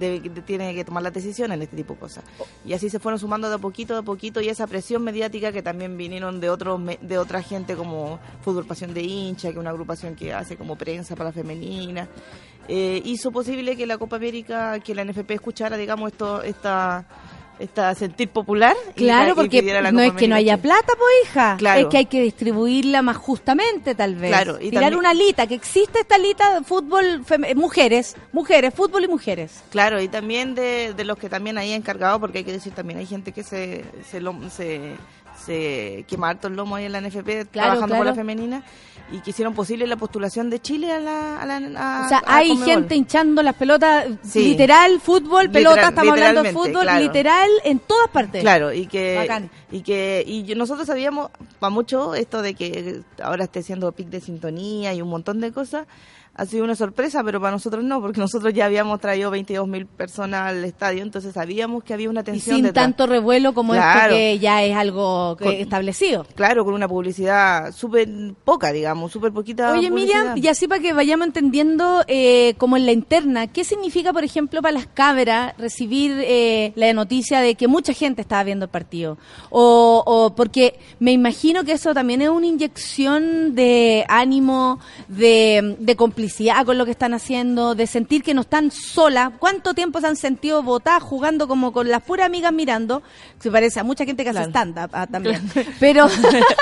de, de- tiene que tomar las decisiones en este tipo de cosas. Y así se fueron sumando de a poquito, de a poquito, y esa presión mediática que también vinieron de otros de otra gente como Fútbol Pasión de Hincha, que es una agrupación que hace como prensa para la femenina, eh, hizo posible que la Copa América, que la NFP escuchara, digamos, esto esta esta sentir popular Claro, y porque la no es que no haya plata, pues hija. Claro. Es que hay que distribuirla más justamente, tal vez. Claro, y Tirar también- una alita, que existe esta alita de fútbol, fem- mujeres, mujeres, fútbol y mujeres. Claro, y también de, de los que también ahí encargados, porque hay que decir también hay gente que se, se, lo- se, se quema harto el lomo ahí en la NFP Claro, trabajando por claro. la femenina y que hicieron posible la postulación de Chile a la... A la a- O sea, a hay gente hinchando las pelotas, Sí. literal, fútbol, Literal- pelota, estamos hablando de fútbol, claro. literal, en todas partes. Claro, y que Bacán. y que y nosotros sabíamos para mucho esto de que ahora esté siendo pic de sintonía y un montón de cosas. Ha sido una sorpresa, pero para nosotros no, porque nosotros ya habíamos traído 22 mil personas al estadio, entonces sabíamos que había una Y tensión sin detrás. tanto revuelo como esto Claro. que ya es algo Con- establecido. Claro, con una publicidad súper poca, digamos, súper poquita Oye, publicidad. Miriam, y así para que vayamos entendiendo, eh, como en la interna, ¿qué significa, por ejemplo, para las cabras recibir eh, la noticia de que mucha gente estaba viendo el partido? O, o porque me imagino que eso también es una inyección de ánimo, de, de complicidad con lo que están haciendo, de sentir que no están solas. ¿Cuánto tiempo se han sentido botadas jugando como con las puras amigas mirando? Se parece a mucha gente que hace Claro. stand-up ah, también. Pero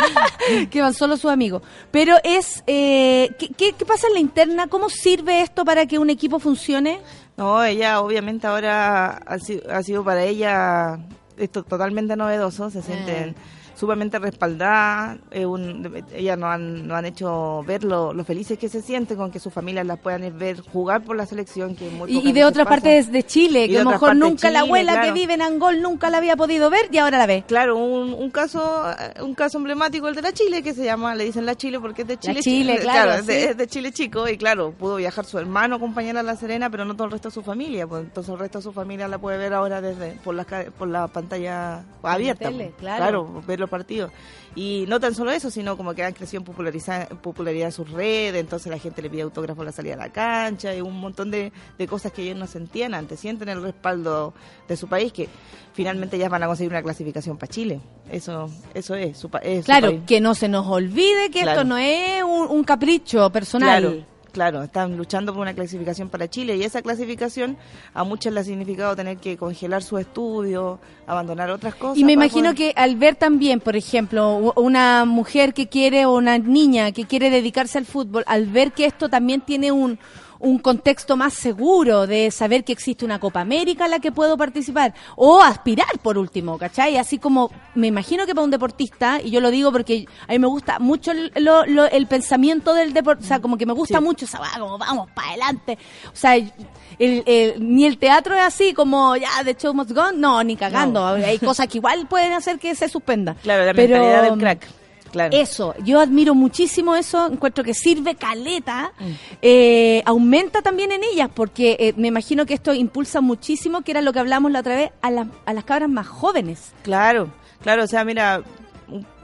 que van solo sus amigos. Pero es, eh, ¿qué, qué, qué pasa en la interna? ¿Cómo sirve esto para que un equipo funcione? No, ella obviamente ahora ha sido, ha sido para ella esto totalmente novedoso, se sienten sumamente respaldadas, eh, un- ellas nos han, nos han hecho ver lo, lo felices que se sienten con que sus familias las puedan ver jugar por la selección, que muy Y, de otras pasa. partes de Chile, Y que a lo mejor nunca la abuela que claro. vive en Angol nunca la había podido ver y ahora la ve. Claro, un, un caso un caso emblemático el de la Chile que se llama, le dicen la Chile porque es de Chile. Chile, chi- claro, es, de, sí. es de Chile chico y claro, pudo viajar su hermano a acompañar a la Serena, pero no todo el resto de su familia, pues entonces el resto de su familia la puede ver ahora desde por la por la pantalla abierta, tele, pues. claro. ver los partidos. Y no tan solo eso, sino como que han crecido en popularidad en sus redes, entonces la gente le pide autógrafos a la salida a la cancha y un montón de, de cosas que ellos no sentían antes, sienten el respaldo de su país que finalmente ya van a conseguir una clasificación para Chile. Eso eso es su, pa- es su Claro, país. que no se nos olvide que Claro. esto no es un, un capricho personal. Claro, claro, están luchando por una clasificación para Chile y esa clasificación a muchos le ha significado tener que congelar sus estudios, abandonar otras cosas. Y me para imagino poder- que al ver también, por ejemplo, una mujer que quiere o una niña que quiere dedicarse al fútbol, al ver que esto también tiene un, un contexto más seguro de saber que existe una Copa América en la que puedo participar o aspirar por último, ¿cachai? Así como me imagino que para un deportista, y yo lo digo porque a mí me gusta mucho el, lo- lo- el pensamiento del deporte, o sea, como que me gusta Sí. mucho esa va, como vamos para adelante, o sea, el- el- ni el teatro es así como ya de show must go, on, no, ni cagando, No. hay cosas que igual pueden hacer que se suspenda. Claro, la Pero, mentalidad del crack. Claro. Eso, yo admiro muchísimo eso, encuentro que sirve caleta, Mm. eh, aumenta también en ellas, porque eh, me imagino que esto impulsa muchísimo, que era lo que hablamos la otra vez, a, las a las cabras más jóvenes. Claro, claro, o sea, mira,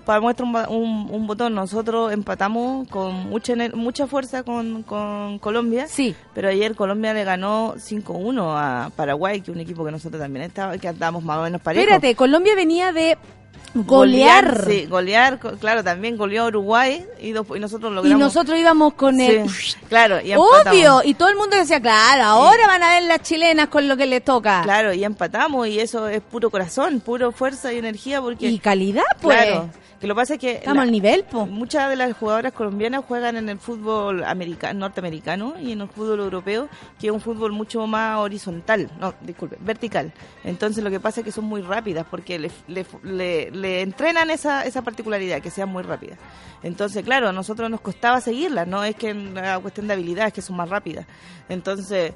para muestra un, un, un botón, nosotros empatamos con mucha mucha fuerza con, con Colombia. Sí. Pero ayer Colombia le ganó 5-1 a Paraguay, que es un equipo que nosotros también estaba, que andábamos más o menos parejos. Espérate, Colombia venía de golear, Sí, golear, claro, también goleó a Uruguay y, dos- y nosotros y logramos... nosotros íbamos con el... Sí, claro, y empatamos. Obvio, y todo el mundo decía, claro, ahora van a ver las chilenas con lo que les toca. Claro, y empatamos y eso es puro corazón, puro fuerza y energía porque... Y calidad, pues. Claro, que lo que pasa es que... Estamos al nivel, po. Muchas de las jugadoras colombianas juegan en el fútbol americano, norteamericano y en el fútbol europeo, que es un fútbol mucho más horizontal, no, disculpe, vertical. Entonces lo que pasa es que son muy rápidas porque le, le, le- le entrenan esa, esa particularidad, que sean muy rápidas. Entonces, claro, a nosotros nos costaba seguirlas, no es que la cuestión de habilidad, es que son más rápidas. Entonces...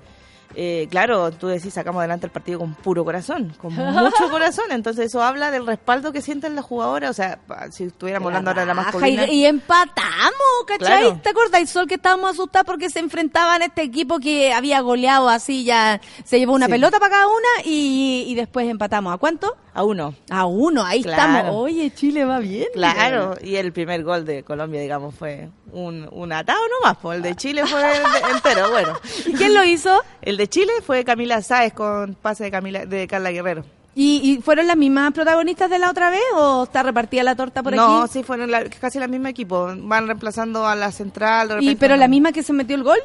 eh, claro, tú decís, sacamos adelante el partido con puro corazón, con mucho corazón. Entonces, eso habla del respaldo que sienten las jugadoras. O sea, si estuviéramos hablando ahora de la masculina. y, y empatamos, ¿cachai? Claro. ¿Te acuerdas, Sol, que estábamos asustados porque se enfrentaban a este equipo que había goleado así, ya se llevó una Sí. pelota para cada una y, y después empatamos. ¿A cuánto? A uno. A uno, ahí Claro. estamos. Oye, Chile va bien. Claro, y el primer gol de Colombia, digamos, fue un, un atado nomás, pues el de Chile fue de- entero, bueno. ¿Y quién lo hizo? El de Chile fue Camila Sáez con pase de Camila de Carla Guerrero. ¿Y, y fueron las mismas protagonistas de la otra vez o está repartida la torta por no, aquí? sí, fueron la- casi el mismo equipo. Van reemplazando a la central. de ¿Y pero no. la misma que se metió el gol?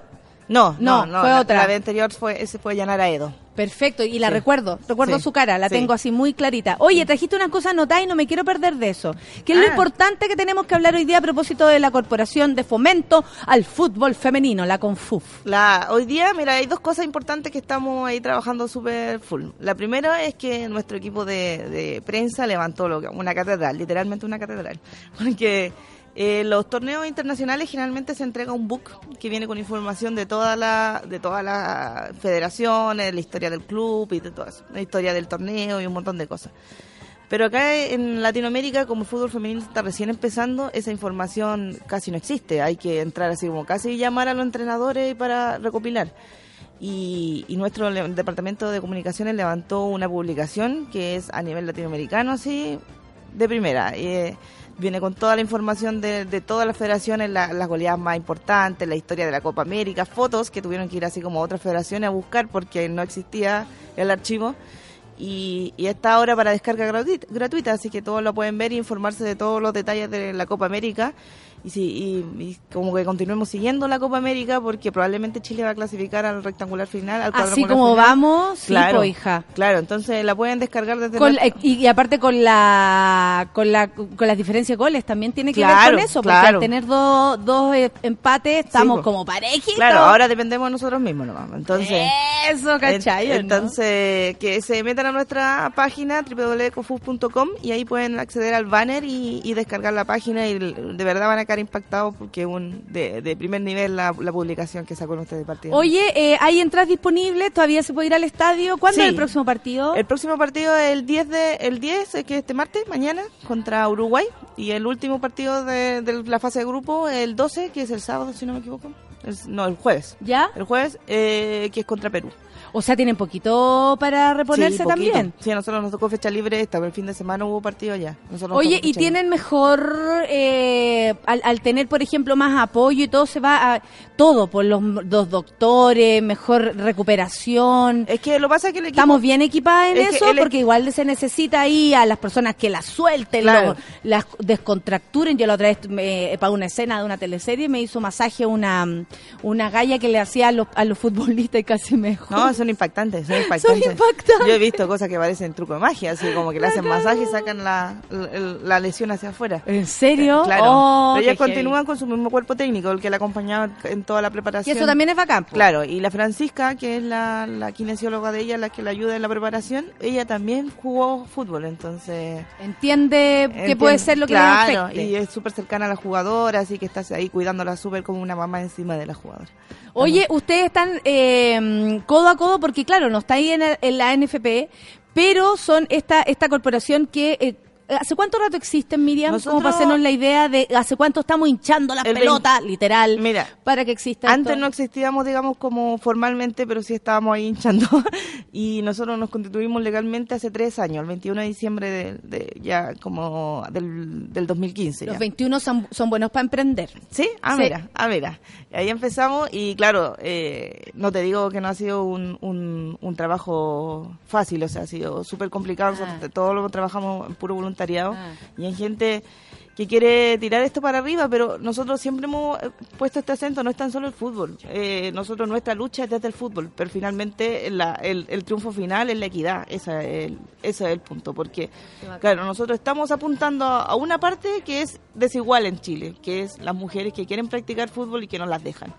No, No, no, fue la, otra. La de anterior fue, ese fue Yanara Edo. Perfecto, y la Sí. recuerdo, recuerdo Sí, su cara, la sí. tengo así muy clarita. Oye, trajiste unas cosas anotadas y no me quiero perder de eso. Que es lo Ah. importante que tenemos que hablar hoy día a propósito de la Corporación de Fomento al Fútbol Femenino, la CONFUF. La, hoy día, mira, hay dos cosas importantes que estamos ahí trabajando súper full. La primera es que nuestro equipo de, de prensa levantó lo una catedral, literalmente una catedral. Porque eh, los torneos internacionales generalmente se entrega un book que viene con información de toda la, de todas las federaciones, la historia del club y de todo eso, la historia del torneo y un montón de cosas. Pero acá en Latinoamérica, como el fútbol femenino está recién empezando, esa información casi no existe. Hay que entrar así como casi llamar a los entrenadores para recopilar. Y, y nuestro departamento de comunicaciones levantó una publicación que es a nivel latinoamericano, así, de primera. Eh, viene con toda la información de, de todas las federaciones, la- las goleadas más importantes, la historia de la Copa América, fotos que tuvieron que ir así como otras federaciones a buscar porque no existía el archivo y, está ahora para descarga gratuita, gratuita, así que todos lo pueden ver e informarse de todos los detalles de la Copa América. Y, sí, y, y como que continuemos siguiendo la Copa América porque probablemente Chile va a clasificar al rectangular final. Al Así como final. vamos, sí, claro, po, hija. Claro, entonces la pueden descargar desde Con- la- y, y aparte con la con la con las diferencias de goles también tiene que ver con eso, porque claro. al tener dos dos eh, empates estamos como parejitos. Claro, ahora dependemos de nosotros mismos nomás. Entonces, Eso, ¿cachai? en- ¿no? entonces que se metan a nuestra página www.cofus.com y ahí pueden acceder al banner y, y descargar la página y de verdad van a quedar impactados porque un de, de primer nivel la, la publicación que sacó nuestro partido. Oye, eh, hay entradas disponibles, todavía se puede ir al estadio. ¿Cuándo Sí. es el próximo partido? El próximo partido es el 10 de el 10 eh, que es este martes mañana contra Uruguay y el último partido de, de la fase de grupo el 12 que es el sábado si no me equivoco. Es- no, el jueves. ¿Ya? El jueves eh, que es contra Perú. O sea, tienen poquito para reponerse Sí, poquito. también. Sí, a nosotros nos tocó fecha libre esta, pero el fin de semana hubo partido ya. Nosotros Oye, y tienen mejor, eh, al, al tener, por ejemplo, más apoyo y todo, se va a todo, por los dos doctores, mejor recuperación. Es que lo pasa que el equipo... Estamos bien equipadas en Es eso, el- porque igual se necesita ahí a las personas que las suelten, Claro. las descontracturen. Yo la otra vez me, para una escena de una teleserie me hizo masaje una, una galla que le hacía a los, a los futbolistas y casi me dejó. No, son impactantes, son impactantes. impactantes. Yo he visto cosas que parecen truco de magia, así como que le hacen masaje y sacan la, la, la lesión hacia afuera. ¿En serio? Claro. Oh, Pero ellas continúan con su mismo cuerpo técnico, el que la acompañaba en toda la Y preparación. eso también es bacán. Claro, y la Francisca, que es la, la kinesióloga de ella, la que la ayuda en la preparación, ella también jugó fútbol, entonces... Entiende que Entiende- puede ser lo que claro, le afecte. y es súper cercana a la jugadora, así que estás ahí cuidándola súper como una mamá encima de la jugadora. Oye, ustedes están eh, codo a codo porque, claro, no está ahí en, el- en la NFP, pero son esta esta corporación que... eh, ¿Hace cuánto rato existen, Miriam? Nosotros- Como para hacernos la idea de hace cuánto estamos hinchando las El pelotas, literal, Mira, para que exista Antes esto? no existíamos, digamos, como formalmente, pero sí estábamos ahí hinchando. y nosotros nos constituimos legalmente hace tres años, el 21 de diciembre de, de- ya como del, del 2015. Los ya. 21 son, son buenos para emprender. Sí, ah, Sí. mira, ah, mira. Ahí empezamos y claro, eh, no te digo que no ha sido un, un, un trabajo fácil, o sea, ha sido súper complicado. Ah. todos lo trabajamos en puro voluntariado y hay gente que quiere tirar esto para arriba, pero nosotros siempre hemos eh, puesto este acento, no es tan solo el fútbol. Eh, nosotros nuestra lucha es desde el fútbol, pero finalmente la- el, el triunfo final es la equidad, esa es el, ese es el punto, porque claro, nosotros estamos apuntando a una parte que es desigual en Chile, que es las mujeres que quieren practicar fútbol y que no las dejan.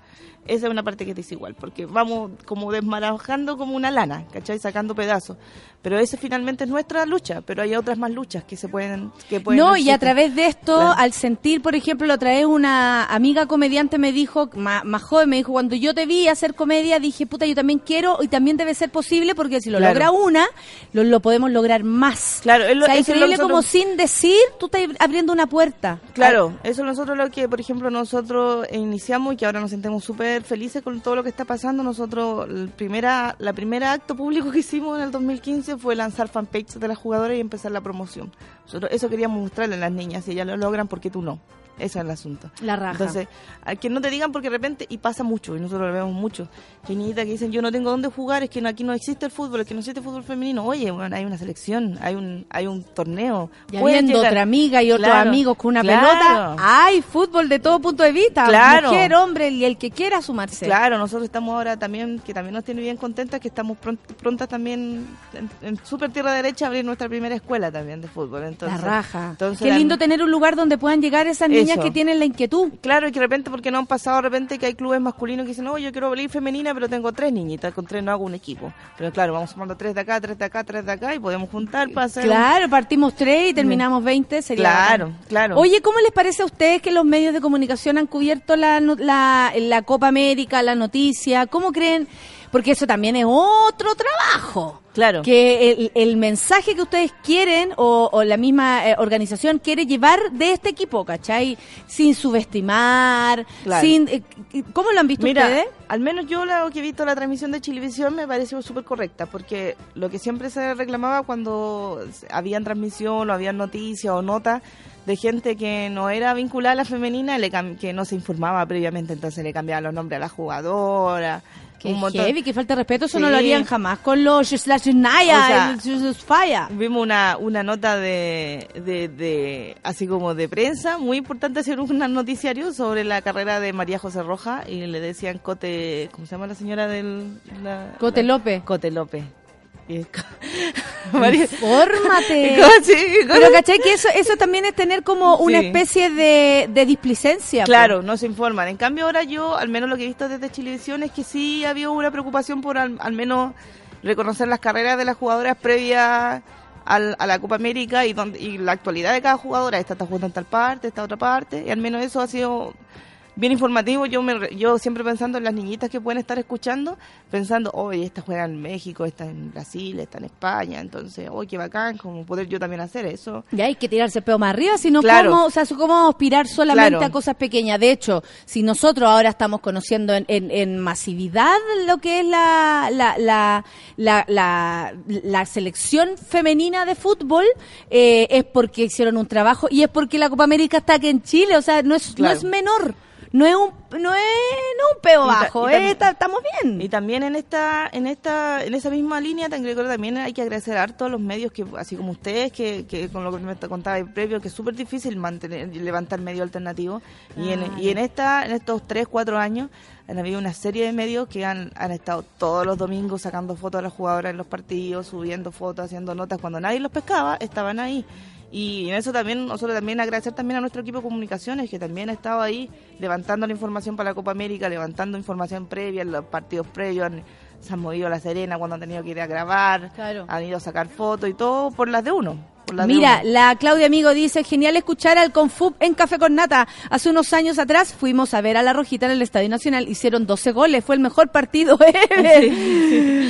Esa es una parte que es desigual, porque vamos como desmarajando como una lana, ¿cachai? Sacando pedazos. Pero esa finalmente es nuestra lucha, pero hay otras más luchas que se pueden... Que pueden No, y a través de esto, Claro. al sentir, por ejemplo, otra vez una amiga comediante me dijo, más, más joven, me dijo, cuando yo te vi hacer comedia, dije, puta, yo también quiero y también debe ser posible porque si lo Claro. logra una, lo, lo podemos lograr más. Claro, es lo- o sea, increíble como nosotros- sin decir, tú estás abriendo una puerta. Claro, eso es nosotros lo que, por ejemplo, nosotros iniciamos y que ahora nos sentimos súper felices con todo lo que está pasando. Nosotros, el primera, la primera acto público que hicimos en el 2015 fue lanzar fanpage de las jugadoras y empezar la promoción. Nosotros eso queríamos mostrarle a las niñas, si ellas lo logran, ¿por qué tú no? Ese es el asunto. La raja. Entonces, a que no te digan porque de repente, y pasa mucho, y nosotros lo vemos mucho, que niñitas que dicen, yo no tengo dónde jugar, es que aquí no existe el fútbol, es que no existe el fútbol femenino. Oye, bueno, hay una selección, hay un hay un torneo. Y habiendo otra amiga y otros Claro, amigos con una claro. pelota, hay fútbol de todo punto de vista. Claro. Mujer, hombre y el que quiera sumarse. Claro, nosotros estamos ahora también, que también nos tiene bien contentas, que estamos pront- prontas también en, en Super Tierra Derecha a abrir nuestra primera escuela también de fútbol. Entonces, la raja. entonces Qué la- lindo tener un lugar donde puedan llegar esas niñas Que tienen la inquietud. Claro, y que de repente, porque no han pasado de repente que hay clubes masculinos que dicen, no, yo quiero abrir femenina, pero tengo tres niñitas, con tres no hago un equipo. Pero claro, vamos sumando tres de acá, tres de acá, tres de acá, y podemos juntar para hacer... un- Claro, partimos tres y terminamos 20, sería Claro, bacán. claro. Oye, ¿cómo les parece a ustedes que los medios de comunicación han cubierto la, la, la Copa América, la noticia? ¿Cómo creen? Porque eso también es otro trabajo. Claro. Que el, el mensaje que ustedes quieren o, o la misma eh, organización quiere llevar de este equipo, ¿cachai? Sin subestimar, Claro. sin... eh, ¿Cómo lo han visto Mira, ustedes? al menos yo lo que he visto la transmisión de Chilevisión me pareció súper correcta, porque lo que siempre se reclamaba cuando habían transmisión o habían noticias o notas de gente que no era vinculada a la femenina, le que no se informaba previamente, entonces le cambiaban los nombres a la jugadora. Qué un montón- heavy, qué falta de respeto, eso no lo harían jamás con los Slash Naya, Fire. Vimos una, una nota de, de, de- así como de prensa, muy importante hacer un noticiario sobre la carrera de María José Roja y le decían Cote, ¿cómo se llama la señora del... la- Cote López. Cote López. Infórmate. Pero cachai que eso, eso también es tener como una Sí. especie de, de displicencia. Claro, no se informan. En cambio ahora yo, al menos lo que he visto desde Chilevisión es que sí había una preocupación por al, al menos reconocer las carreras de las jugadoras previas al- a la Copa América y, donde, y la actualidad de cada jugadora. Esta está jugando en tal parte, esta otra parte. Y al menos eso ha sido bien informativo. Yo me, yo siempre pensando en las niñitas que pueden estar escuchando, pensando, oye, esta juega en México, esta en Brasil, esta en España. Entonces, oye, qué bacán, como poder yo también hacer eso. Y hay que tirarse el pedo más arriba, sino Claro. cómo, o sea, cómo aspirar solamente Claro. a cosas pequeñas. De hecho, si nosotros ahora estamos conociendo en, en- en masividad lo que es la, la, la, la, la- la selección femenina de fútbol, eh, es porque hicieron un trabajo y es porque la Copa América está aquí en Chile, o sea, no es, Claro. no es menor. No es un, no es, no un peo bajo, y eh, está- estamos bien. Y también en esta, en esta, en esa misma línea, también hay que agradecer a todos los medios que, así como ustedes, que, que con lo que me contaba el previo, que es súper difícil mantener, levantar medio alternativo. Y en, y en esta, en estos tres, cuatro años, han habido una serie de medios que han, han estado todos los domingos sacando fotos de las jugadoras en los partidos, subiendo fotos, haciendo notas. Cuando nadie los pescaba, estaban ahí. Y en eso también, nosotros también agradecer también a nuestro equipo de comunicaciones, que también ha estado ahí levantando la información para la Copa América, levantando información previa, en los partidos previos, han- se han movido a La Serena cuando han tenido que ir a grabar, Claro. han ido a sacar fotos y todo por las de uno. Las de Mira, la Claudia Amigo dice, genial escuchar al Confub en Café con Nata. Hace unos años atrás fuimos a ver a La Rojita en el Estadio Nacional. Hicieron 12 goles, fue el mejor partido ever.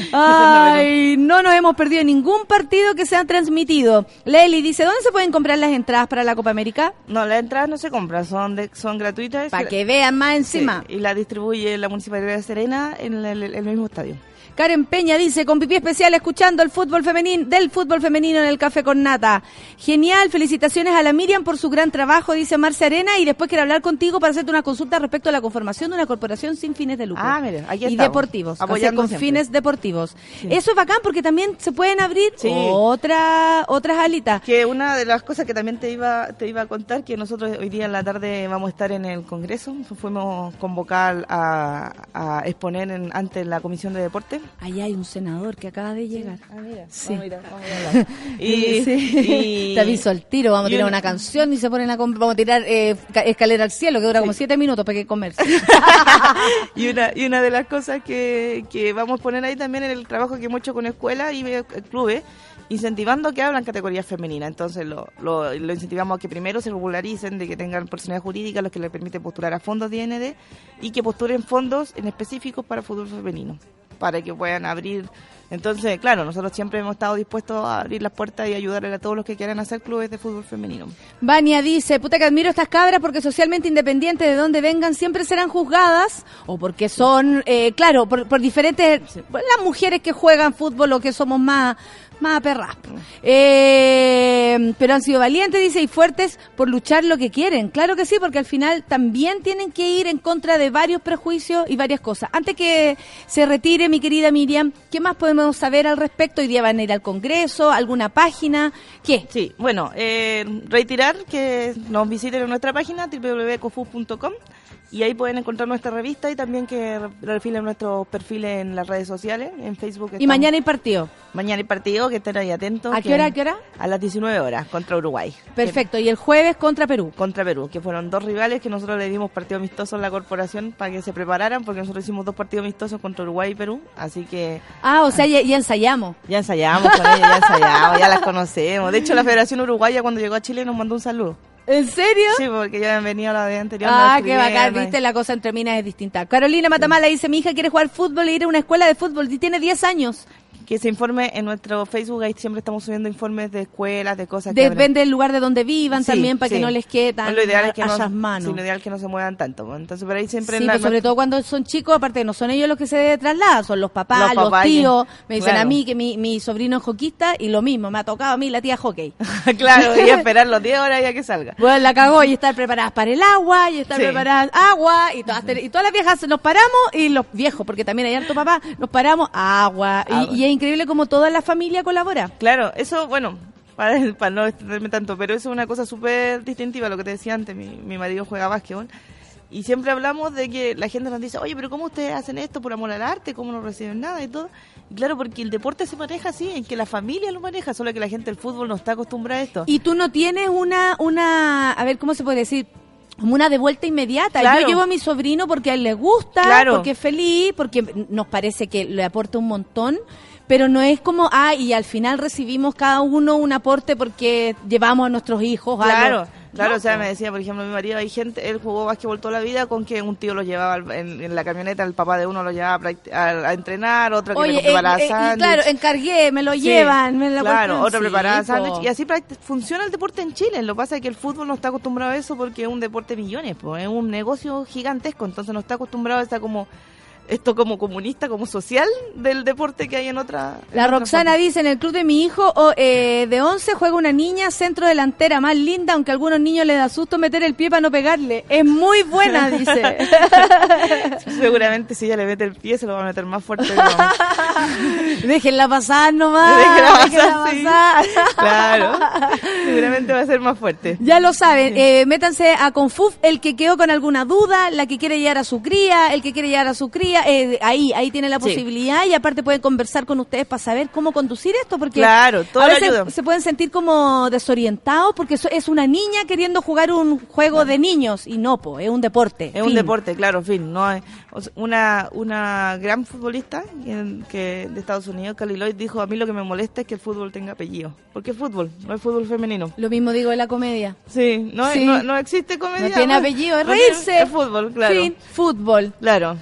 Ay, no nos hemos perdido ningún partido que se ha transmitido. Leli dice, ¿dónde se pueden comprar las entradas para la Copa América? No, las entradas no se compran, son de- son gratuitas. Para que vean más encima. Sí, y la distribuye la Municipalidad de Serena en el, el mismo estadio. Karen Peña dice, con pipí especial escuchando el fútbol femenino, del fútbol femenino en el Café con Nata. Genial, felicitaciones a la Miriam por su gran trabajo, dice Marcia Arena, y después quiero hablar contigo para hacerte una consulta respecto a la conformación de una corporación sin fines de lucro. Ah, mira, aquí Y deportivos, o sea, con siempre. fines deportivos. Eso es bacán porque también se pueden abrir Sí. otra, otras alitas. Que una de las cosas que también te iba te iba a contar que nosotros hoy día en la tarde vamos a estar en el Congreso, fuimos convocar a, a exponer en, ante la Comisión de Deporte. Ahí hay un senador que acaba de llegar. Ah, mira, Sí. vamos a ir vamos a hablar. Y, Sí. y- Te aviso al tiro, vamos a tirar una- una canción y se ponen a vamos a tirar eh, ca- escalera al cielo que dura como siete minutos para que comerse. y una y una de las cosas que, que vamos a poner ahí también en el trabajo que hemos hecho con escuelas y eh, clubes incentivando que hablan categorías femeninas entonces lo, lo, incentivamos a que primero se regularicen de que tengan personalidad jurídica los que les permite postular a fondos de IND y que postulen fondos en específicos para fútbol femenino para que puedan abrir Entonces, claro, nosotros siempre hemos estado dispuestos a abrir las puertas y ayudarle a todos los que quieran hacer clubes de fútbol femenino. Vania dice, puta que admiro estas cabras porque socialmente independientes de donde vengan siempre serán juzgadas o porque son, eh, claro, por, por diferentes, las mujeres que juegan fútbol o que somos más, más perras. Eh, pero han sido valientes, dice, y fuertes por luchar lo que quieren. Claro que sí, porque al final también tienen que ir en contra de varios prejuicios y varias cosas. Antes que se retire, mi querida Miriam, ¿qué más podemos saber al respecto? Hoy día van a ir al Congreso, alguna página, ¿qué? Sí, bueno, eh, reiterar que nos visiten en nuestra página www.cofus.com y ahí pueden encontrar nuestra revista y también que re- refilen nuestros perfiles en las redes sociales, en Facebook. Y mañana hay partido. Mañana hay partido, que estén ahí atentos. ¿A qué hora, a qué hora? A las 19 horas, contra Uruguay. Perfecto, y el jueves contra Perú. Contra Perú, que fueron dos rivales que nosotros le dimos partido amistoso en la corporación para que se prepararan, porque nosotros hicimos dos partidos amistosos contra Uruguay y Perú, así que Ah, o sea, ya, ya ensayamos. ya ensayamos con ya ensayamos, ya las conocemos. De hecho, la Federación Uruguaya cuando llegó a Chile nos mandó un saludo. ¿En serio? Sí, porque ya habían venido la vez anterior. Ah, qué bacán, viste, la cosa entre minas es distinta. Carolina Matamala dice, mi hija quiere jugar fútbol e ir a una escuela de fútbol y tiene 10 años. Que se informe en nuestro Facebook, ahí siempre estamos subiendo informes de escuelas, de cosas que abren. Depende del lugar de donde vivan Sí, también, para que sí. no les quede tan Lo ideal es que a no, manos. sí, lo ideal es que no se muevan tanto. pues. Entonces, por ahí siempre... Sí, en la- pues sobre todo cuando son chicos, aparte no son ellos los que se trasladan, son los papás, Los los, papás que- tíos. Me dicen a claro. mí que mi, mi sobrino es hockeyista y lo mismo, me ha tocado a mí la tía hockey. claro, y esperar los 10 horas ya que salga. Bueno, la cagó y estar preparadas para el agua, y estar preparadas agua, y todas, y todas las viejas nos paramos, y los viejos, porque también hay harto papá, nos paramos agua. Y- Agua. Y, es increíble como toda la familia colabora. Claro, eso, bueno, para, para no extenderme tanto, pero eso es una cosa súper distintiva, lo que te decía antes, mi, mi marido juega básquetbol. Y siempre hablamos de que la gente nos dice, oye, pero ¿cómo ustedes hacen esto por amor al arte? ¿Cómo no reciben nada y todo? Y claro, porque el deporte se maneja así, en que la familia lo maneja, solo que la gente del fútbol no está acostumbrada a esto. Y tú no tienes una, una, a ver, ¿cómo se puede decir? Como una de vuelta inmediata. Claro. Yo llevo a mi sobrino porque a él le gusta, Claro. porque es feliz, porque nos parece que le aporta un montón. Pero no es como, ah, y al final recibimos cada uno un aporte porque llevamos a nuestros hijos a Claro, los- claro, No, o sea, me decía, por ejemplo, mi marido, hay gente, él jugó básquetbol toda la vida con que un tío lo llevaba en, en la camioneta, el papá de uno lo llevaba a, a- a entrenar, otro que Oye, le eh, preparaba eh, y sándwich. claro, encargué, me lo Sí, llevan, me lo Claro, otro sí, preparaba po. sándwich. Y así funciona el deporte en Chile. Lo que pasa es que el fútbol no está acostumbrado a eso porque es un deporte de millones, pues es un negocio gigantesco. Entonces no está acostumbrado a esa como esto como comunista, como social del deporte que hay en otra. en La otra Roxana dice, en el club de mi hijo o, eh, de 11 juega una niña centro delantera más linda, aunque a algunos niños les da susto meter el pie para no pegarle. Es muy buena, dice. Seguramente si ella le mete el pie se lo va a meter más fuerte. vamos. Déjenla pasar nomás. Déjenla déjenla pasar, sí. pasar. Claro. Seguramente va a ser más fuerte. Ya lo saben, eh, métanse a Confuf, el que quedó con alguna duda, la que quiere llegar a su cría, el que quiere llegar a su cría, eh, ahí, ahí tiene la Sí. posibilidad y aparte pueden conversar con ustedes para saber cómo conducir esto, porque Claro, todo a veces ayuda. se pueden sentir como desorientados porque es una niña queriendo jugar un juego de niños y no, po, es un deporte. Es un deporte, claro, en fin. No una, una gran futbolista que, de Estados Unidos, Cali Lloyd, dijo: A mí lo que me molesta es que el fútbol tenga apellido. Porque es fútbol, no es fútbol femenino. Lo mismo digo de la comedia. Sí, no, Sí. no, no existe comedia. No tiene ¿no? apellido, es reírse. Es fútbol, claro. Fútbol. Claro.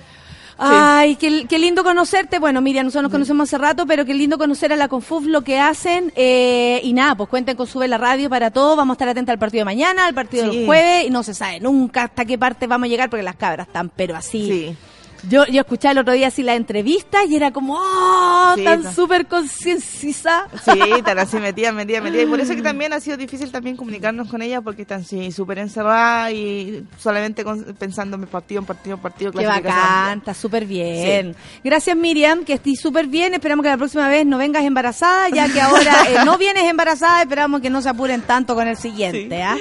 Ay, qué, qué lindo conocerte. Bueno, Miriam, nosotros nos conocemos hace rato, pero qué lindo conocer a la Confuf, lo que hacen. eh, y nada, pues cuenten con Sube la Radio para todo. Vamos a estar atentos al partido de mañana, al partido Sí. del jueves. Y no se sabe nunca hasta qué parte vamos a llegar porque las cabras están, pero así. Sí. Yo, yo escuché el otro día así la entrevista y era como, ¡oh! Sí, tan súper concienciada. Sí, tan así metida, metida, metida. Y por eso que también ha sido difícil también comunicarnos con ella porque están sí, súper encerradas y solamente con- pensando en partido, en partido, en partido. Qué bacán, está súper bien. Gracias Miriam, que estés súper bien. Esperamos que la próxima vez no vengas embarazada, ya que ahora eh, no vienes embarazada. Esperamos que no se apuren tanto con el siguiente. ¿ah?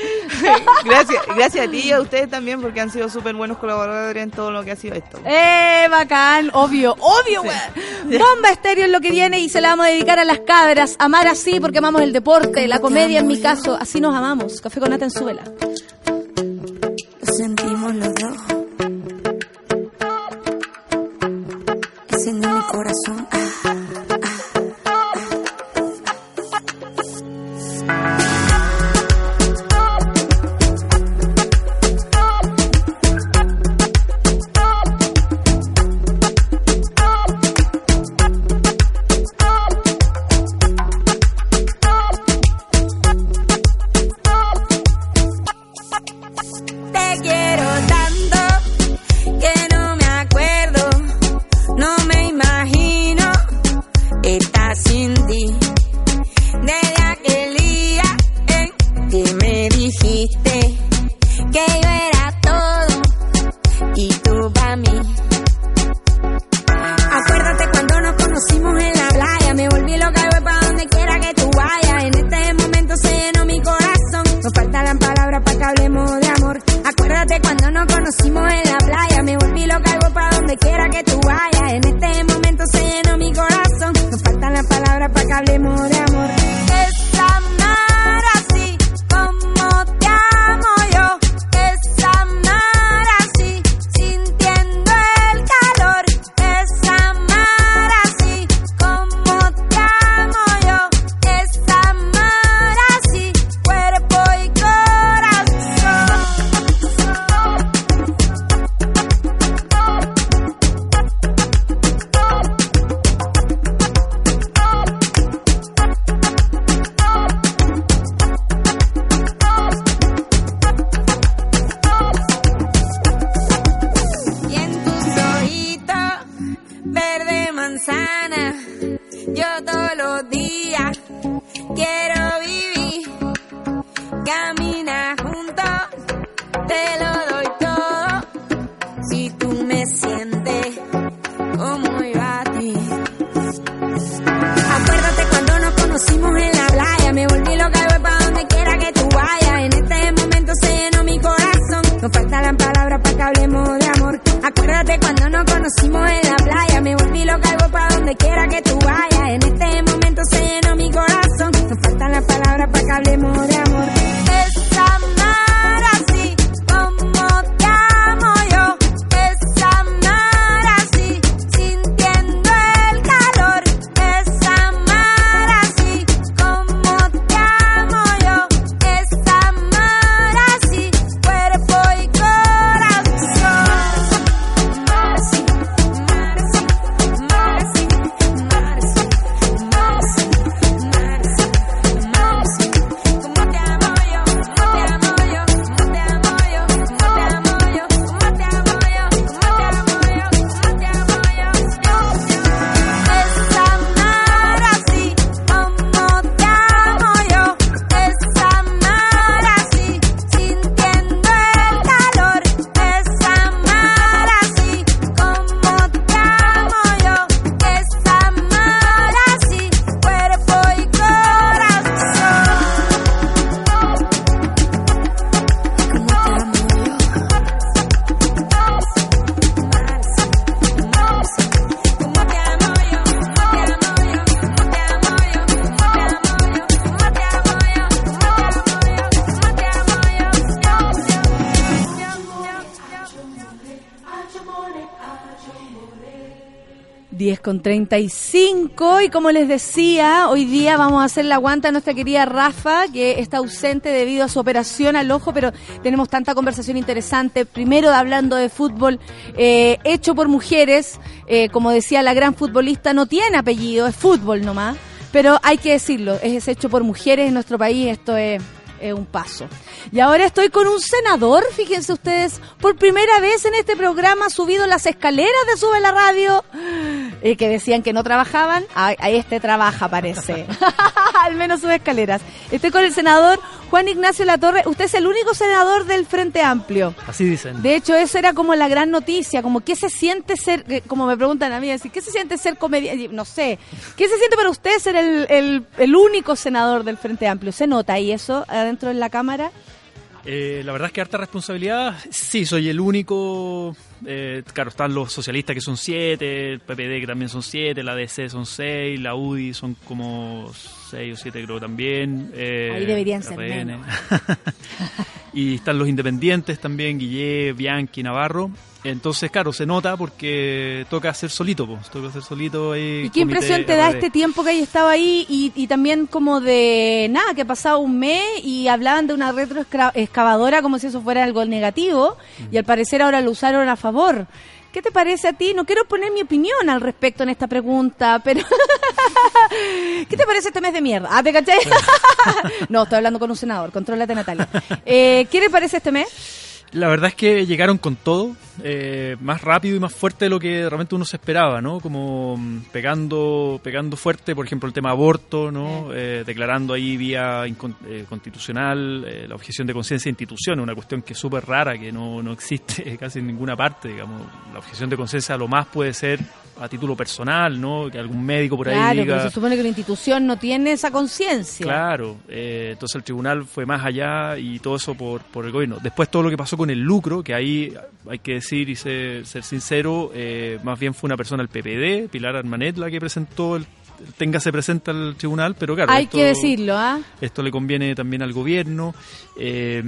gracias, gracias a ti y a ustedes también porque han sido súper buenos colaboradores en todo lo que ha sido esto. ¡Eh, bacán! Obvio, obvio, weón. Bomba estéreo es lo que viene y se la vamos a dedicar a las cabras. Amar así porque amamos el deporte, la comedia en mi caso. Así nos amamos. Café con nata en suela. Lo sentimos los dos. Enciende mi corazón. Ah, con 35 y como les decía, hoy día vamos a hacer la guanta a nuestra querida Rafa, que está ausente debido a su operación al ojo, pero tenemos tanta conversación interesante. Primero hablando de fútbol eh, hecho por mujeres, eh, como decía la gran futbolista, no tiene apellido, es fútbol nomás, pero hay que decirlo, es hecho por mujeres en nuestro país, esto es es un paso. Y ahora estoy con un senador, fíjense ustedes, por primera vez en este programa subido las escaleras de Sube la Radio, eh, que decían que no trabajaban, a, a este trabaja parece, al menos sube escaleras. Estoy con el senador Juan Ignacio Latorre, usted es el único senador del Frente Amplio. Así dicen. De hecho, eso era como la gran noticia, como qué se siente ser, eh, como me preguntan a mí, decir, ¿qué se siente ser comediante? No sé, ¿qué se siente para usted ser el, el, el único senador del Frente Amplio? ¿Se nota ahí eso adentro en la Cámara? Eh, la verdad es que harta responsabilidad. Sí, soy el único. eh, claro, están los socialistas que son siete, el PPD que también son siete, la DC son seis, la UDI son como seis o siete creo también. eh, Ahí deberían ser menos. y están los independientes también, Guillé, Bianchi, Navarro. Entonces, claro, se nota porque toca hacer solito, pues, toca hacer solito ahí. ¿Y qué impresión te da este tiempo que hay estado ahí y, y también como de nada, que ha pasado un mes y hablaban de una retroexcavadora como si eso fuera algo negativo y al parecer ahora lo usaron a favor? ¿Qué te parece a ti? No quiero poner mi opinión al respecto en esta pregunta, pero... ¿Qué te parece este mes de mierda? ¿Ah, te caché? no, estoy hablando con un senador, contrólate Natalia. Eh, ¿Qué le parece este mes? La verdad es que llegaron con todo, eh, más rápido y más fuerte de lo que realmente uno se esperaba, ¿no? Como mm, pegando, pegando fuerte, por ejemplo, el tema aborto, ¿no? Eh, declarando ahí vía eh, constitucional eh, la objeción de conciencia de instituciones, una cuestión que es súper rara, que no, no existe casi en ninguna parte, digamos. La objeción de conciencia lo más puede ser a título personal, ¿no? Que algún médico por ahí Claro, diga... pero se supone que la institución no tiene esa conciencia. Claro, eh, entonces el tribunal fue más allá y todo eso por, por el gobierno. Después todo lo que pasó con el lucro, que ahí hay que decir y ser, ser sincero, eh, más bien fue una persona del PPD, Pilar Armanet, la que presentó el téngase presente al tribunal, pero claro. Hay esto- que decirlo, ¿ah? Esto le conviene también al gobierno. eh,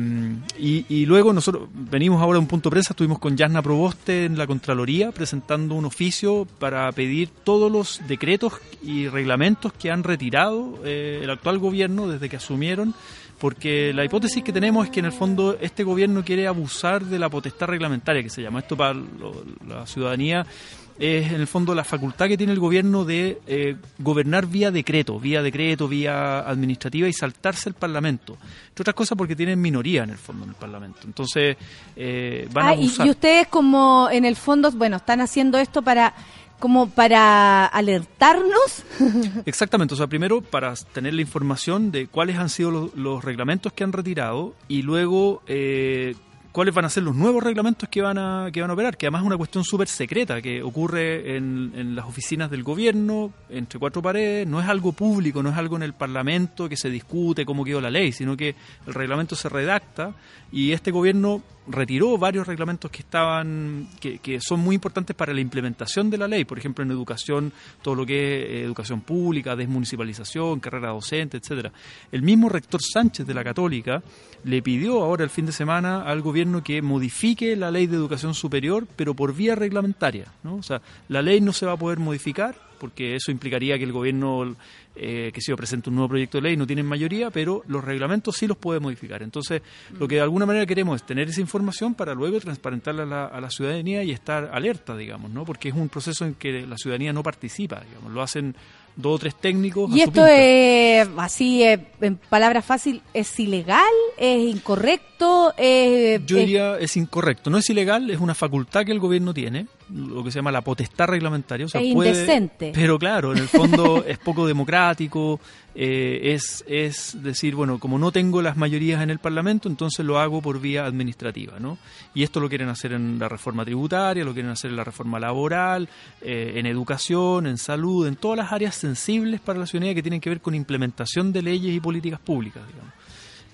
y, y luego nosotros venimos ahora a un punto de prensa, estuvimos con Yasna Proboste en la Contraloría presentando un oficio para pedir todos los decretos y reglamentos que han retirado eh, el actual gobierno desde que asumieron. Porque la hipótesis que tenemos es que en el fondo este gobierno quiere abusar de la potestad reglamentaria que se llama. Esto para lo- la ciudadanía es en el fondo la facultad que tiene el gobierno de eh, gobernar vía decreto, vía decreto, vía administrativa y saltarse el Parlamento. Entre otras cosas porque tienen minoría en el fondo en el Parlamento. Entonces eh, van a Ah, y, abusar. y ustedes como en el fondo, bueno, están haciendo esto para como para alertarnos. Exactamente, o sea, primero para tener la información de cuáles han sido los, reglamentos que han retirado y luego eh, cuáles van a ser los nuevos reglamentos que van a, que van a operar, que además es una cuestión súper secreta que ocurre en las oficinas del gobierno, entre cuatro paredes, no es algo público, no es algo en el Parlamento que se discute cómo quedó la ley, sino que el reglamento se redacta y este gobierno retiró varios reglamentos que estaban que, que son muy importantes para la implementación de la ley por ejemplo en educación todo lo que es eh, educación pública desmunicipalización carrera docente etcétera el mismo rector Sánchez de la Católica le pidió ahora el fin de semana al gobierno que modifique la ley de educación superior pero por vía reglamentaria ¿no? o sea la ley no se va a poder modificar porque eso implicaría que el gobierno eh, que se presente un nuevo proyecto de ley no tienen mayoría, pero los reglamentos sí los puede modificar. Entonces, lo que de alguna manera queremos es tener esa información para luego transparentarla a la, a la ciudadanía y estar alerta, digamos, ¿no? Porque es un proceso en que la ciudadanía no participa, digamos, lo hacen dos o tres técnicos. Y esto es, así, eh, en palabras fácil, ¿es ilegal? ¿Es incorrecto? ¿Es, Yo es- diría es incorrecto. No es ilegal, es una facultad que el gobierno tiene, lo que se llama la potestad reglamentaria. O sea, Es puede- indecente. Pero claro, en el fondo es poco democrático, eh, es, es decir, bueno, como no tengo las mayorías en el Parlamento, entonces lo hago por vía administrativa, ¿no? Y esto lo quieren hacer en la reforma tributaria, lo quieren hacer en la reforma laboral, eh, en educación, en salud, en todas las áreas sensibles para la ciudadanía que tienen que ver con implementación de leyes y políticas públicas, digamos.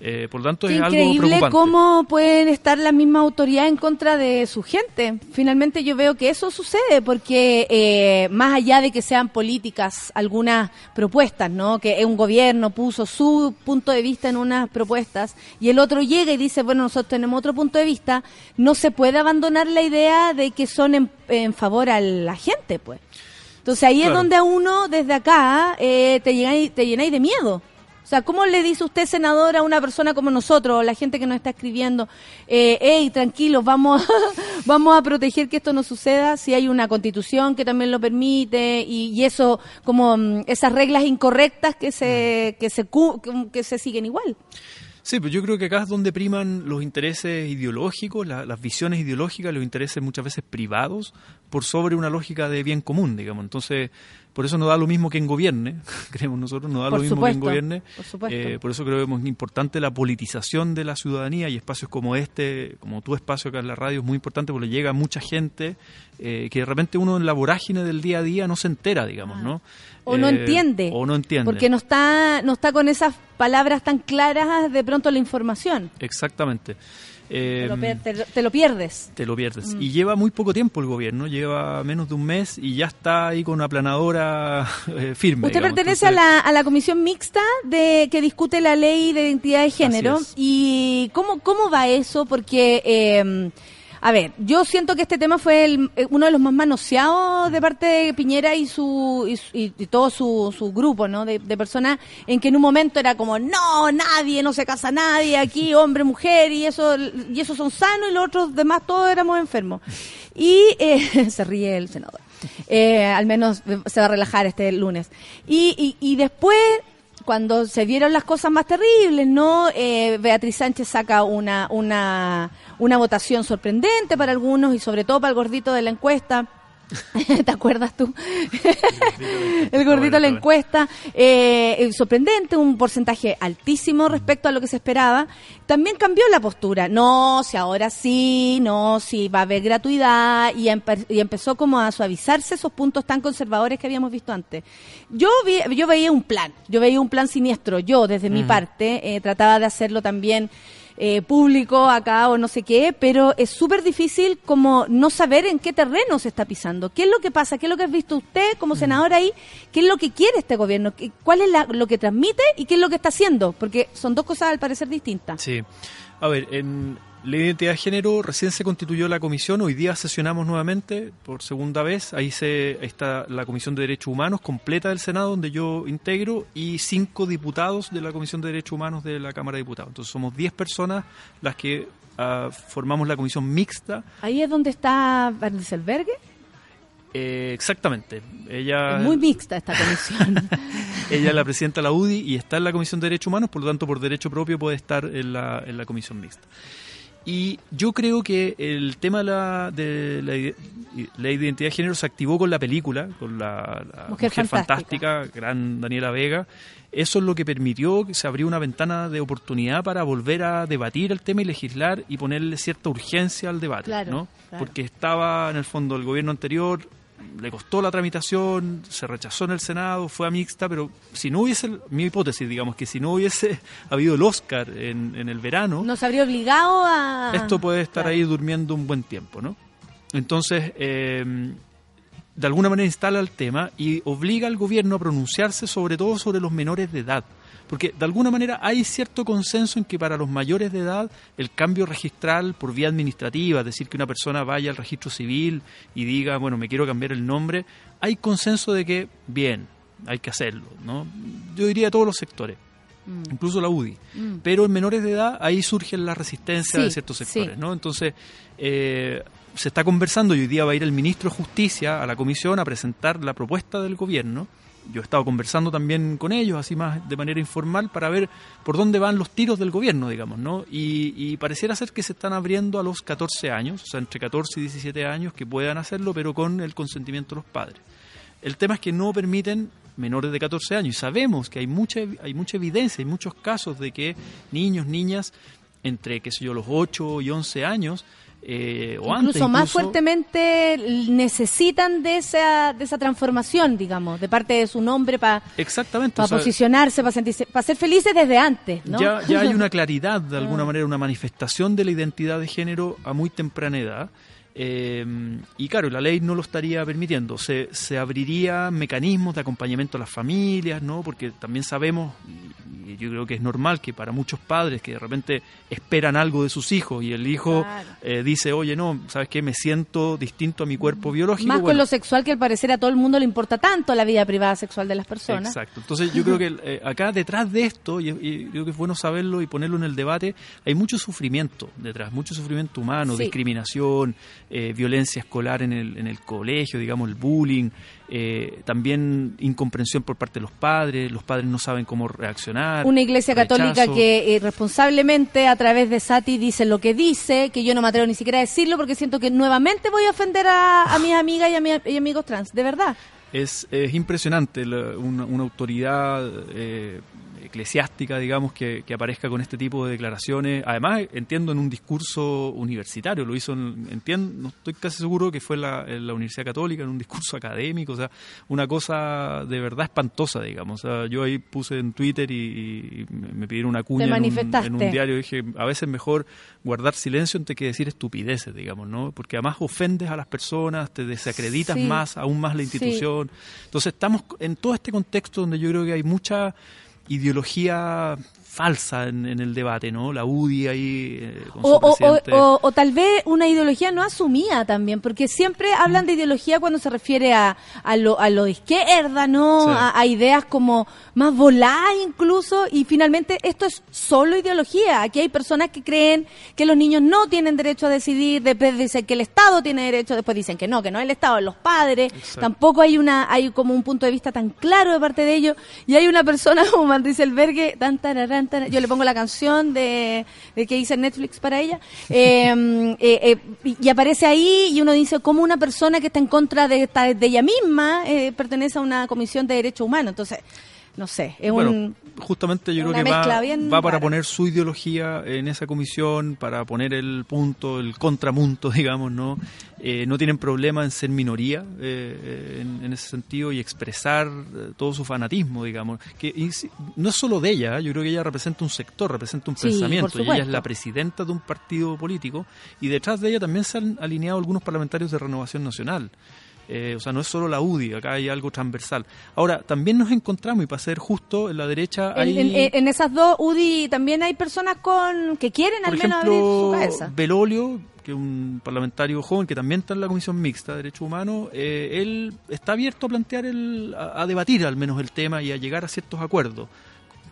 Eh, por lo tanto, Qué es algo increíble preocupante. cómo pueden estar las mismas autoridades en contra de su gente. Finalmente yo veo que eso sucede porque eh, más allá de que sean políticas algunas propuestas, ¿no? Que un gobierno puso su punto de vista en unas propuestas y el otro llega y dice, bueno, nosotros tenemos otro punto de vista, no se puede abandonar la idea de que son en, en favor a la gente, pues. Entonces ahí es donde a uno desde acá eh, te, te llenáis de miedo. O sea, ¿cómo le dice usted, senador, a una persona como nosotros, la gente que nos está escribiendo, eh, hey, tranquilos, vamos, a- vamos a proteger que esto no suceda si hay una constitución que también lo permite y, y eso, como mm, esas reglas incorrectas que se, que se, que se siguen igual? Sí, pero yo creo que acá es donde priman los intereses ideológicos, la- las visiones ideológicas, los intereses muchas veces privados, por sobre una lógica de bien común, digamos. Entonces, por eso no da lo mismo que en gobierne, creemos nosotros, no da Por lo mismo que en supuesto, gobierne. por. Eh, por eso creo que es importante la politización de la ciudadanía y espacios como este, como tu espacio acá en la radio, es muy importante porque llega mucha gente eh, que de repente uno en la vorágine del día a día no se entera, digamos, ¿no? O no Eh, entiende. O no entiende. Porque no está, no está con esas palabras tan claras de pronto la información. Exactamente. Te lo, Em, per- te lo- te lo pierdes. te lo pierdes. Mm. Y lleva muy poco tiempo el gobierno, lleva menos de un mes y ya está ahí con una aplanadora eh, firme. Usted digamos. pertenece a, la, a la comisión mixta de que discute la ley de identidad de género. ¿Y cómo, cómo va eso? Porque, eh, a ver, yo siento que este tema fue el- eh, uno de los más manoseados de parte de Piñera y su y, y- todo su, su grupo, ¿no? De, de personas en que en un momento era como, no, nadie, no se casa nadie, aquí hombre, mujer, y eso, y esos son sanos y los otros demás todos éramos enfermos. Y eh, se ríe el senador. Eh, al menos se va a relajar este lunes. Y, y, y después, cuando se vieron las cosas más terribles, ¿no? Eh, Beatriz Sánchez saca una, una, una votación sorprendente para algunos y sobre todo para el gordito de la encuesta. ¿Te acuerdas tú? el gordito de la encuesta, eh, sorprendente, un porcentaje altísimo respecto a lo que se esperaba. También cambió la postura. No, si ahora sí, no, si va a haber gratuidad y, empe- y empezó como a suavizarse esos puntos tan conservadores que habíamos visto antes. Yo vi, yo veía un plan, yo veía un plan siniestro. Yo, desde mi parte, eh, trataba de hacerlo también eh, público acá o no sé qué, pero es súper difícil como no saber en qué terreno se está pisando. ¿Qué es lo que pasa? ¿Qué es lo que has visto usted como senador ahí? ¿Qué es lo que quiere este gobierno? ¿Qué- ¿Cuál es la- lo que transmite y qué es lo que está haciendo? Porque son dos cosas al parecer distintas. Sí. A ver, en la identidad de género recién se constituyó la comisión, hoy día sesionamos nuevamente por segunda vez, ahí, se, ahí está la Comisión de Derechos Humanos completa del Senado, donde yo integro, y cinco diputados de la Comisión de Derechos Humanos de la Cámara de Diputados. Entonces somos 10 personas las que ah, formamos la comisión mixta. Ahí es donde está Van Rieselberghe. Eh, exactamente. Ella, Es muy mixta esta comisión. ella es la presidenta de la UDI y está en la Comisión de Derechos Humanos, por lo tanto, por derecho propio puede estar en la, en la comisión mixta. Y yo creo que el tema de la, de la, ide- la identidad de género se activó con la película, con la, la Mujer Fantástica, gran Daniela Vega. Eso es lo que permitió que se abrió una ventana de oportunidad para volver a debatir el tema y legislar y ponerle cierta urgencia al debate, Claro, ¿no? claro. Porque estaba en el fondo el gobierno anterior, le costó la tramitación, se rechazó en el Senado, fue a mixta, pero si no hubiese, mi hipótesis, digamos, que si no hubiese habido el Oscar en, en el verano, Nos habría obligado a... esto puede estar ahí durmiendo un buen tiempo, ¿no? Entonces, eh, de alguna manera instala el tema y obliga al gobierno a pronunciarse sobre todo sobre los menores de edad. Porque de alguna manera hay cierto consenso en que para los mayores de edad el cambio registral por vía administrativa, es decir, que una persona vaya al registro civil y diga, bueno, me quiero cambiar el nombre, hay consenso de que, bien, hay que hacerlo, ¿no? Yo diría todos los sectores incluso la UDI. Mm. Pero en menores de edad ahí surgen las resistencias Sí, de ciertos sectores, sí. ¿no? Entonces, eh, se está conversando y hoy día va a ir el ministro de Justicia a la comisión a presentar la propuesta del gobierno. Yo he estado conversando también con ellos, así más de manera informal, para ver por dónde van los tiros del gobierno, digamos, ¿no? Y, y pareciera ser que se están abriendo a los 14 años, o sea, entre 14 y 17 años, que puedan hacerlo, pero con el consentimiento de los padres. El tema es que no permiten menores de 14 años y sabemos que hay mucha hay mucha evidencia, hay muchos casos de que niños, niñas entre qué sé yo los 8 y 11 años eh, o antes incluso más incluso, fuertemente necesitan de esa, de esa transformación, digamos, de parte de su nombre para posicionarse, para sentirse, para ser felices desde antes, ¿no? ya, ya hay una claridad de alguna Ah. manera, una manifestación de la identidad de género a muy temprana edad. Eh, y claro, la ley no lo estaría permitiendo. Se, se abriría mecanismos de acompañamiento a las familias, ¿no? Porque también sabemos, y yo creo que es normal que para muchos padres que de repente esperan algo de sus hijos y el hijo eh, dice, oye, no, ¿sabes qué? Me siento distinto a mi cuerpo biológico. Más con lo sexual que al parecer a todo el mundo le importa tanto la vida privada sexual de las personas. Exacto. Entonces yo creo que eh, acá detrás de esto, y, y creo que es bueno saberlo y ponerlo en el debate, hay mucho sufrimiento detrás, mucho sufrimiento humano, Sí. discriminación, eh, violencia escolar en el, en el colegio, digamos, el bullying, eh, también incomprensión por parte de los padres, los padres no saben cómo reaccionar. Una iglesia católica que eh, responsablemente a través de Sati dice lo que dice, que yo no me atrevo ni siquiera a decirlo porque siento que nuevamente voy a ofender a, a mis amigas y a mis y amigos trans, de verdad. Es, es impresionante la- una, una autoridad eh, eclesiástica, digamos, que, que aparezca con este tipo de declaraciones. Además, entiendo en un discurso universitario, lo hizo, en, entiendo, no estoy casi seguro que fue en la, en la Universidad Católica, en un discurso académico, o sea, una cosa de verdad espantosa, digamos. O sea, yo ahí puse en Twitter y, y me pidieron una cuña en un, en un diario, dije, a veces mejor guardar silencio antes que decir estupideces, digamos, ¿no? Porque además ofendes a las personas, te desacreditas Sí. más, aún más la Sí. institución. Entonces estamos en todo este contexto donde yo creo que hay mucha ideología falsa en, en el debate, ¿no? La UDI ahí eh, con O, su o- o- presidente. o- o tal vez una ideología no asumida también, porque siempre hablan de ideología cuando se refiere a, a, lo, a lo de izquierda, ¿no? Sí. A, a ideas como más voladas incluso, y finalmente esto es solo ideología. Aquí hay personas que creen que los niños no tienen derecho a decidir, después dicen que el Estado tiene derecho, después dicen que no, que no es el Estado, es los padres. Exacto. Tampoco hay una hay como un punto de vista tan claro de parte de ellos, y hay una persona como Matrice Albergue, tan, tararán, yo le pongo la canción de, que hice Netflix para ella, eh, eh, eh, y aparece ahí y uno dice, como una persona que está en contra de, de ella misma eh, pertenece a una comisión de derechos humanos? Entonces, no sé, es Bueno, un... justamente yo creo que va, bien va para rara. poner su ideología en esa comisión, para poner el punto, el contrapunto, digamos, ¿no? Eh, no tienen problema en ser minoría eh, en, en ese sentido y expresar eh, todo su fanatismo, digamos. Que y no es solo de ella, ¿eh? yo creo que ella representa un sector, representa un Sí, pensamiento. Y ella es la presidenta de un partido político y detrás de ella también se han alineado algunos parlamentarios de Renovación Nacional. Eh, o sea, no es solo la UDI, acá hay algo transversal. Ahora, también nos encontramos, y para ser justo, en la derecha En, hay, en- en esas dos UDI también hay personas con que quieren por al menos abrir su ejemplo, cabeza. Belolio, que es un parlamentario joven que también está en la Comisión Mixta de Derechos Humanos, eh, él está abierto a plantear, el, a, a debatir al menos el tema y a llegar a ciertos acuerdos.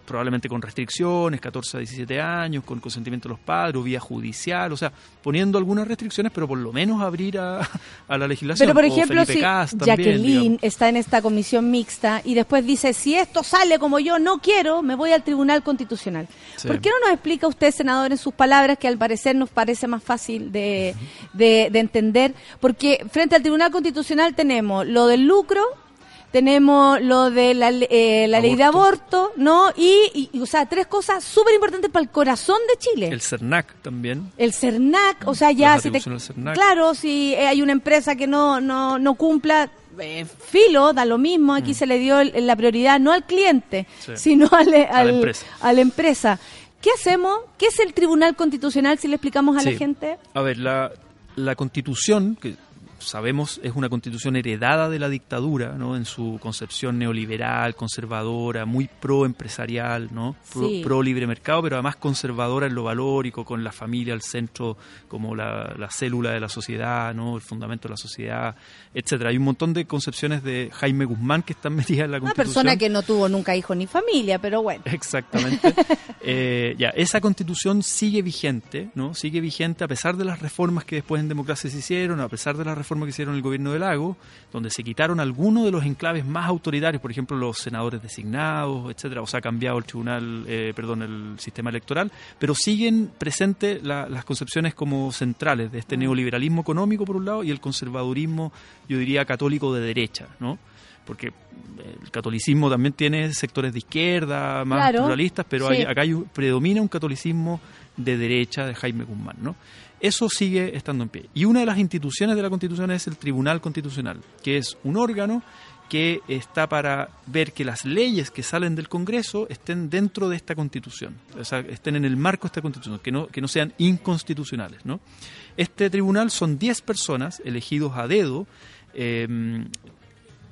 Probablemente con restricciones, 14 a 17 años, con consentimiento de los padres, o vía judicial, o sea, poniendo algunas restricciones, pero por lo menos abrir a, a la legislación. Pero por ejemplo, si también, Jacqueline digamos. está en esta comisión mixta y después dice, si esto sale como yo no quiero, me voy al Tribunal Constitucional. Sí. ¿Por qué no nos explica usted, senador, en sus palabras, que al parecer nos parece más fácil de, de- de entender? Porque frente al Tribunal Constitucional tenemos lo del lucro, tenemos lo de la, eh, la ley de aborto, ¿no? Y, y- o sea, tres cosas súper importantes para el corazón de Chile. El CERNAC también. El CERNAC, o sea, ya si te, claro, si eh, hay una empresa que no no no cumpla eh, filo, da lo mismo, aquí se le dio el- la prioridad no al cliente, Mm. Sí. sino al- A la al- empresa. a la empresa. ¿Qué hacemos? ¿Qué es el Tribunal Constitucional si le explicamos a la gente? A ver, la, la constitución, que sabemos es una constitución heredada de la dictadura, ¿no? En su concepción neoliberal, conservadora, muy pro empresarial, ¿no? Pro, Sí. pro libre mercado, pero además conservadora en lo valórico, con la familia al centro como la, la célula de la sociedad, ¿no? El fundamento de la sociedad, etcétera. Hay un montón de concepciones de Jaime Guzmán que están metidas en la Una constitución. persona que no tuvo nunca hijo ni familia, pero bueno. Exactamente. Eh, ya, esa constitución sigue vigente, ¿no? Sigue vigente a pesar de las reformas que después en democracia se hicieron, a pesar de las reformas que hicieron el gobierno de Lago, donde se quitaron algunos de los enclaves más autoritarios, por ejemplo, los senadores designados, etcétera, o se ha cambiado el tribunal, eh, perdón, el sistema electoral, pero siguen presentes la- las concepciones como centrales de este neoliberalismo económico por un lado y el conservadurismo, yo diría, católico de derecha, ¿no? porque el catolicismo también tiene sectores de izquierda, más Claro, pluralistas, pero sí. hay- acá hay predomina un catolicismo de derecha de Jaime Guzmán, ¿no? Eso sigue estando en pie. Y una de las instituciones de la Constitución es el Tribunal Constitucional, que es un órgano que está para ver que las leyes que salen del Congreso estén dentro de esta Constitución, o sea, estén en el marco de esta Constitución, que no, que no sean inconstitucionales, ¿no? Este tribunal son 10 personas elegidos a dedo, eh,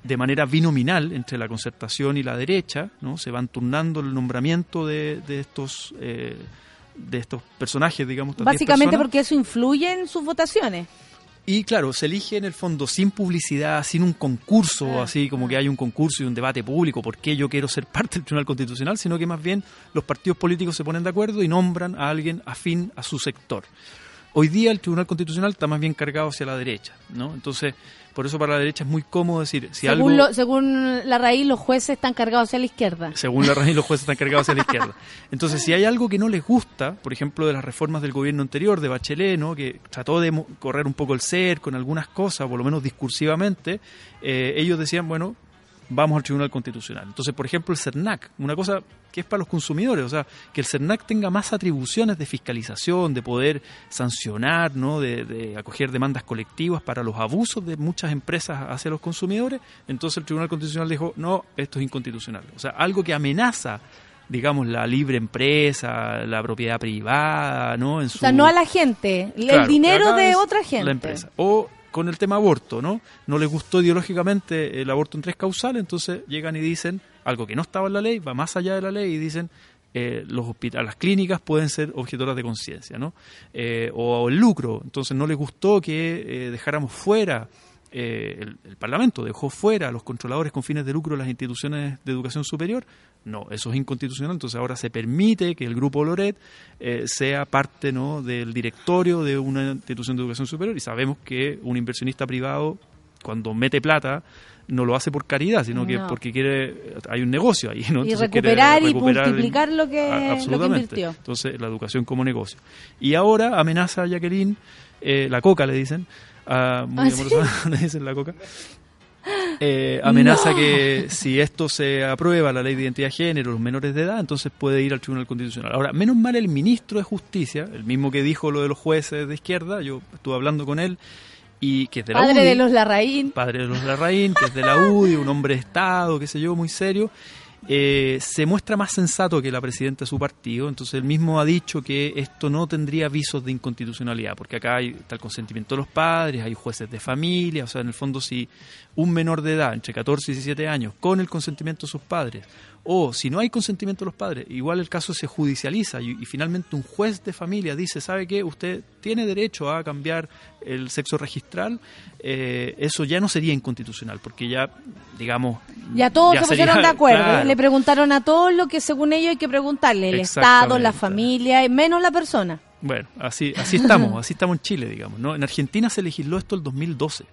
de manera binominal entre la concertación y la derecha, ¿no? Se van turnando el nombramiento de, de estos eh, de estos personajes, digamos. estas 10 Básicamente personas. porque eso influye en sus votaciones. Y claro, se elige en el fondo sin publicidad, sin un concurso, Ah, así como que hay un concurso y un debate público, por qué yo quiero ser parte del Tribunal Constitucional, sino que más bien los partidos políticos se ponen de acuerdo y nombran a alguien afín a su sector. Hoy día el Tribunal Constitucional está más bien cargado hacia la derecha, ¿no? Entonces, por eso para la derecha es muy cómodo decir, si algo... según, lo- según la raíz, los jueces están cargados hacia la izquierda. Según la raíz, los jueces están cargados hacia la izquierda. Entonces, si hay algo que no les gusta, por ejemplo, de las reformas del gobierno anterior, de Bachelet, ¿no? que trató de correr un poco el ser con algunas cosas, por lo menos discursivamente, eh, ellos decían, bueno, vamos al Tribunal Constitucional. Entonces, por ejemplo, el CERNAC, una cosa que es para los consumidores, o sea, que el CERNAC tenga más atribuciones de fiscalización, de poder sancionar, ¿no? de, de acoger demandas colectivas para los abusos de muchas empresas hacia los consumidores, entonces el Tribunal Constitucional dijo, no, esto es inconstitucional. O sea, algo que amenaza digamos la libre empresa, la propiedad privada, ¿no? En O sea, no a la gente, el Claro, dinero de otra gente. La empresa. O con el tema aborto, ¿no? No les gustó ideológicamente el aborto en tres causales, entonces llegan y dicen algo que no estaba en la ley, va más allá de la ley y dicen eh, los hospitales, las clínicas pueden ser objetoras de conciencia, ¿no? Eh, o, el lucro, entonces no les gustó que eh, dejáramos fuera eh, el, el Parlamento dejó fuera a los controladores con fines de lucro las instituciones de educación superior. No, eso es inconstitucional. Entonces ahora se permite que el grupo Loret eh, sea parte ¿no? del directorio de una institución de educación superior y sabemos que un inversionista privado cuando mete plata no lo hace por caridad, sino que porque quiere hay un negocio ahí, ¿no? Y quiere recuperar y multiplicar lo que- a- lo que absolutamente. invirtió. Entonces, la educación como negocio. Y ahora amenaza a Jacqueline, eh, la coca le dicen, a- muy Ah, ¿sí? dicen la coca, eh, amenaza que si esto se aprueba, la ley de identidad de género, los menores de edad, entonces puede ir al Tribunal Constitucional. Ahora, menos mal el ministro de Justicia, el mismo que dijo lo de los jueces de izquierda, yo estuve hablando con él, y que es de la Padre de los Larraín. padre de los Larraín, que es de la UDI, un hombre de Estado, qué sé yo, muy serio, eh, se muestra más sensato que la presidenta de su partido, entonces él mismo ha dicho que esto no tendría visos de inconstitucionalidad, porque acá hay, el consentimiento de los padres, hay jueces de familia, o sea, en el fondo si un menor de edad, entre 14 y 17 años, con el consentimiento de sus padres, o si no hay consentimiento de los padres, igual el caso se judicializa y, y finalmente un juez de familia dice, ¿sabe qué? Usted tiene derecho a cambiar el sexo registral, eh, eso ya no sería inconstitucional, porque ya, digamos... Ya todos ya se pusieron sería- de acuerdo. claro. Le preguntaron a todos lo que según ellos hay que preguntarle. El Estado, la familia, menos la persona. Bueno, así, así estamos, así estamos en Chile, digamos. ¿no? En Argentina se legisló esto el 2012.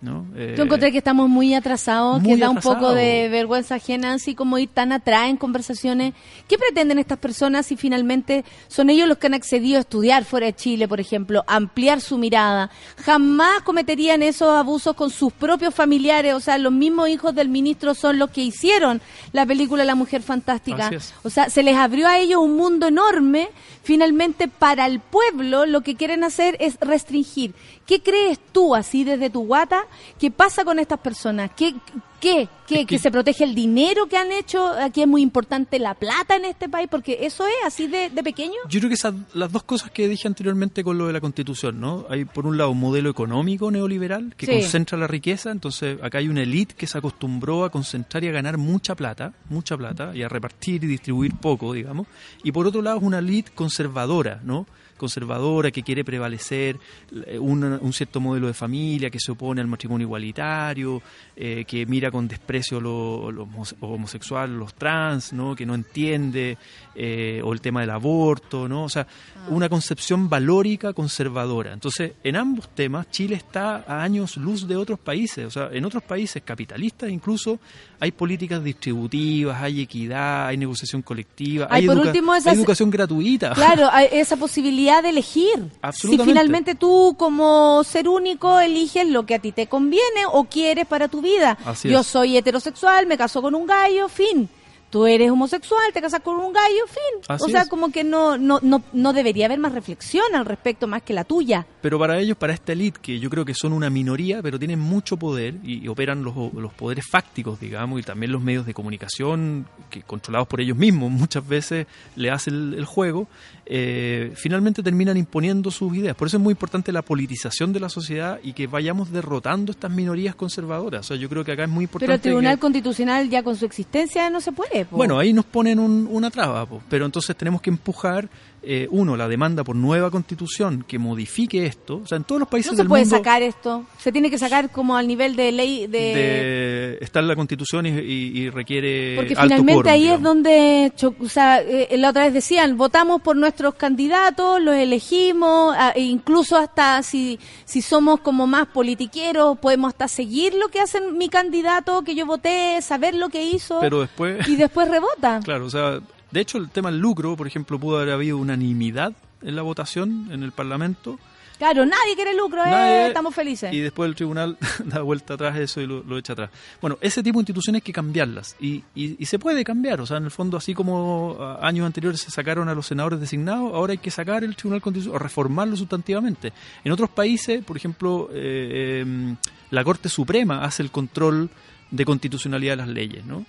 ¿No? Eh, Yo encontré que estamos muy atrasados, muy que da un poco de vergüenza ajena, así como ir tan atrás en conversaciones. ¿Qué pretenden estas personas si finalmente son ellos los que han accedido a estudiar fuera de Chile, por ejemplo, ampliar su mirada? Jamás cometerían esos abusos con sus propios familiares, o sea, los mismos hijos del ministro son los que hicieron la película La Mujer Fantástica. O sea, se les abrió a ellos un mundo enorme. Finalmente, para el pueblo, lo que quieren hacer es restringir. ¿Qué crees tú, así desde tu guata, que pasa con estas personas? ¿Qué, qué, qué? ¿Que se protege el dinero que han hecho? Aquí es muy importante la plata en este país, porque eso es así de, de pequeño. Yo creo que esas, las dos cosas que dije anteriormente con lo de la Constitución, ¿no? Hay por un lado un modelo económico neoliberal que Sí. concentra la riqueza, entonces acá hay una élite que se acostumbró a concentrar y a ganar mucha plata, mucha plata, y a repartir y distribuir poco, digamos. Y por otro lado es una élite conservadora, ¿no? Conservadora que quiere prevalecer eh, un, un cierto modelo de familia que se opone al matrimonio igualitario eh, que mira con desprecio lo, lo homose- homosexual los trans no que no entiende eh, o el tema del aborto no o sea una concepción valórica conservadora. Entonces en ambos temas Chile está a años luz de otros países o sea en otros países capitalistas incluso hay políticas distributivas hay equidad hay negociación colectiva Ay, hay, educa- último, hay esas- educación gratuita. Claro, hay esa posibilidad de elegir. Si finalmente tú como ser único eliges lo que a ti te conviene o quieres para tu vida. Así Yo es. soy heterosexual, me caso con un gallo, fin. Tú eres homosexual, te casas con un gallo, fin. Así o sea, es. como que no, no, no, no debería haber más reflexión al respecto más que la tuya. Pero para ellos, para esta elite, que yo creo que son una minoría, pero tienen mucho poder y, y operan los, los poderes fácticos, digamos, y también los medios de comunicación, que controlados por ellos mismos, muchas veces le hacen el, el juego, eh, finalmente terminan imponiendo sus ideas. Por eso es muy importante la politización de la sociedad y que vayamos derrotando estas minorías conservadoras. O sea, yo creo que acá es muy importante. Pero el Tribunal que- Constitucional ya con su existencia no se puede. Bueno, ahí nos ponen un- una traba, pero entonces tenemos que empujar, eh, uno, la demanda por nueva constitución que modifique esto. O sea, en todos los países no se del puede mundo sacar esto. Se tiene que sacar como al nivel de ley de... de- está en la constitución y, y- y requiere Porque alto finalmente quórum, ahí digamos. es donde, o sea, eh, la otra vez decían, votamos por nuestros candidatos, los elegimos, ah, e incluso hasta si, si somos como más politiqueros, podemos hasta seguir lo que hace mi candidato que yo voté, saber lo que hizo Pero después... y después rebota. Claro, o sea, de hecho el tema del lucro, por ejemplo, pudo haber habido unanimidad en la votación en el Parlamento Claro, nadie quiere lucro, eh, Nadie- estamos felices. y después el tribunal da vuelta atrás eso y lo, lo echa atrás. Bueno, ese tipo de instituciones hay que cambiarlas y, y, y se puede cambiar, o sea, en el fondo así como ah, años anteriores se sacaron a los senadores designados, ahora hay que sacar el Tribunal Constitucional o reformarlo sustantivamente. En otros países, por ejemplo, eh, em, la Corte Suprema hace el control de constitucionalidad de las leyes, ¿no?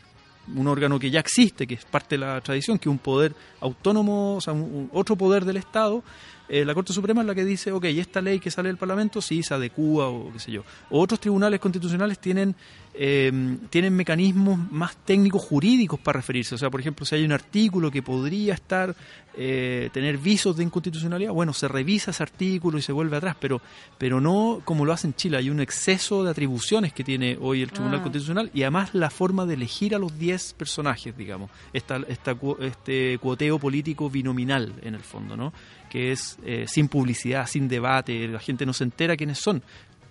Un órgano que ya existe, que es parte de la tradición, que es un poder autónomo, o sea, un- otro poder del Estado, eh, la Corte Suprema es la que dice, ok, esta ley que sale del Parlamento sí se adecúa o qué sé yo. O otros tribunales constitucionales tienen, eh, tienen mecanismos más técnicos jurídicos para referirse. O sea, por ejemplo, si hay un artículo que podría estar, eh, tener visos de inconstitucionalidad, bueno, se revisa ese artículo y se vuelve atrás, pero, pero no como lo hace en Chile. Hay un exceso de atribuciones que tiene hoy el Tribunal Ah. Constitucional y además la forma de elegir a los 10 personajes, digamos. Esta, esta, este cuoteo político binominal, en el fondo, ¿no? Que es eh, sin publicidad, sin debate, la gente no se entera quiénes son.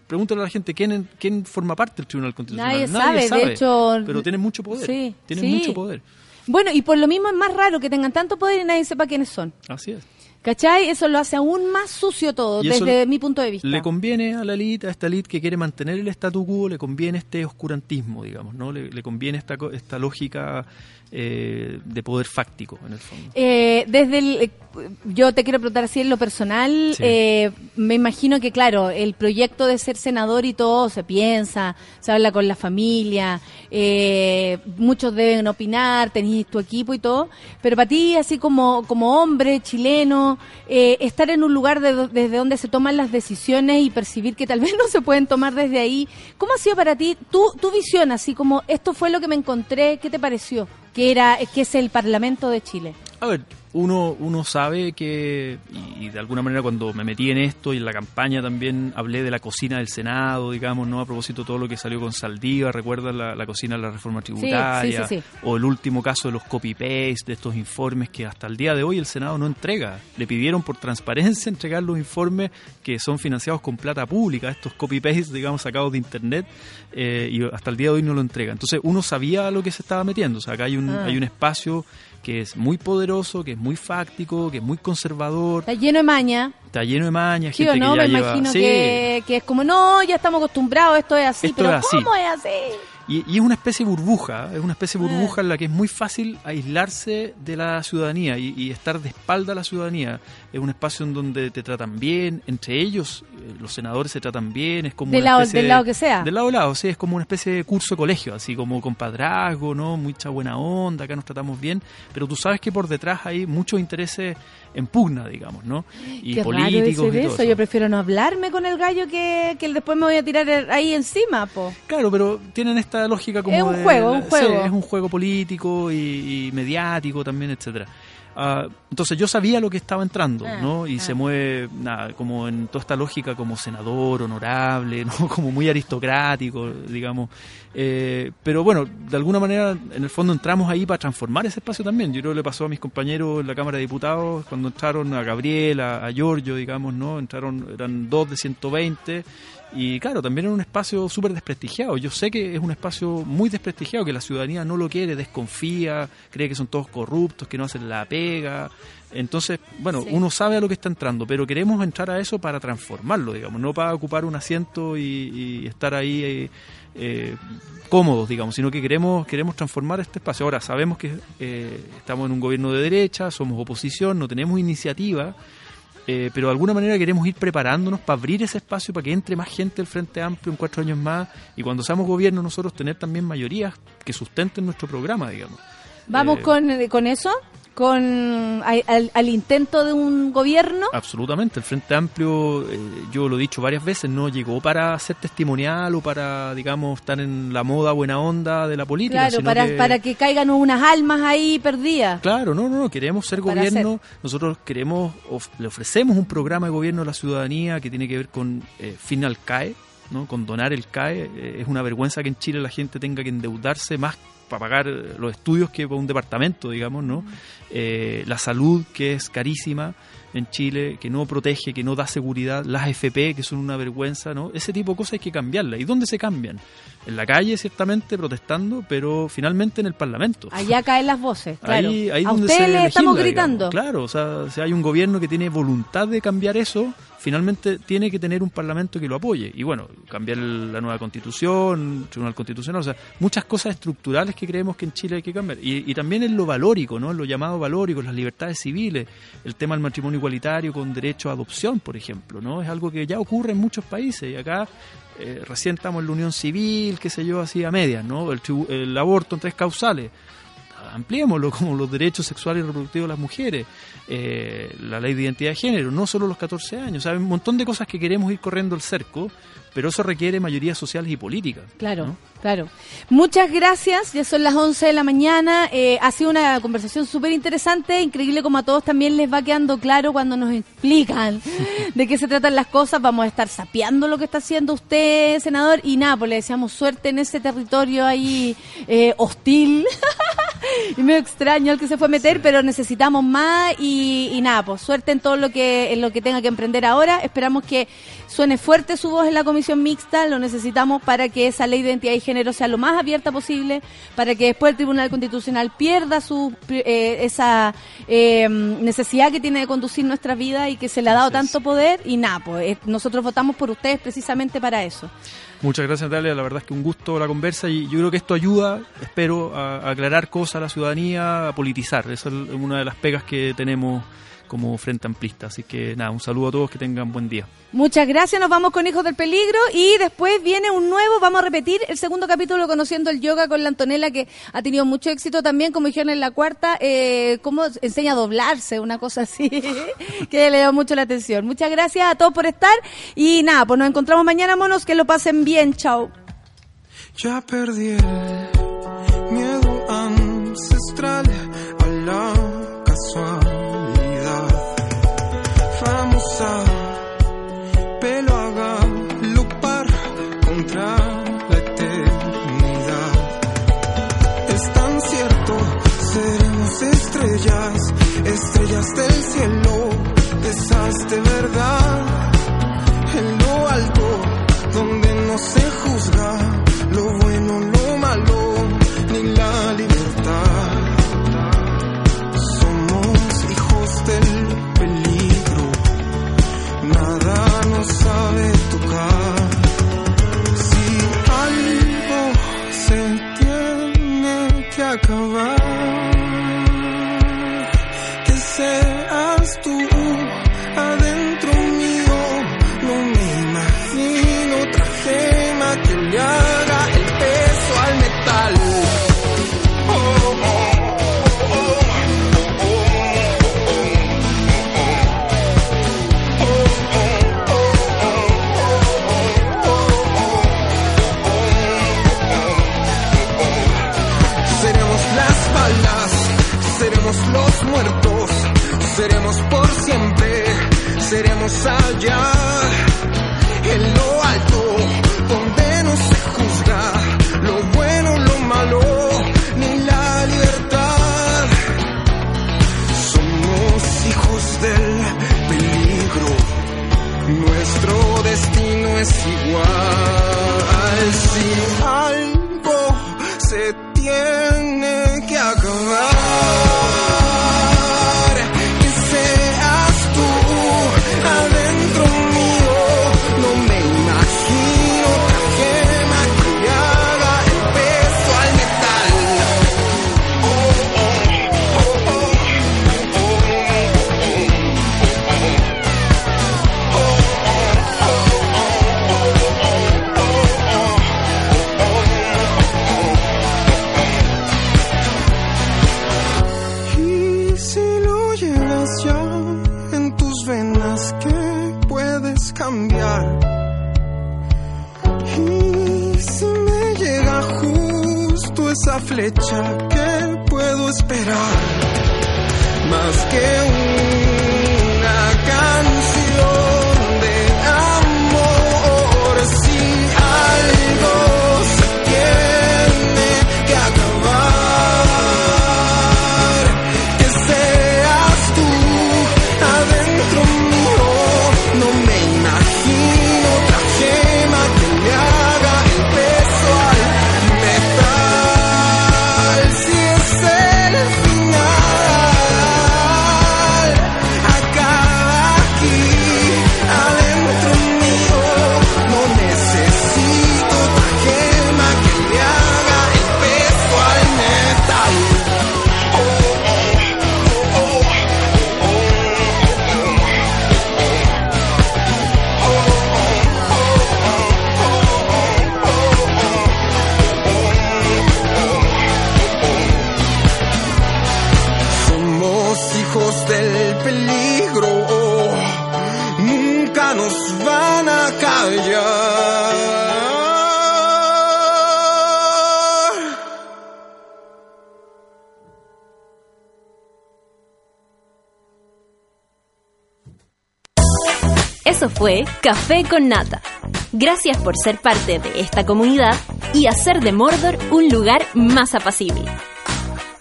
Pregúntale a la gente quién, quién forma parte del Tribunal Constitucional. Nadie sabe, de hecho- Pero tienen mucho poder. Sí, tienen sí. mucho poder. Bueno, y por lo mismo es más raro que tengan tanto poder y nadie sepa quiénes son. Así es. ¿Cachai? Eso lo hace aún más sucio todo, desde mi punto de vista. Le conviene a la elite, a esta elite que quiere mantener el statu quo, le conviene este oscurantismo, digamos, ¿no? Le, le conviene esta, esta lógica eh, de poder fáctico, en el fondo. Eh, desde el, eh, yo te quiero preguntar así en lo personal, Sí. eh, me imagino que claro, el proyecto de ser senador y todo se piensa, se habla con la familia, eh, muchos deben opinar, tenés tu equipo y todo, pero para ti así como, como hombre chileno, estar en un lugar de desde donde se toman las decisiones y percibir que tal vez no se pueden tomar desde ahí, ¿cómo ha sido para ti tu, tu visión así como esto fue lo que me encontré, qué te pareció? Que era, que es el Parlamento de Chile. A ver, uno, uno sabe que, y, y de alguna manera cuando me metí en esto y en la campaña también hablé de la cocina del Senado, digamos, ¿no? A propósito de todo lo que salió con Saldívar, recuerdan la, la cocina de la reforma tributaria, sí, sí. o el último caso de los copy-paste, de estos informes que hasta el día de hoy el Senado no entrega. Le pidieron por transparencia entregar los informes que son financiados con plata pública, estos copy-paste, digamos, sacados de Internet, eh, y hasta el día de hoy no lo entrega. Entonces uno sabía a lo que se estaba metiendo, o sea, acá hay un, Ah. hay un espacio que es muy poderoso, que es muy fáctico, que es muy conservador, Está lleno de maña. está lleno de maña, Sí gente o no, que ya me lleva... imagino Sí. que, que es como, no, ya estamos acostumbrados, esto es así, Esto pero es así. ¿cómo es así? Y, y es una especie de burbuja, es una especie de Ah. burbuja en la que es muy fácil aislarse de la ciudadanía y, y estar de espalda a la ciudadanía. Es un espacio en donde te tratan bien, entre ellos eh, los senadores se tratan bien, es como Del una lado- del de- lado que sea. Del lado a lado, sí, es como una especie de curso de colegio, así como compadrazgo, ¿no? Mucha buena onda, acá nos tratamos bien, pero tú sabes que por detrás hay muchos intereses en pugna, digamos, ¿no? Y Qué raro políticos decir y todo eso. Yo prefiero no hablarme con el gallo que, que después me voy a tirar ahí encima, po. Claro, pero tienen esta lógica como Es un de- juego, un sí, juego. es un juego político y, y mediático también, etcétera. Ah, entonces yo sabía lo que estaba entrando, Ah, ¿no? Y se mueve nada, como en toda esta lógica como senador, honorable, ¿no? Como muy aristocrático, digamos. Eh, pero bueno, de alguna manera, en el fondo entramos ahí para transformar ese espacio también. Yo creo que le pasó a mis compañeros en la Cámara de Diputados cuando entraron a Gabriel, a, a Giorgio, digamos, ¿no? Entraron, eran dos de 120 y claro, también era un espacio súper desprestigiado. Yo sé que es un espacio muy desprestigiado, que la ciudadanía no lo quiere, desconfía, cree que son todos corruptos, que no hacen la pega. Entonces, bueno, Sí. uno sabe a lo que está entrando, pero queremos entrar a eso para transformarlo, digamos, no para ocupar un asiento y, y estar ahí eh, eh, cómodos, digamos, sino que queremos queremos transformar este espacio. Ahora, sabemos que eh, estamos en un gobierno de derecha, somos oposición, no tenemos iniciativa, eh, pero de alguna manera queremos ir preparándonos para abrir ese espacio para que entre más gente al Frente Amplio en cuatro años más y cuando seamos gobierno nosotros tener también mayorías que sustenten nuestro programa, digamos. Vamos Eh, con, con eso, con al, al- intento de un gobierno. Absolutamente, el Frente Amplio, eh, yo lo he dicho varias veces, no llegó para ser testimonial o para, digamos, estar en la moda buena onda de la política. Claro, sino para, que- para que caigan unas almas ahí perdidas. Claro, no, no, no, queremos ser Para gobierno, nosotros queremos, of- le ofrecemos un programa de gobierno a la ciudadanía que tiene que ver con eh, fin al CAE, ¿no? con donar el CAE. Eh, es una vergüenza que en Chile la gente tenga que endeudarse más para pagar eh, los estudios que para un departamento, digamos, ¿no? Eh, la salud, que es carísima en Chile, que no protege, que no da seguridad, las FP, que son una vergüenza, ¿no? Ese tipo de cosas hay que cambiarlas. ¿Y dónde se cambian? En la calle, ciertamente, protestando, pero finalmente en el Parlamento. Allá caen las voces, claro. Ahí, ahí a donde ustedes se les estamos gritando. Claro, o sea, si hay un gobierno que tiene voluntad de cambiar eso, finalmente tiene que tener un parlamento que lo apoye. Y bueno, cambiar la nueva constitución, tribunal constitucional, o sea, muchas cosas estructurales que creemos que en Chile hay que cambiar. Y, también en lo valórico, ¿no? En lo llamado valórico, las libertades civiles, el tema del matrimonio igualitario con derecho a adopción, por ejemplo, ¿no? Es algo que ya ocurre en muchos países y acá eh, recién estamos en la unión civil, qué sé yo, así a medias, ¿no? El, el aborto en tres causales ampliémoslo como los derechos sexuales y reproductivos de las mujeres, eh, la ley de identidad de género, no solo los 14 años, hay un montón de cosas que queremos ir corriendo el cerco, pero eso requiere mayorías sociales y políticas. Claro, ¿no? Claro. Muchas gracias, ya son las 11 de la mañana. Eh, ha sido una conversación súper interesante, increíble como a todos también les va quedando claro cuando nos explican de qué se tratan las cosas. Vamos a estar sapeando lo que está haciendo usted, senador, y nada, pues le deseamos suerte en ese territorio ahí eh, hostil y medio extraño el que se fue a meter, pero necesitamos más y, y nada, pues suerte en todo lo que en lo que tenga que emprender ahora. Esperamos que suene fuerte su voz en la comisión mixta, lo necesitamos para que esa ley de identidad y género sea lo más abierta posible, para que después el Tribunal Constitucional pierda su eh, esa eh, necesidad que tiene de conducir nuestra vida y que se le ha dado tanto poder y nada, pues eh, nosotros votamos por ustedes precisamente para eso. Muchas gracias Natalia, la verdad es que un gusto la conversa y yo creo que esto ayuda, espero, a, a aclarar cosas a la ciudadanía, a politizar. Esa es una de las pegas que tenemos como Frente Amplista. Así que nada, un saludo a todos, que tengan buen día. Muchas gracias, nos vamos con Hijos del Peligro y después viene un nuevo, vamos a repetir el segundo capítulo conociendo el yoga con la Antonella que ha tenido mucho éxito también, como dijeron en la cuarta, eh, cómo enseña a doblarse, una cosa así, que le dio mucho la atención. Muchas gracias a todos por estar y nada, pues nos encontramos mañana, monos, que lo pasen bien, chao. Ya perdí el miedo ancestral a la estrellas, del cielo, esas de verdad. En lo alto, donde no se juzga Café con Nata. Gracias por ser parte de esta comunidad y hacer de Mordor un lugar más apacible.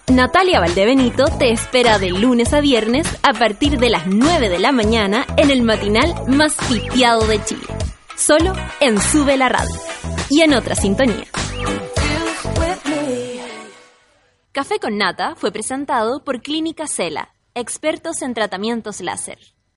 Natalia Valdebenito te espera de lunes a viernes a partir de las 9 de la mañana en el matinal más pitiado de Chile. Solo en Sube la Radio y en otra sintonía. Café con Nata fue presentado por Clínica Cela, expertos en tratamientos láser.